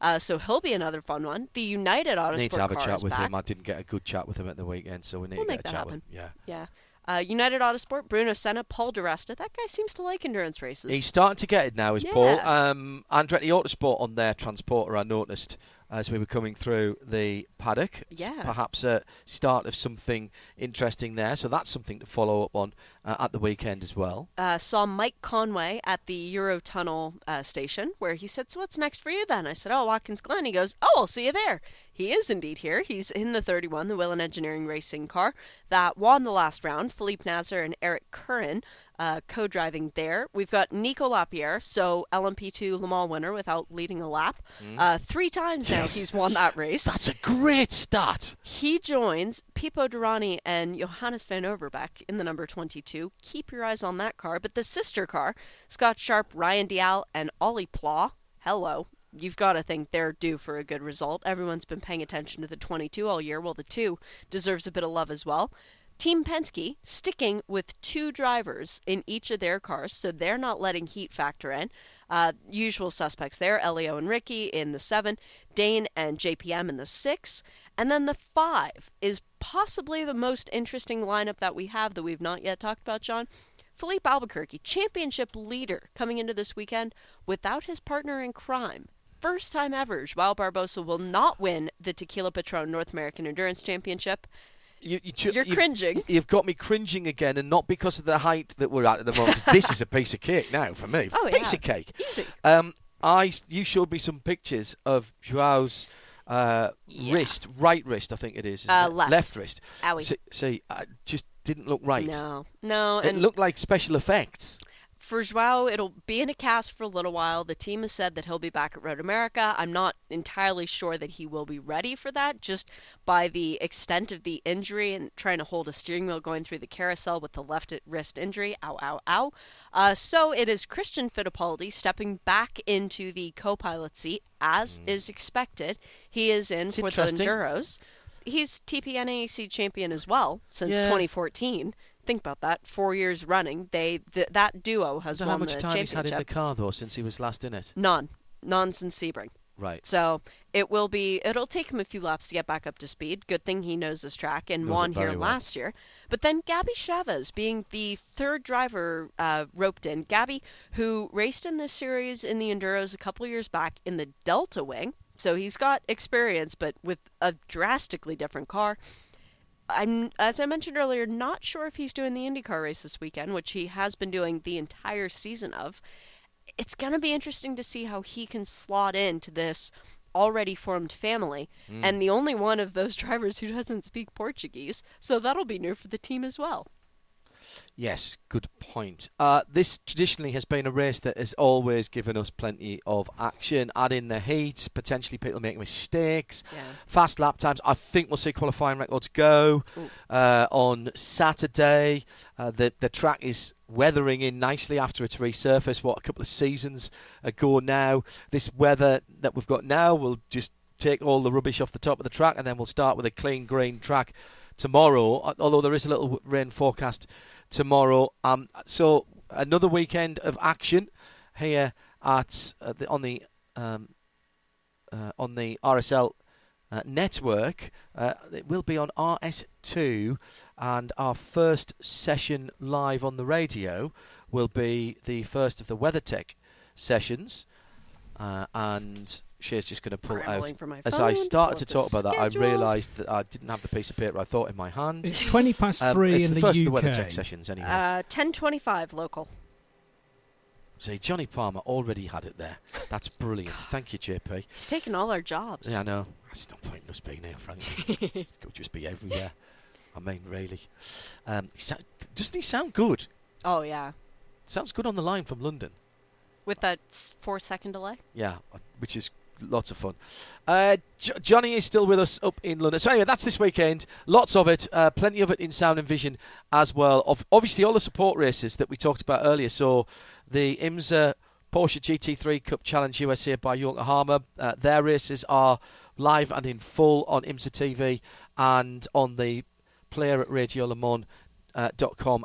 Uh, so he'll be another fun one. The United Autosport Need to have a chat with back. him. I didn't get a good chat with him at the weekend, so we need We'll to get a chat with him. Yeah. Yeah. Uh, United Autosport, Bruno Senna, Paul DiResta. That guy seems to like endurance races. He's starting to get it now, is Paul. Yeah. Um, Andretti Autosport on their transporter, I noticed as we were coming through the paddock. Yeah. Perhaps a start of something interesting there. So that's something to follow up on uh, at the weekend as well. uh, saw Mike Conway at the Eurotunnel uh, station where he said, So what's next for you then? I said, Oh, Watkins Glen. He goes, Oh, I'll see you there. He is indeed here. He's in the 31, the Whelen Engineering Racing car that won the last round. Felipe Nasr and Eric Curran uh, co driving there. We've got Nico Lapierre, so LMP2 Le Mans winner without leading a lap. Uh, three times now Yes. he's won that race. That's a great start. He joins Pipo Derani and Johannes van Overbeek in the number 22. Keep your eyes on that car. But the sister car, Scott Sharp, Ryan Dalziel, and Ollie Pla, hello. You've got to think they're due for a good result. Everyone's been paying attention to the 22 all year. Well, the 2 deserves a bit of love as well. Team Penske sticking with two drivers in each of their cars, so they're not letting heat factor in. Uh, usual suspects there Elio and Ricky in the 7, Dane and JPM in the 6, and then the 5 is possibly the most interesting lineup that we have that we've not yet talked about, John. Filipe Albuquerque, championship leader coming into this weekend without his partner in crime. First time ever, Joao Barbosa will not win the Tequila Patron North American Endurance Championship. You, you you've- cringing. You've got me cringing again, and not because of the height that we're at at the moment. this is a piece of cake now for me. Oh, piece yeah. of cake. Easy. Um, I you showed me some pictures of Joao's uh, Yeah. wrist, right wrist, I think it is. Uh, it? left. wrist. Owie. See, see, I just didn't look right. No, no, It and looked like special effects. For Joao, it'll be in a cast for a little while. The team has said that he'll be back at Road America. I'm not entirely sure that he will be ready for that, just by the extent of the injury and trying to hold a steering wheel going through the carousel with the left wrist injury. Ow, ow, ow. Uh, so it is Christian Fittipaldi stepping back into the co-pilot seat, as is expected. He is in It's for the. Enduros. He's TPNAC champion as well since Yeah. 2014. Think about that. Four years running, they th- that duo has So won how much the time he's had in the car though since he was last in it? None, none since Sebring. Right. So it will be. It'll take him a few laps to get back up to speed. Good thing he knows this track and Knows won here well. last year. But then Gabby Chaves being the third driver uh, roped in. Gabby, who raced in this series in the Enduros a couple years back in the Delta Wing, so he's got experience, but with a drastically different car. I'm, as I mentioned earlier, not sure if he's doing the IndyCar race this weekend, which he has been doing the entire season of. It's going to be interesting to see how he can slot into this already formed family, hmm. and the only one of those drivers who doesn't speak Portuguese, so that'll be new for the team as well. Yes, good point. Uh, this traditionally has been a race that has always given us plenty of action. Add in the heat, potentially people making mistakes, Yeah. fast lap times. I think we'll see qualifying records go uh, on Saturday. Uh, the the track is weathering in nicely after it's resurfaced. What a couple of seasons ago now. This weather that we've got now will just take all the rubbish off the top of the track, and then we'll start with a clean green track tomorrow. Although there is a little rain forecast tomorrow. Um, so another weekend of action here at uh, the, on the um, uh, on the RSL uh, network. Uh, it will be on RS2, and our first session live on the radio will be the first of the WeatherTech sessions. Uh, and Shea's just going to pull out. For my As I started to talk the about that, I realised that I didn't have the piece of paper I thought in my hand. It's 20 past Um, 3 it's in the the, first of the UK. WeatherTech sessions, anyway. Uh, 1025 local. See, Johnny Palmer already had it there. That's brilliant. Thank you, JP. He's taking all our jobs. Yeah, I know. There's no point in us being here, frankly. it could just be everywhere. I mean, really. Um, he doesn't he sound good? Oh, yeah. Sounds good on the line from London. With that four second delay. Yeah, uh, which is lots of fun. Uh, Jo- Johnny is still with us up in London. So anyway, that's this weekend. Lots of it, uh, plenty of it in Sound and Vision as well. Of obviously all the support races that we talked about earlier. So the IMSA Porsche GT3 Cup Challenge USA by Yokohama. Uh, their races are live and in full on IMSA TV and on the player at Radio Le uh,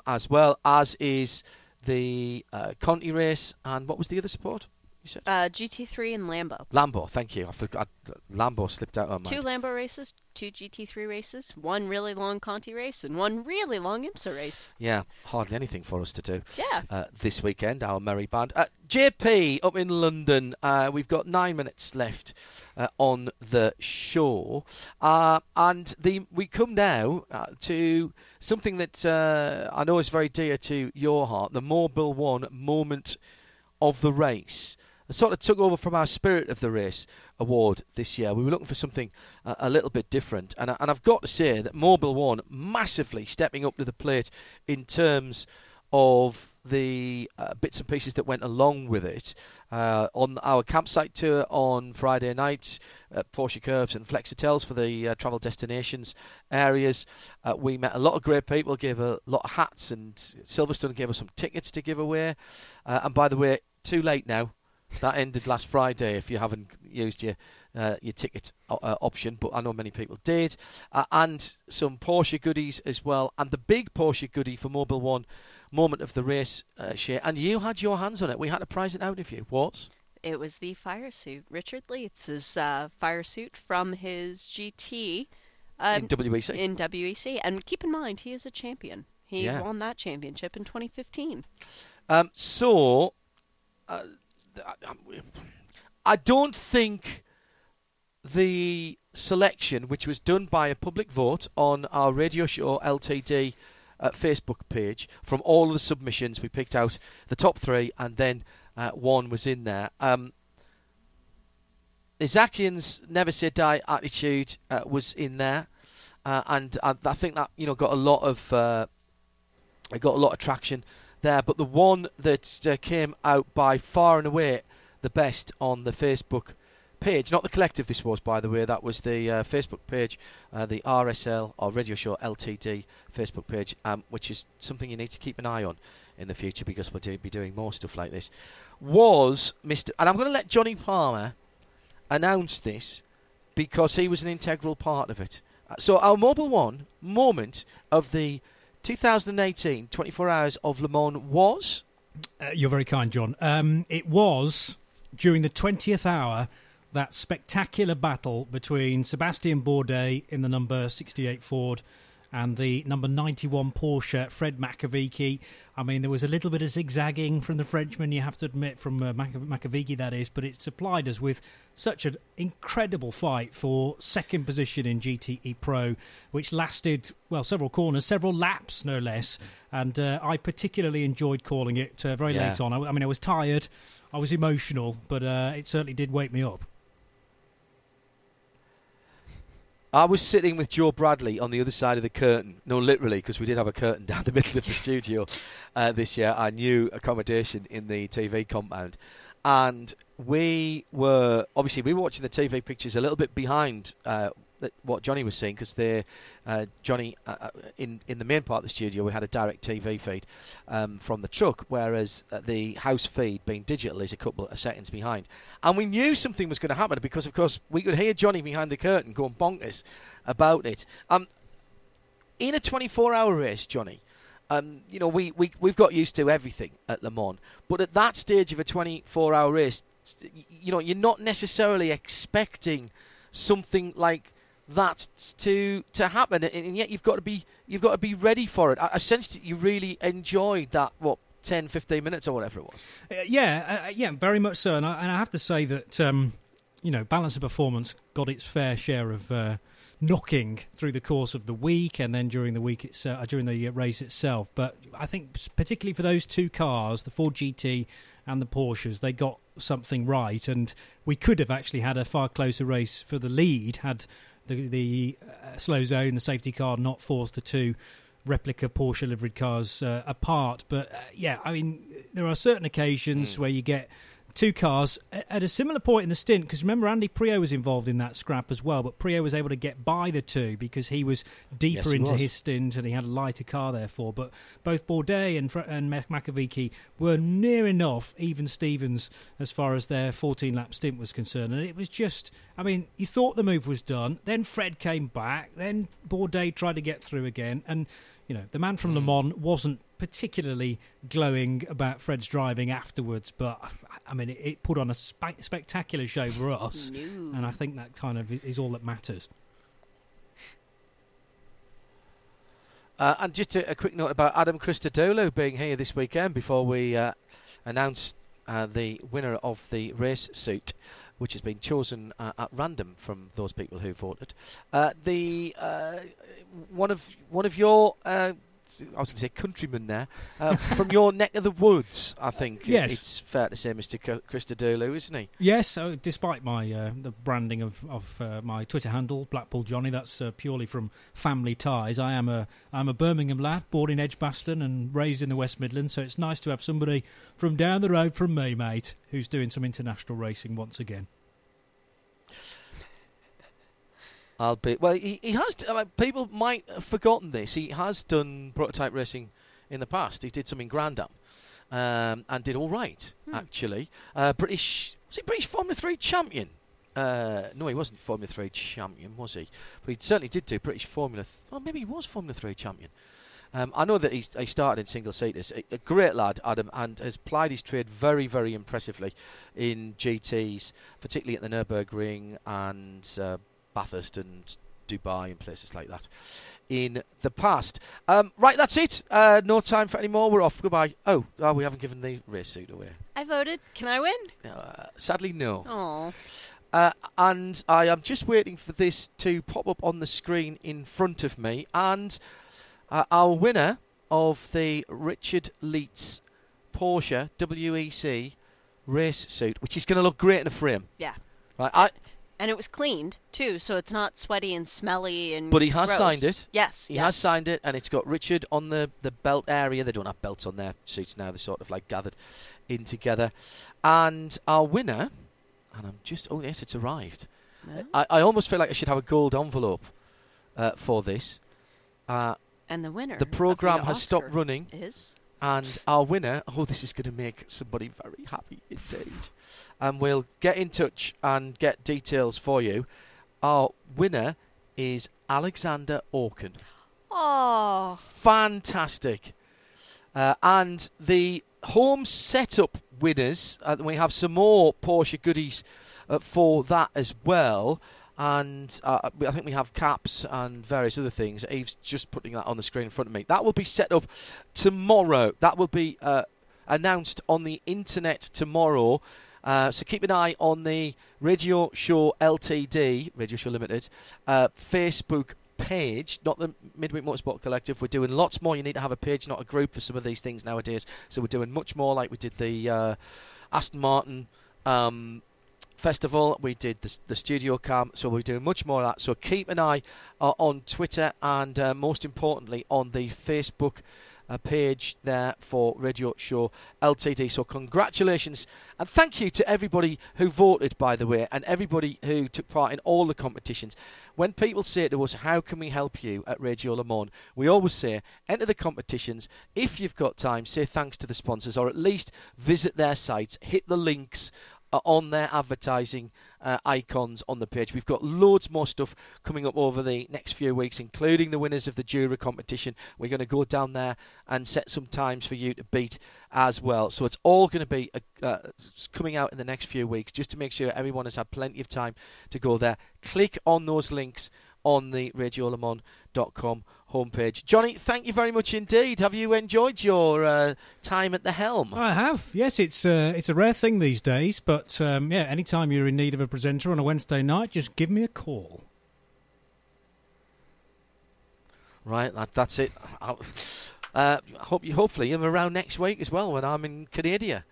as well as is the uh, Conti race and what was the other sport you said Uh, GT3 and Lambo. Lambo, thank you. I forgot Lambo slipped out of my Two mind. Lambo races, two GT3 races, one really long Conti race, and one really long IMSA race. Yeah, hardly anything for us to do Yeah. uh, this weekend. Our merry band, uh, JP up in London. Uh, we've got nine minutes left uh, on the show, uh, and the we come now uh, to something that uh, I know is very dear to your heart: the Mobil One moment of the race. Sort of took over from our Spirit of the Race award this year. We were looking for something uh, a little bit different, and, I- and I've got to say that Mobil One massively stepping up to the plate in terms of the uh, bits and pieces that went along with it. Uh, on our campsite tour on Friday night, uh, Porsche Curves and Flexitels for the uh, travel destinations areas, uh, we met a lot of great people, gave a lot of hats, and Silverstone gave us some tickets to give away. Uh, and by the way, too late now. That ended last Friday. If you haven't used your uh, your ticket o- uh, option, but I know many people did, uh, and some Porsche goodies as well. And the big Porsche goodie for Mobil One moment of the race, uh, Shea, and you had your hands on it. We had to prize it out of you. What? It was the fire suit. Richard Lietz' uh, fire suit from his GT um, in WEC. in WEC. And keep in mind, he is a champion. He Yeah. won that championship in 2015. Um, so, uh, I- don't think the selection, which was done by a public vote on our Radio Show Ltd uh, Facebook page, from all of the submissions, we picked out the top three, and then uh, one was in there. Um, Isaakyan's Never Say Die attitude uh, was in there, uh, and I, I think that you know got a lot of uh, it got a lot of traction there. But the one that uh, came out by far and away the best on the Facebook page, not the collective. This was, by the way, that was the uh, Facebook page, uh, the RSL or Radio Show Ltd Facebook page, um, which is something you need to keep an eye on in the future because we'll do, be doing more stuff like this. Was Mr. and I'm going to let Johnny Palmer announce this because he was an integral part of it. So our Mobil One moment of the 2018 24 Hours of Le Mans was. Uh, you're very kind, John. Um, it was during the 20th hour that spectacular battle between Sebastian Bourdais in the number 68 Ford and the number 91 Porsche, Fred Makowiecki. I mean, there was a little bit of zigzagging from the Frenchman, you have to admit, from uh, that is, but it supplied us with such an incredible fight for second position in GTE Pro, which lasted, well, several corners, several laps, no less. And uh, I particularly enjoyed calling it uh, very yeah. late on. I, I, mean, I was tired, I was emotional, but uh, it certainly did wake me up. I was sitting with Joe Bradley on the other side of the curtain. No, literally, because we did have a curtain down the middle of the studio uh, this year. Our new accommodation in the TV compound, and we were obviously we were watching the TV pictures a little bit behind uh, what Johnny was saying because they uh, Johnny uh, uh, in in the main part of the studio we had a direct TV feed um, from the truck, whereas uh, the house feed being digital is a couple of seconds behind, and we knew something was going to happen because of course we could hear Johnny behind the curtain going bonkers about it. Um, in a 24-hour race, Johnny. Um, you know, we, we, we've got used to everything at Le Mans, but at that stage of a 24 hour race, you know, you're not necessarily expecting something like that to to happen, and yet you've got to be you've got to be ready for it. I, I sensed that you really enjoyed that what 10, 15 minutes or whatever it was. Uh, yeah, uh, yeah, very much so. And I, and I have to say that um, you know, balance of performance got its fair share of. Uh, knocking through the course of the week and then during the week itself, uh, during the race itself. But I think particularly for those two cars, the Ford GT and the Porsches, they got something right, and we could have actually had a far closer race for the lead had the the uh, slow zone, the safety car, not force the two replica Porsche liveried cars uh, apart. But uh, yeah, I mean, there are certain occasions mm. where you get two cars at a similar point in the stint. Because remember, Andy Priaulx was involved in that scrap as well, but Priaulx was able to get by the two because he was deeper yes, into was. his stint and he had a lighter car, therefore. But both Bourdais and, and Makowiecki were near enough even Stevens as far as their 14 lap stint was concerned. And it was just, I mean, you thought the move was done, then Fred came back, then Bourdais tried to get through again, and you know, the man from Le hmm. Mans wasn't particularly glowing about Fred's driving afterwards, but I mean, it, it put on a spe- spectacular show for us, no. and I think that kind of is all that matters. Uh, and just a, a, quick note about Adam Christodoulou being here this weekend before we uh, announce uh, the winner of the race suit, which has been chosen uh, at random from those people who voted. Uh, the uh, one of one of your I was going to say countryman there, uh, from your neck of the woods. I think yes. it's fair to say, Mr. Christodoulou, isn't he? Yes. So despite my uh, the branding of of uh, my Twitter handle, Blackpool Johnny, that's uh, purely from family ties. I am a I'm a Birmingham lad, born in Edgbaston and raised in the West Midlands. So it's nice to have somebody from down the road from me, mate, who's doing some international racing once again. I'll be well. He, he has. Uh, people might have forgotten this. He has done prototype racing in the past. He did some in Grand Am, um, and did all right hmm. actually. Uh, British was he British Formula Three champion? Uh, no, he wasn't Formula Three champion, was he? But he certainly did do British Formula. Th- oh, maybe he was Formula Three champion. Um, I know that he, he started in single seaters. A, a, great lad, Adam, and has plied his trade very, very impressively in GTs, particularly at the Nurburgring and uh, Bathurst and Dubai and places like that in the past. Um, right, that's it. Uh, no time for any more. We're off. Goodbye. Oh, oh, we haven't given the race suit away. I voted. Can I win? Uh, sadly, no. Oh. Uh, and I am just waiting for this to pop up on the screen in front of me. And uh, our winner of the Richard Lietz Porsche WEC race suit, which is going to look great in a frame. Yeah. Right. I and it was cleaned too, so it's not sweaty and smelly and. But he has gross. signed it. Yes, he yes. has signed it, and it's got Richard on the the belt area. They don't have belts on their suits now; they're sort of like gathered in together. And our winner, and I'm just oh yes, it's arrived. No? I, I almost feel like I should have a gold envelope uh, for this. Uh, and the winner. The program has stopped running. Is. And our winner, oh, this is going to make somebody very happy indeed and we'll get in touch and get details for you. Our winner is Alexander Orkin. Oh, fantastic. Uh, and the home setup winners, uh, we have some more Porsche goodies uh, for that as well. And uh, I think we have caps and various other things. Eve's just putting that on the screen in front of me. That will be set up tomorrow. That will be uh, announced on the internet tomorrow. Uh, so keep an eye on the Radio Show Ltd, Radio Show Limited, uh, Facebook page, not the Midweek Motorsport Collective. We're doing lots more. You need to have a page, not a group, for some of these things nowadays. So we're doing much more, like we did the uh, Aston Martin um, festival. We did the, the studio camp. So we're doing much more of that. So keep an eye uh, on Twitter and, uh, most importantly, on the Facebook a page there for Radio Show Ltd. So congratulations and thank you to everybody who voted, by the way, and everybody who took part in all the competitions. When people say to us, "How can we help you at Radio Le Mans?" we always say, enter the competitions. If you've got time, say thanks to the sponsors, or at least visit their sites, hit the links uh, on their advertising uh, icons on the page. We've got loads more stuff coming up over the next few weeks, including the winners of the Jura competition. We're going to go down there and set some times for you to beat as well. So it's all going to be uh, uh, coming out in the next few weeks just to make sure everyone has had plenty of time to go there. Click on those links on the radiolemans.com homepage. Johnny, thank you very much indeed. Have you enjoyed your uh, time at the helm? I have. Yes, it's uh, it's a rare thing these days, but um, yeah, anytime you're in need of a presenter on a Wednesday night, just give me a call. Right, that, that's it. I'll, uh, hope you, hopefully you're around next week as well when I'm in Canada.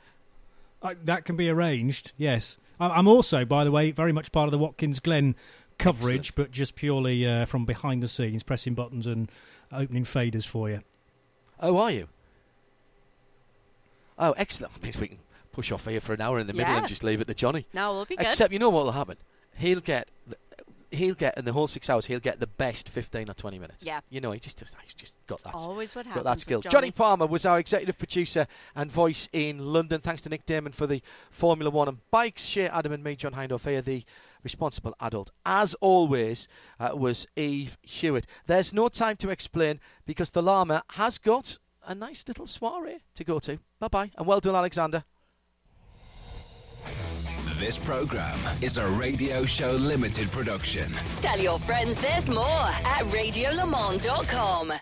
Uh, that can be arranged. Yes, I'm also, by the way, very much part of the Watkins Glen coverage, Excellent. but just purely uh, from behind the scenes, pressing buttons and opening faders for you. Oh, are you? Oh, excellent. Means we can push off here for an hour in the yeah. middle and just leave it to Johnny. No, we'll be good. Except you know what will happen? He'll get he'll get in the whole six hours. He'll get the best fifteen or twenty minutes. Yeah, you know, he just he's just got that. Always what happens. Got that skill. Johnny. Johnny. Palmer was our executive producer and voice in London. Thanks to Nick Daman for the Formula One and bikes. Shea Adam and me, John Hindhaugh, here the responsible adult. As always, uh, was Eve Hewitt. There's no time to explain because the llama has got a nice little soiree to go to. Bye bye, and well done, Alexander. This program is a Radio Show Limited production. Tell your friends there's more at radiolemans.com.